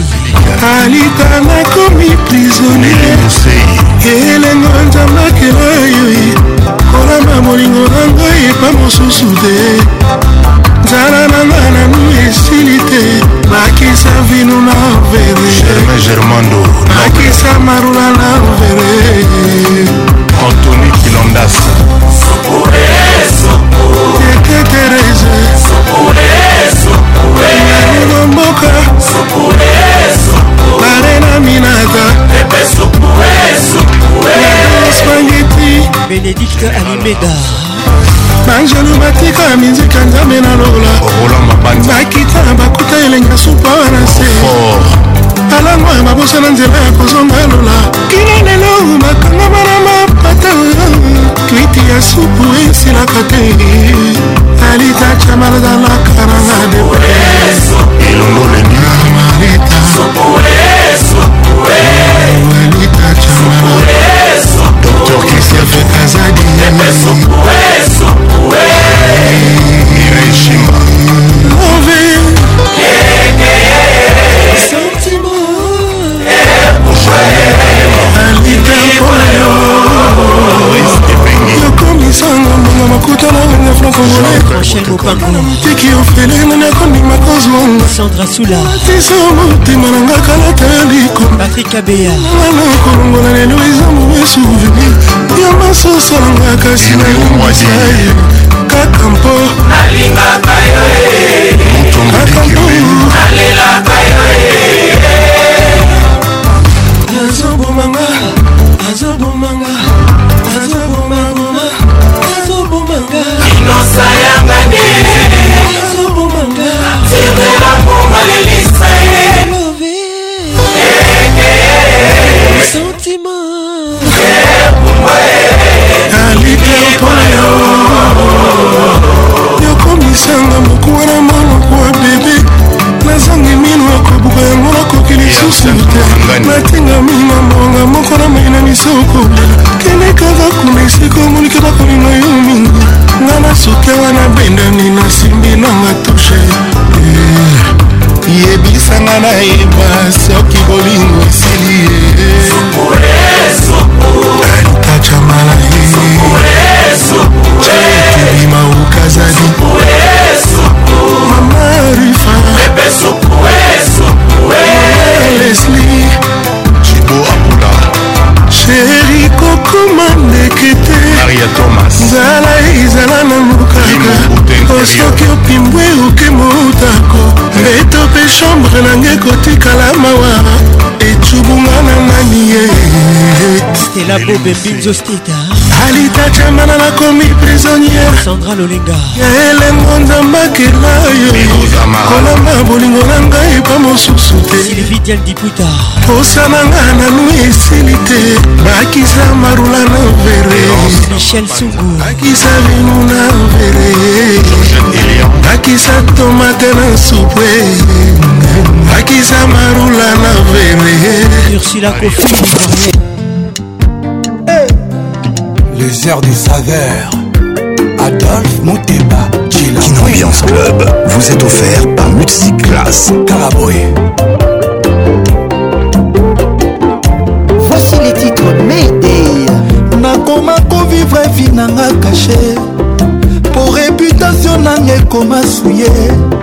Speaker 91: alitanga komi prisonnier elengo nzambakela yoi kolamba molingo na ngai epa mosusu te nzala na nga nanu esili te nakisa vino na
Speaker 92: verenakisa
Speaker 91: marula na vere
Speaker 92: antoni kilondas
Speaker 91: eteterese mboka barena minaka spageti benedikt alimeda banjelu batika minzika nzambe na lola bakita bakuta elenga supa wana se alangwa babosa na nzela ya kozonga lola kino lelo bakangama na ma ata kriti ya supu esilaka te alita camalada na
Speaker 93: kara na debre elongo leninga marita alita camalada Por christian fekazadi
Speaker 91: régime mauvais sentiment
Speaker 90: alita mpona yo kobima makuta na ngai ya francongolaisiki ofele nani akondima kozmongaatisa
Speaker 91: motema na nga kala talikona kolongola lelo eza mowe souvenir ya masosa na nga kasi nayoaye kaka mpo kaka mpo yokomisanga moku wana monoko ya bebe nazangi mino akobuka yango nakoki lisusu te natingami na monga eh, moko na mai na miso kolela kende kaka kuna esika omonike bakolinga yo mingi nga na soke wana bendani nasimbi nanga tushe yebisanga nayeba soki bolingo esili ye
Speaker 90: motema na ngai kotikala mawa etubunga na ngani ye stela bobembinzo steta alita jamana nakomi prisonniere sandra lolenga ya elengo ndambakela yo kolamba bolingo na ngai pa mosusu te silvidial diputa posa na nga nanu esili te bakisa marula na vere michel sungu bakisa
Speaker 91: vinu na vere bakisa tomate na supwe bakisa marula na vene
Speaker 90: ursula kofi eh.
Speaker 94: les airs des saveurs Adolphe Monteba
Speaker 49: Une ambiance club vous est offert par Music Class Calaboué
Speaker 90: Voici les titres Mayday nakoma kovivre vi nanga kashe po reputation nanga ekoma suye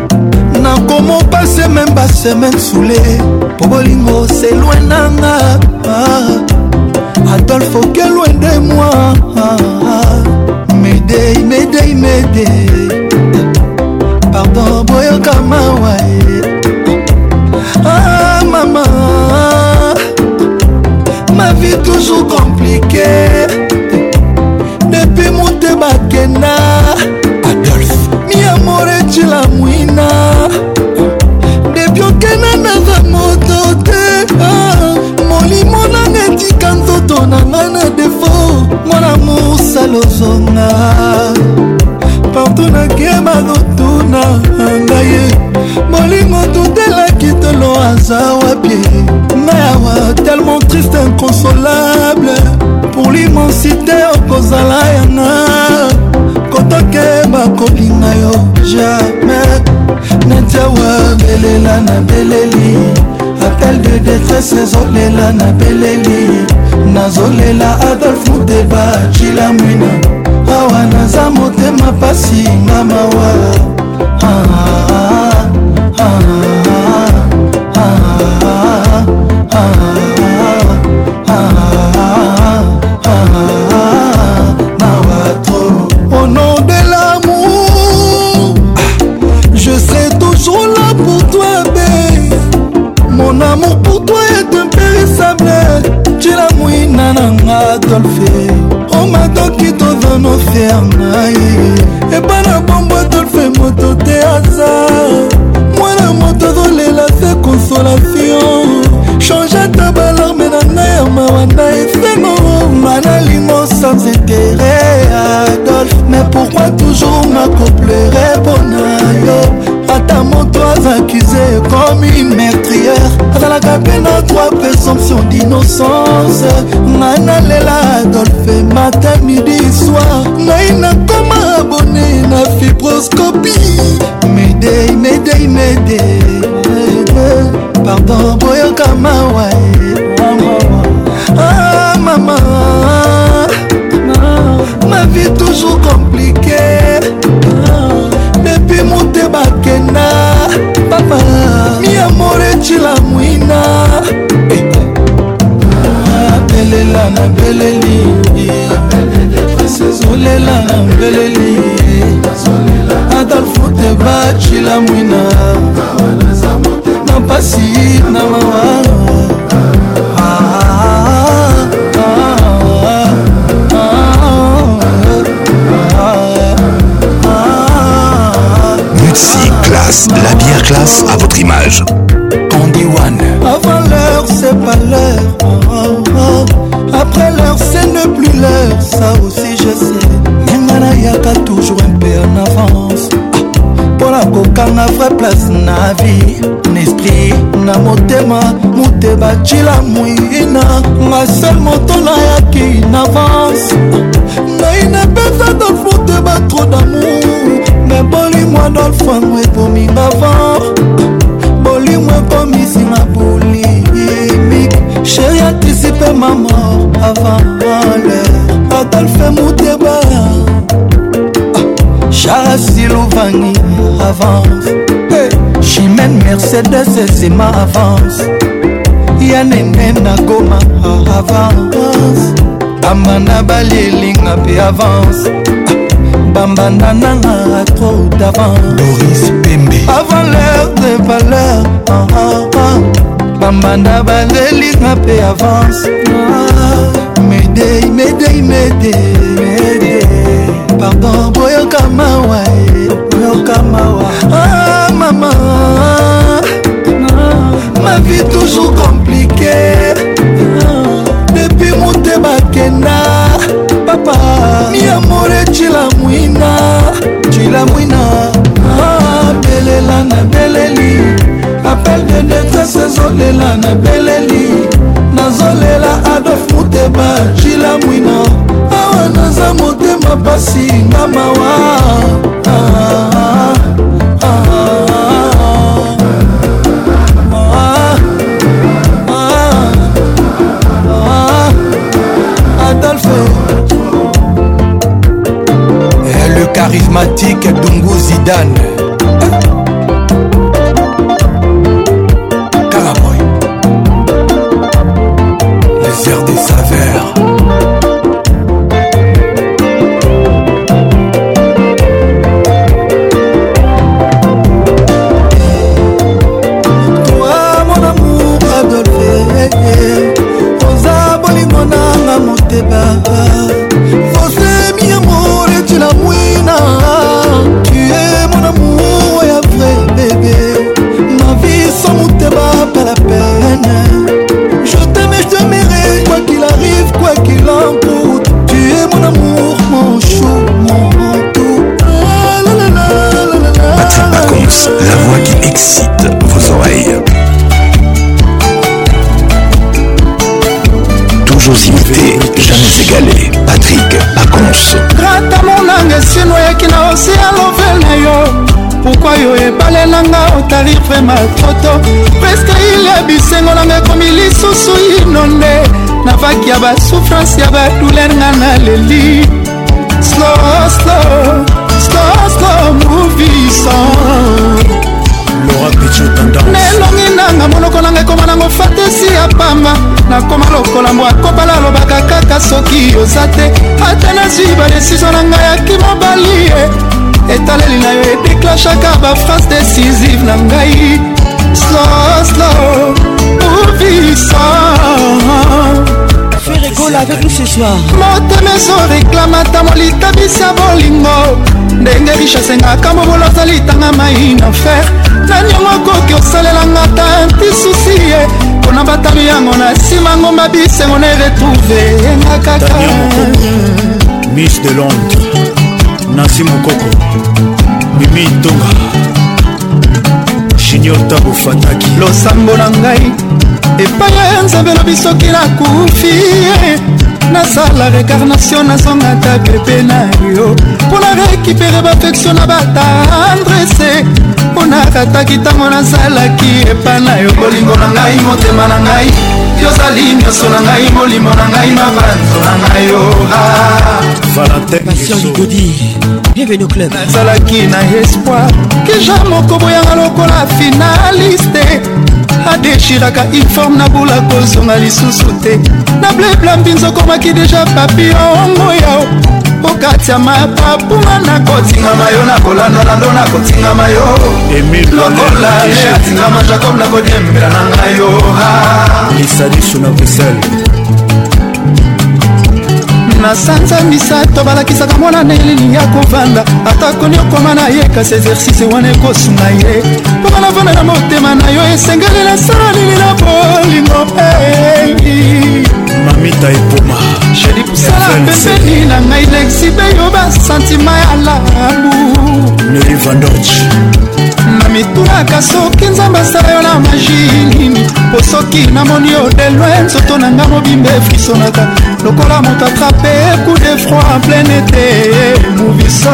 Speaker 90: nakomo pase meme basemaine soule po bolingo selwe nanga adolfo kelwe nde mwa medei medei medei pardon boyoka mawa ah, mama ma vie toujours lozonga partout nakema kotuna ngaye molingo tutelaki tolo aza wapie ngayawa tellement triste inconsolable pour l'immensité okozala yanga kotokeba kolinga yo jamais netiawa belela na beleli appel de détresse ezolela na beleli nazolela adolf muteba cilamwina awa naza motema pasi nga mawa ah, ah, ah, ah, ah, ah, ah, ah, ah, ah. tozano fier na ye epa na bombo adolfe moto te aza mwana moto azolela se consolation change ata balarme na ngai ya mawa na efeno manalingo sans intere adolfe mais pourquoi toujours makoplere mpo na yo preuve accusé ekomi meurtrière azalaka mpe na droit présomption d'innocence ngai nalela adolphe matin midi soir ngai nakoma abone na fibroscopie medei medei medei pardon boyoka mawae
Speaker 49: classe à votre image. Candy One.
Speaker 90: Avant l'heure, c'est pas l'heure. Oh, oh. Après l'heure, c'est ne plus l'heure. Ça aussi, je sais. Nengana yaka toujours un peu en avance. mpona kokanga vrai place na vie na esprit na motema moteba jila moina nga sel moto nayaki na avance naina mpenza dafronte batro damour me bolingo adolfango ekominga avant bolingo ekomisinga bolimike sheri anticipe ma mort avant l'heure adolfe muteba charasilovani ah, avance chimene mercedes ezima avance yanene na goma avance bamba na bali elinga mpe avance bambanda nanga trop davandoris pembe avant l'heure de valeur ah, ah, ah. bambanda balelinga mpe avance ah, medei medei medei pardon boyoka mawa boyoka mawa ah, mama ah, ma vie toujours compliquée ah, depuis moute bakenda papa cilamwina cilamwina abelela ah, na beleli apel de detrese ezolela na beleli nazolela adolf muteba cilamwina awa naza motema pasi nga mawa ah. ah.
Speaker 92: charismatique Dungu Zidane
Speaker 90: ebalelanga otali vrema troto preske ile bisengo nanga ekomi lisusu inonde na vaki ya basouffrance ya badouleur nga na leli slow slow slow slow movisan nelongi nanga monoko nanga ekoma nango fatesi ya pamba nakoma lokola mbwa kobala alobaka kaka soki oza te ata nazwi badesizio na ngai aki mobali ye etaleli na yo edeklashaka baphrase décisive na ngai sloslo movisa rigole avec nous ce soir motema ezoreklamata molitabisi ya bolingo ndenge richesse engaka mobolo azalitanga mai na fer nani yango okoki osalelanga ta ntisusi ye mpona
Speaker 92: batami
Speaker 90: yango na nsima ngomba bisengo na eretrouve engakaka
Speaker 92: miss de londres nansi mokoko mimi ntonga junior tabo fataki losambo na ngai
Speaker 90: epanga ya nzambe lobi soki nakufi nasala recarnation nazonga take mpe na yo mpo na rekipere bafektio na batandrese mpo nakataki ntango nazalaki epa na yo bolingo na ngai motema
Speaker 92: na ngai yozali nyonso na ngai molimo na ngai mabanzo na ngai
Speaker 90: oavalentinaigodi bienvenu club nazalaki na espoir keja moko boyanga lokola finaliste adeshiraka informe na bula kozonga lisusu te na bleblambi nzokomaki deja papi ongo yao okatia mapapunga nakotingama yo nakolandalando nakotingama yo lokola le atingama jacob nakodiembela na ngai yo lisadisu na brisele na sanza misato balakisaka mwana na elilingi akovanda atakoni okoma na ye kasi exercice wana ekosunga ye mpo banavanda na motema na yo esengeli na sala lili na bolingo mami ta epoma sala pembeni na ngai lexibe yo basantima ya labu na mitunaka soki nzambe asala yo na magi nini po soki namoni yo delwe nzoto na nga mobimbe efrisonaka lokola moto atrape coup de froid en plein été moviso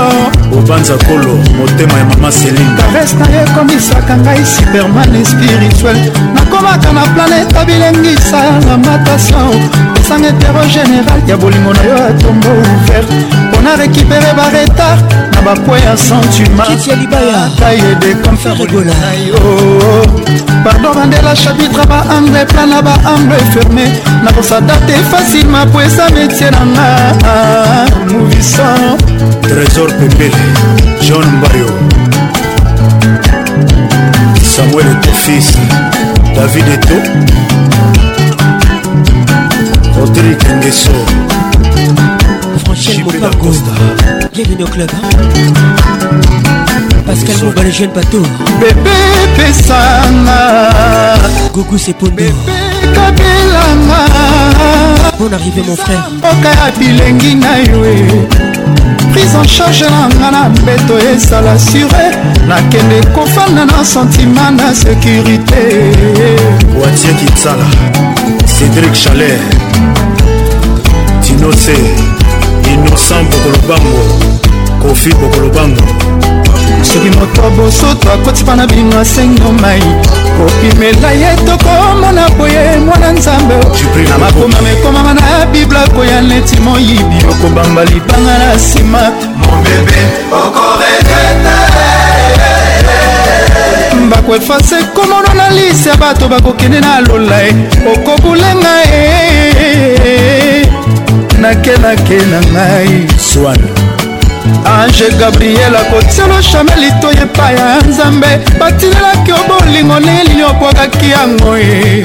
Speaker 92: obanza kolo motema ya mama selin
Speaker 90: kares na ye ekomisaka ngai superman spirituel nakomaka na planeta bilengisanga matation esanga etero général ya bolingo na yo atombo ouvert mpona récupere baretard na bapoi ya sentiment kiti ya libaya tayede konfergola yo bardo bandela chapitre baangle plan na baangle ferme nakosadate facilement po esa metie na nga movisan
Speaker 92: trésor pepele john mbayo samuel etofis david eto rodri kengeso
Speaker 90: Franchel Mopaco, bienvenue au club. Hein? pascal mobale jeune bateau bebe pesanga gugu sepondokabilanga bon arrivé mon frère mboka ya bilengi na yo prise en charge nanga na mbeto esala sure nakende kofanda na sentima na sécurité watie
Speaker 92: kitsala cédrik chaler tinose innocent bokolobango kofi bokolobango
Speaker 90: soki moto bosoto akoti mpa na bilingo asengo mai kopimela ye tokomona boye
Speaker 93: mwana nzambe
Speaker 92: na
Speaker 90: makomama ekomama na bibla koya
Speaker 93: neti moyibi okobamba libanga na nsima mobebe okoregete bako efase
Speaker 90: komono na lisi ya bato bakokende na lola e okobulenga e nakenake na ngai swana ange gabriel akotiala chamel itoy epai ya nzambe batinelaki obolingo neli obwakaki yango ye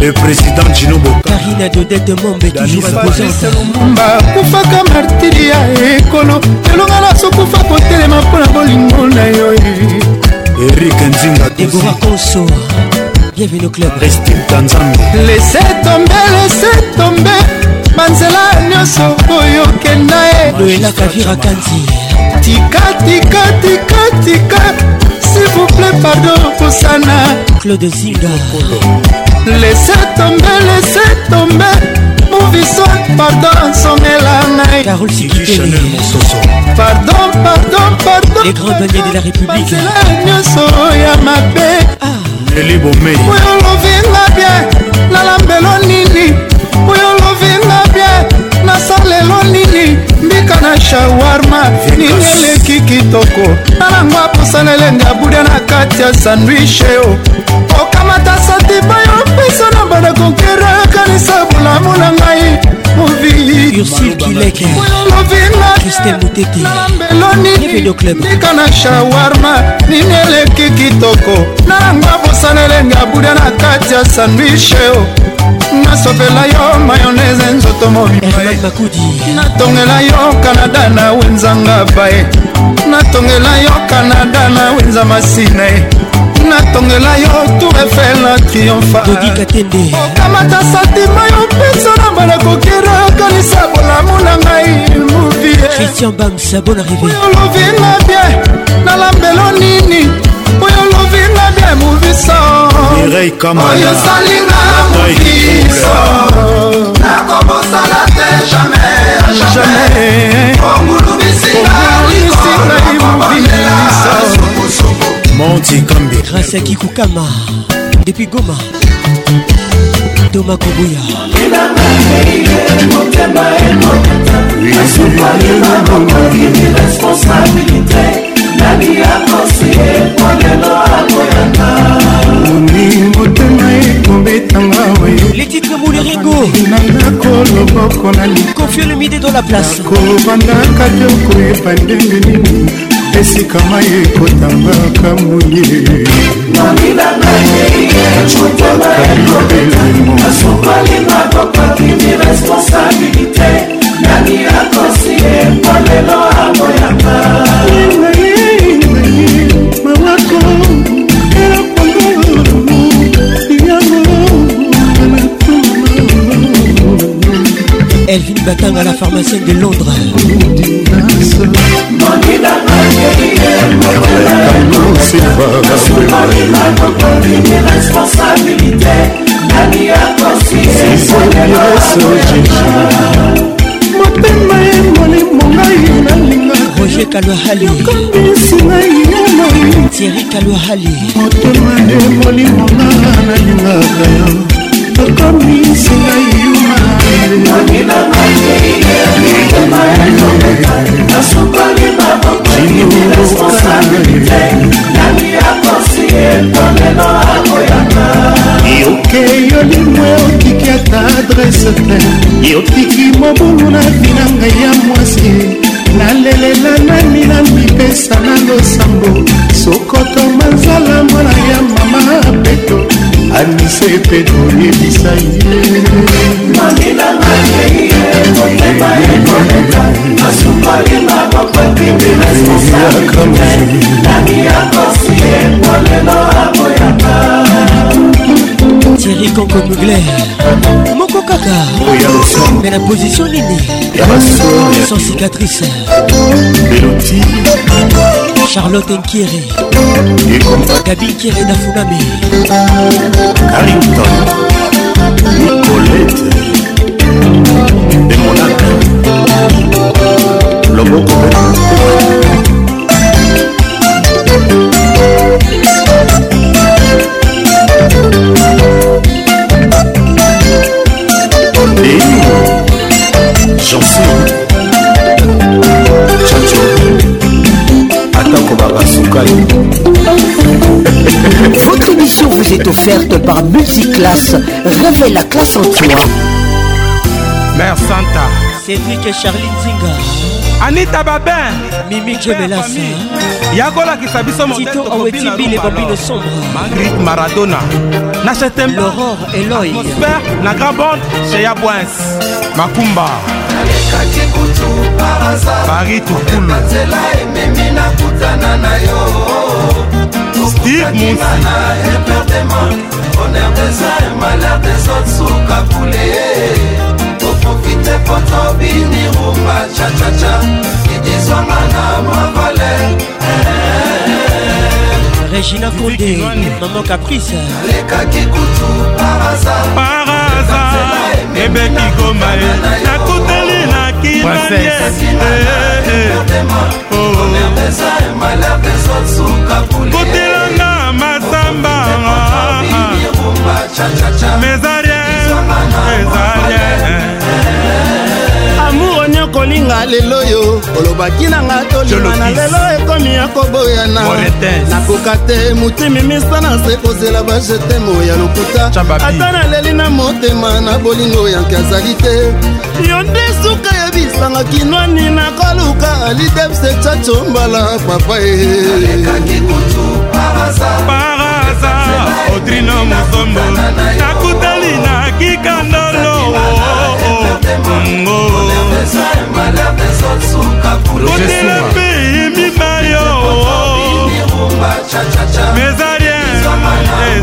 Speaker 92: le président jinobokarina dodete
Speaker 90: mombekijourmba kufaka martiri ya ekolo elonga nasokufa kotelema mpo na bolingo na yo erik
Speaker 85: nzinga debora konso bienvenu club
Speaker 92: restine
Speaker 90: tanzambe lese tombe lese tombe banzela nyonso oyo okenda ye
Speaker 85: loelaka virakanti
Speaker 90: tika tika tika tika sivuple pardon kosana
Speaker 85: claude zinga
Speaker 90: lese tombe lese tombe moviso pardon somela ngai carol sikitele pardon pardon pardon les grands banniers de la république banzela nyonso ya mabe ah. oyo lovinga bien nalambelo nini oyo lovinga bien nasalelo nini mbika na shawarma nini eleki kitoko nanango apusana elenge abuda na kati ya sandwiche yo okamata satiba yo mpeso na bana kokeraka nisa bolamu na ngai movinika na shawarma nini eleki kitoko nanga bosanalenga buda na kati ya sandwiche nasopela yo mayonese nzoto mobimanatongela yo kanada na wenzanga bae natongela yo kanada na wenza masina natongela yo tour efel na triomfaokamata santima yo mpesa na banakokera kanisa bolamu na ngai moviolovi na bie nalambelo nini oyo lovi na bie movisoyo salinga moviso nakobosala te jamais jamais ongulubisinga lisinga moviso monti kambi grâce à kikukama depuis goma toma kobuya motema ekobetanga letitre mouleringonanga koloboko na likonfiolomide dans la place kobandaka te okoyeba ndenge nini esika mai ekotangaka moye nani akosie polelo amoyaka mawako Elvin Batanga, la pharmacienne de Londres. grâce Carlos Silva responsabilité nani akosiesojeje motema emoli mongai nalinga roger kaluahaliokambisi ngai ya moi tieri kaluahali motema emoli monga nalingaka yo okomisi ngai yo yoke yolimwe okiki ata adrese te yokiki mobulu na binanga ya mwasi nalelela nani na mipesa na losambo sokoto manzala mwana ya mama beto anise mpe toyebisa thierry conco mugler moko kaka me na position nini sans cicatrice Charlotte Nkiri Gabi Nkiri Nafunami Carrington Nicolette De Monac Loboko chanson. bakasukali [LAUGHS] votre émission vous est offerte par Multiclasse. Révèle la classe en toi. Mère Santa. Cédric et Charline Zinga. Anita Babin. Mimi Djemelasa. yakolakisa biso tito awetibi le babino sombre magrit maradona na chetem l'aurore eloy atmosphère na grabonde cheya boins makumba okaki kutu parazaari tukununzela ememi nakutana na yo okutakinga na eper de monde honneur des uns malheur des autres sukakule oprofite po tobini rumba chachacha edizwanga na mavaler Regina Condé, Maman Caprice Alekaki kutu paraza Paraza, ebeki goma e Nakuta kotelanga masamba ah, ah. mezarien mezarien omoni okolinga lelo oyo olobaki nanga tolima na lelo ekomi ya koboyana nakoka te motimi misa na se kozela bajetemo ya lokuta ata naleli na motema na bolingo yanke azali te yo nde suka yebisanga kinwani nakoluka alidepse chacho mbala papa e paraza odrino mosombo nakutali na kikandolo kotelema eyimbi na yo mezalien ezalien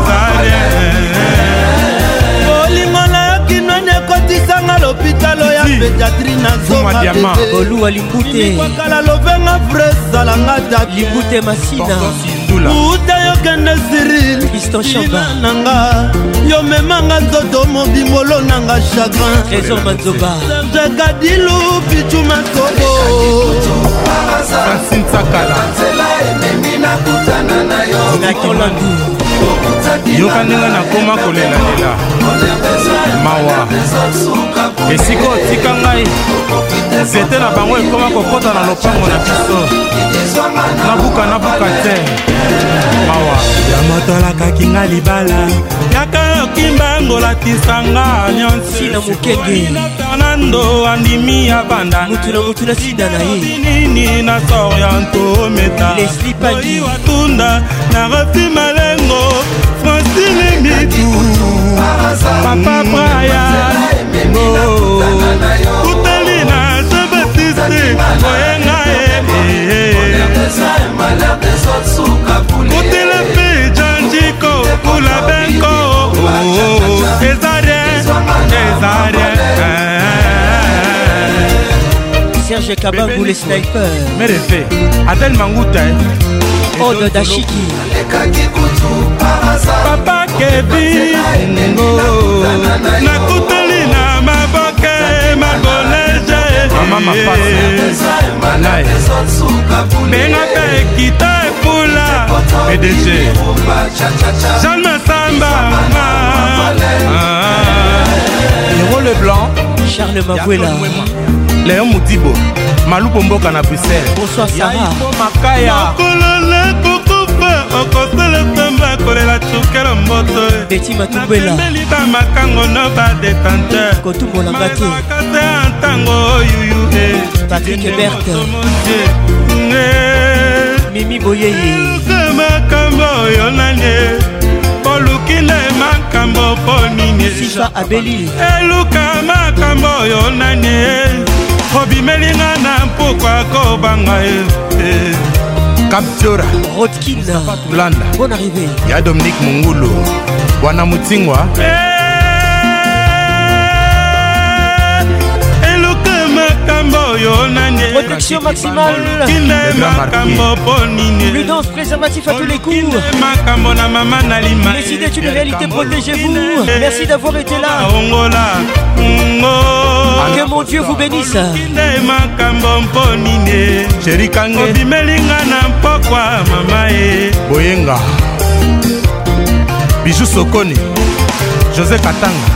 Speaker 90: bolingo na yo kinoni ekotisanga lopitalo ya pédiatri na zomaoluwa likute kwakala lovenga frese na nga dabute masinakuta yokende sirilina na nga yomemanga nzoto mobimolo na nga chagrinekadilu pitu masoboasinzakala nzela ememi nakutana na yo yoka ndenge nakóma kolelalela mawa esika otika ngai nzete na bango ekóma kokɔta na lopango na biso nabuka nabuka te mawa yamato alakaki nga libala yaka nakoki mbangolakisanga nyonsina mokenge fernando andimi ya banda mutu na mutu na sida na ye nini na sorianto metaoi watunda na refi malengo francine mitu papa brian oh. kuteli na sebetiste koyenga ye kutele pe janjiko kula benko serge kabangu le sniper merefe adel manguta ode dashiki papa kebi nakuteli na maboke maboleje benga mpe ekita epula pdg jean masamba Ah. Héro Leblanc Charles Mabouela Léon Moutibo malupo mboka na bruxellesoasamakayamokolola kokufa okosala tamba kolela cukela mboto betimatubeli bamakango no badetanteur kotumbolanga te makate ya ntango oyuyu e patrik bert mimi boyeye makambo oyo nanie olukile makambo mpo nini eluka makambo oyo nani obimelinga na mpokwa kobanga e kaptura e. rodkinlanda ya dominike mungulu bwana mutingwa e, eluka makambo oyo nani protection maximale prudence préservatif à tous les coups les idées d'une réalité protégez-vous merci d'avoir été là que mon dieu vous bénisse obimelinga na mpokwa mama ye boyenga biju sokoni josé katanga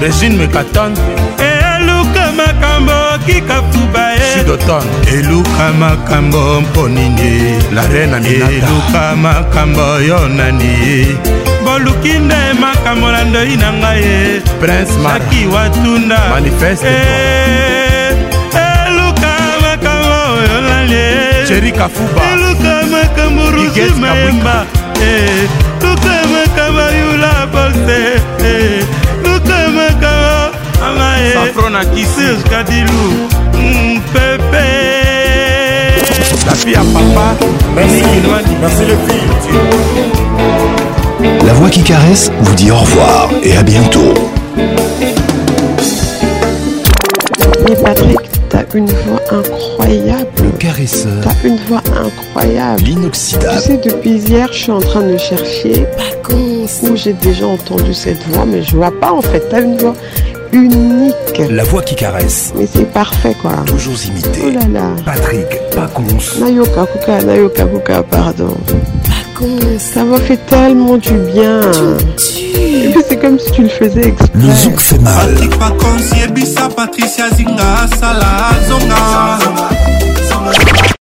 Speaker 90: régine mekatan eluka makambo kikafuba sud automne eluka makambo mponini la reine aminata eluka makambo yo nani boluki nde makambo na ndoi na ngai e prince maki watunda manifeste eh, eluka makambo yo nani cheri kafuba eluka makambo rusi mayemba eh, luka makambo yula bolse eh, luka makambo amae safronakisi kadilu La fille à papa, La voix qui caresse vous dit au revoir et à bientôt. Mais Patrick, t'as une voix incroyable. Le caresseur. T'as une voix incroyable. L'inoxydable. Tu sais, depuis hier, je suis en train de chercher. Pas Où j'ai déjà entendu cette voix, mais je vois pas en fait. T'as une voix unique. La voix qui caresse. Mais c'est parfait quoi. Toujours imité. Oh là là. Patrick Pacons. Nayoka Kuka, Nayoka Kuka, pardon. Pacons. Ça m'a fait tellement du bien. puis c'est comme si tu le faisais exprès. Le zouk fait mal. Patrick Pacons, Yébissa, Patricia Zinga, salazonga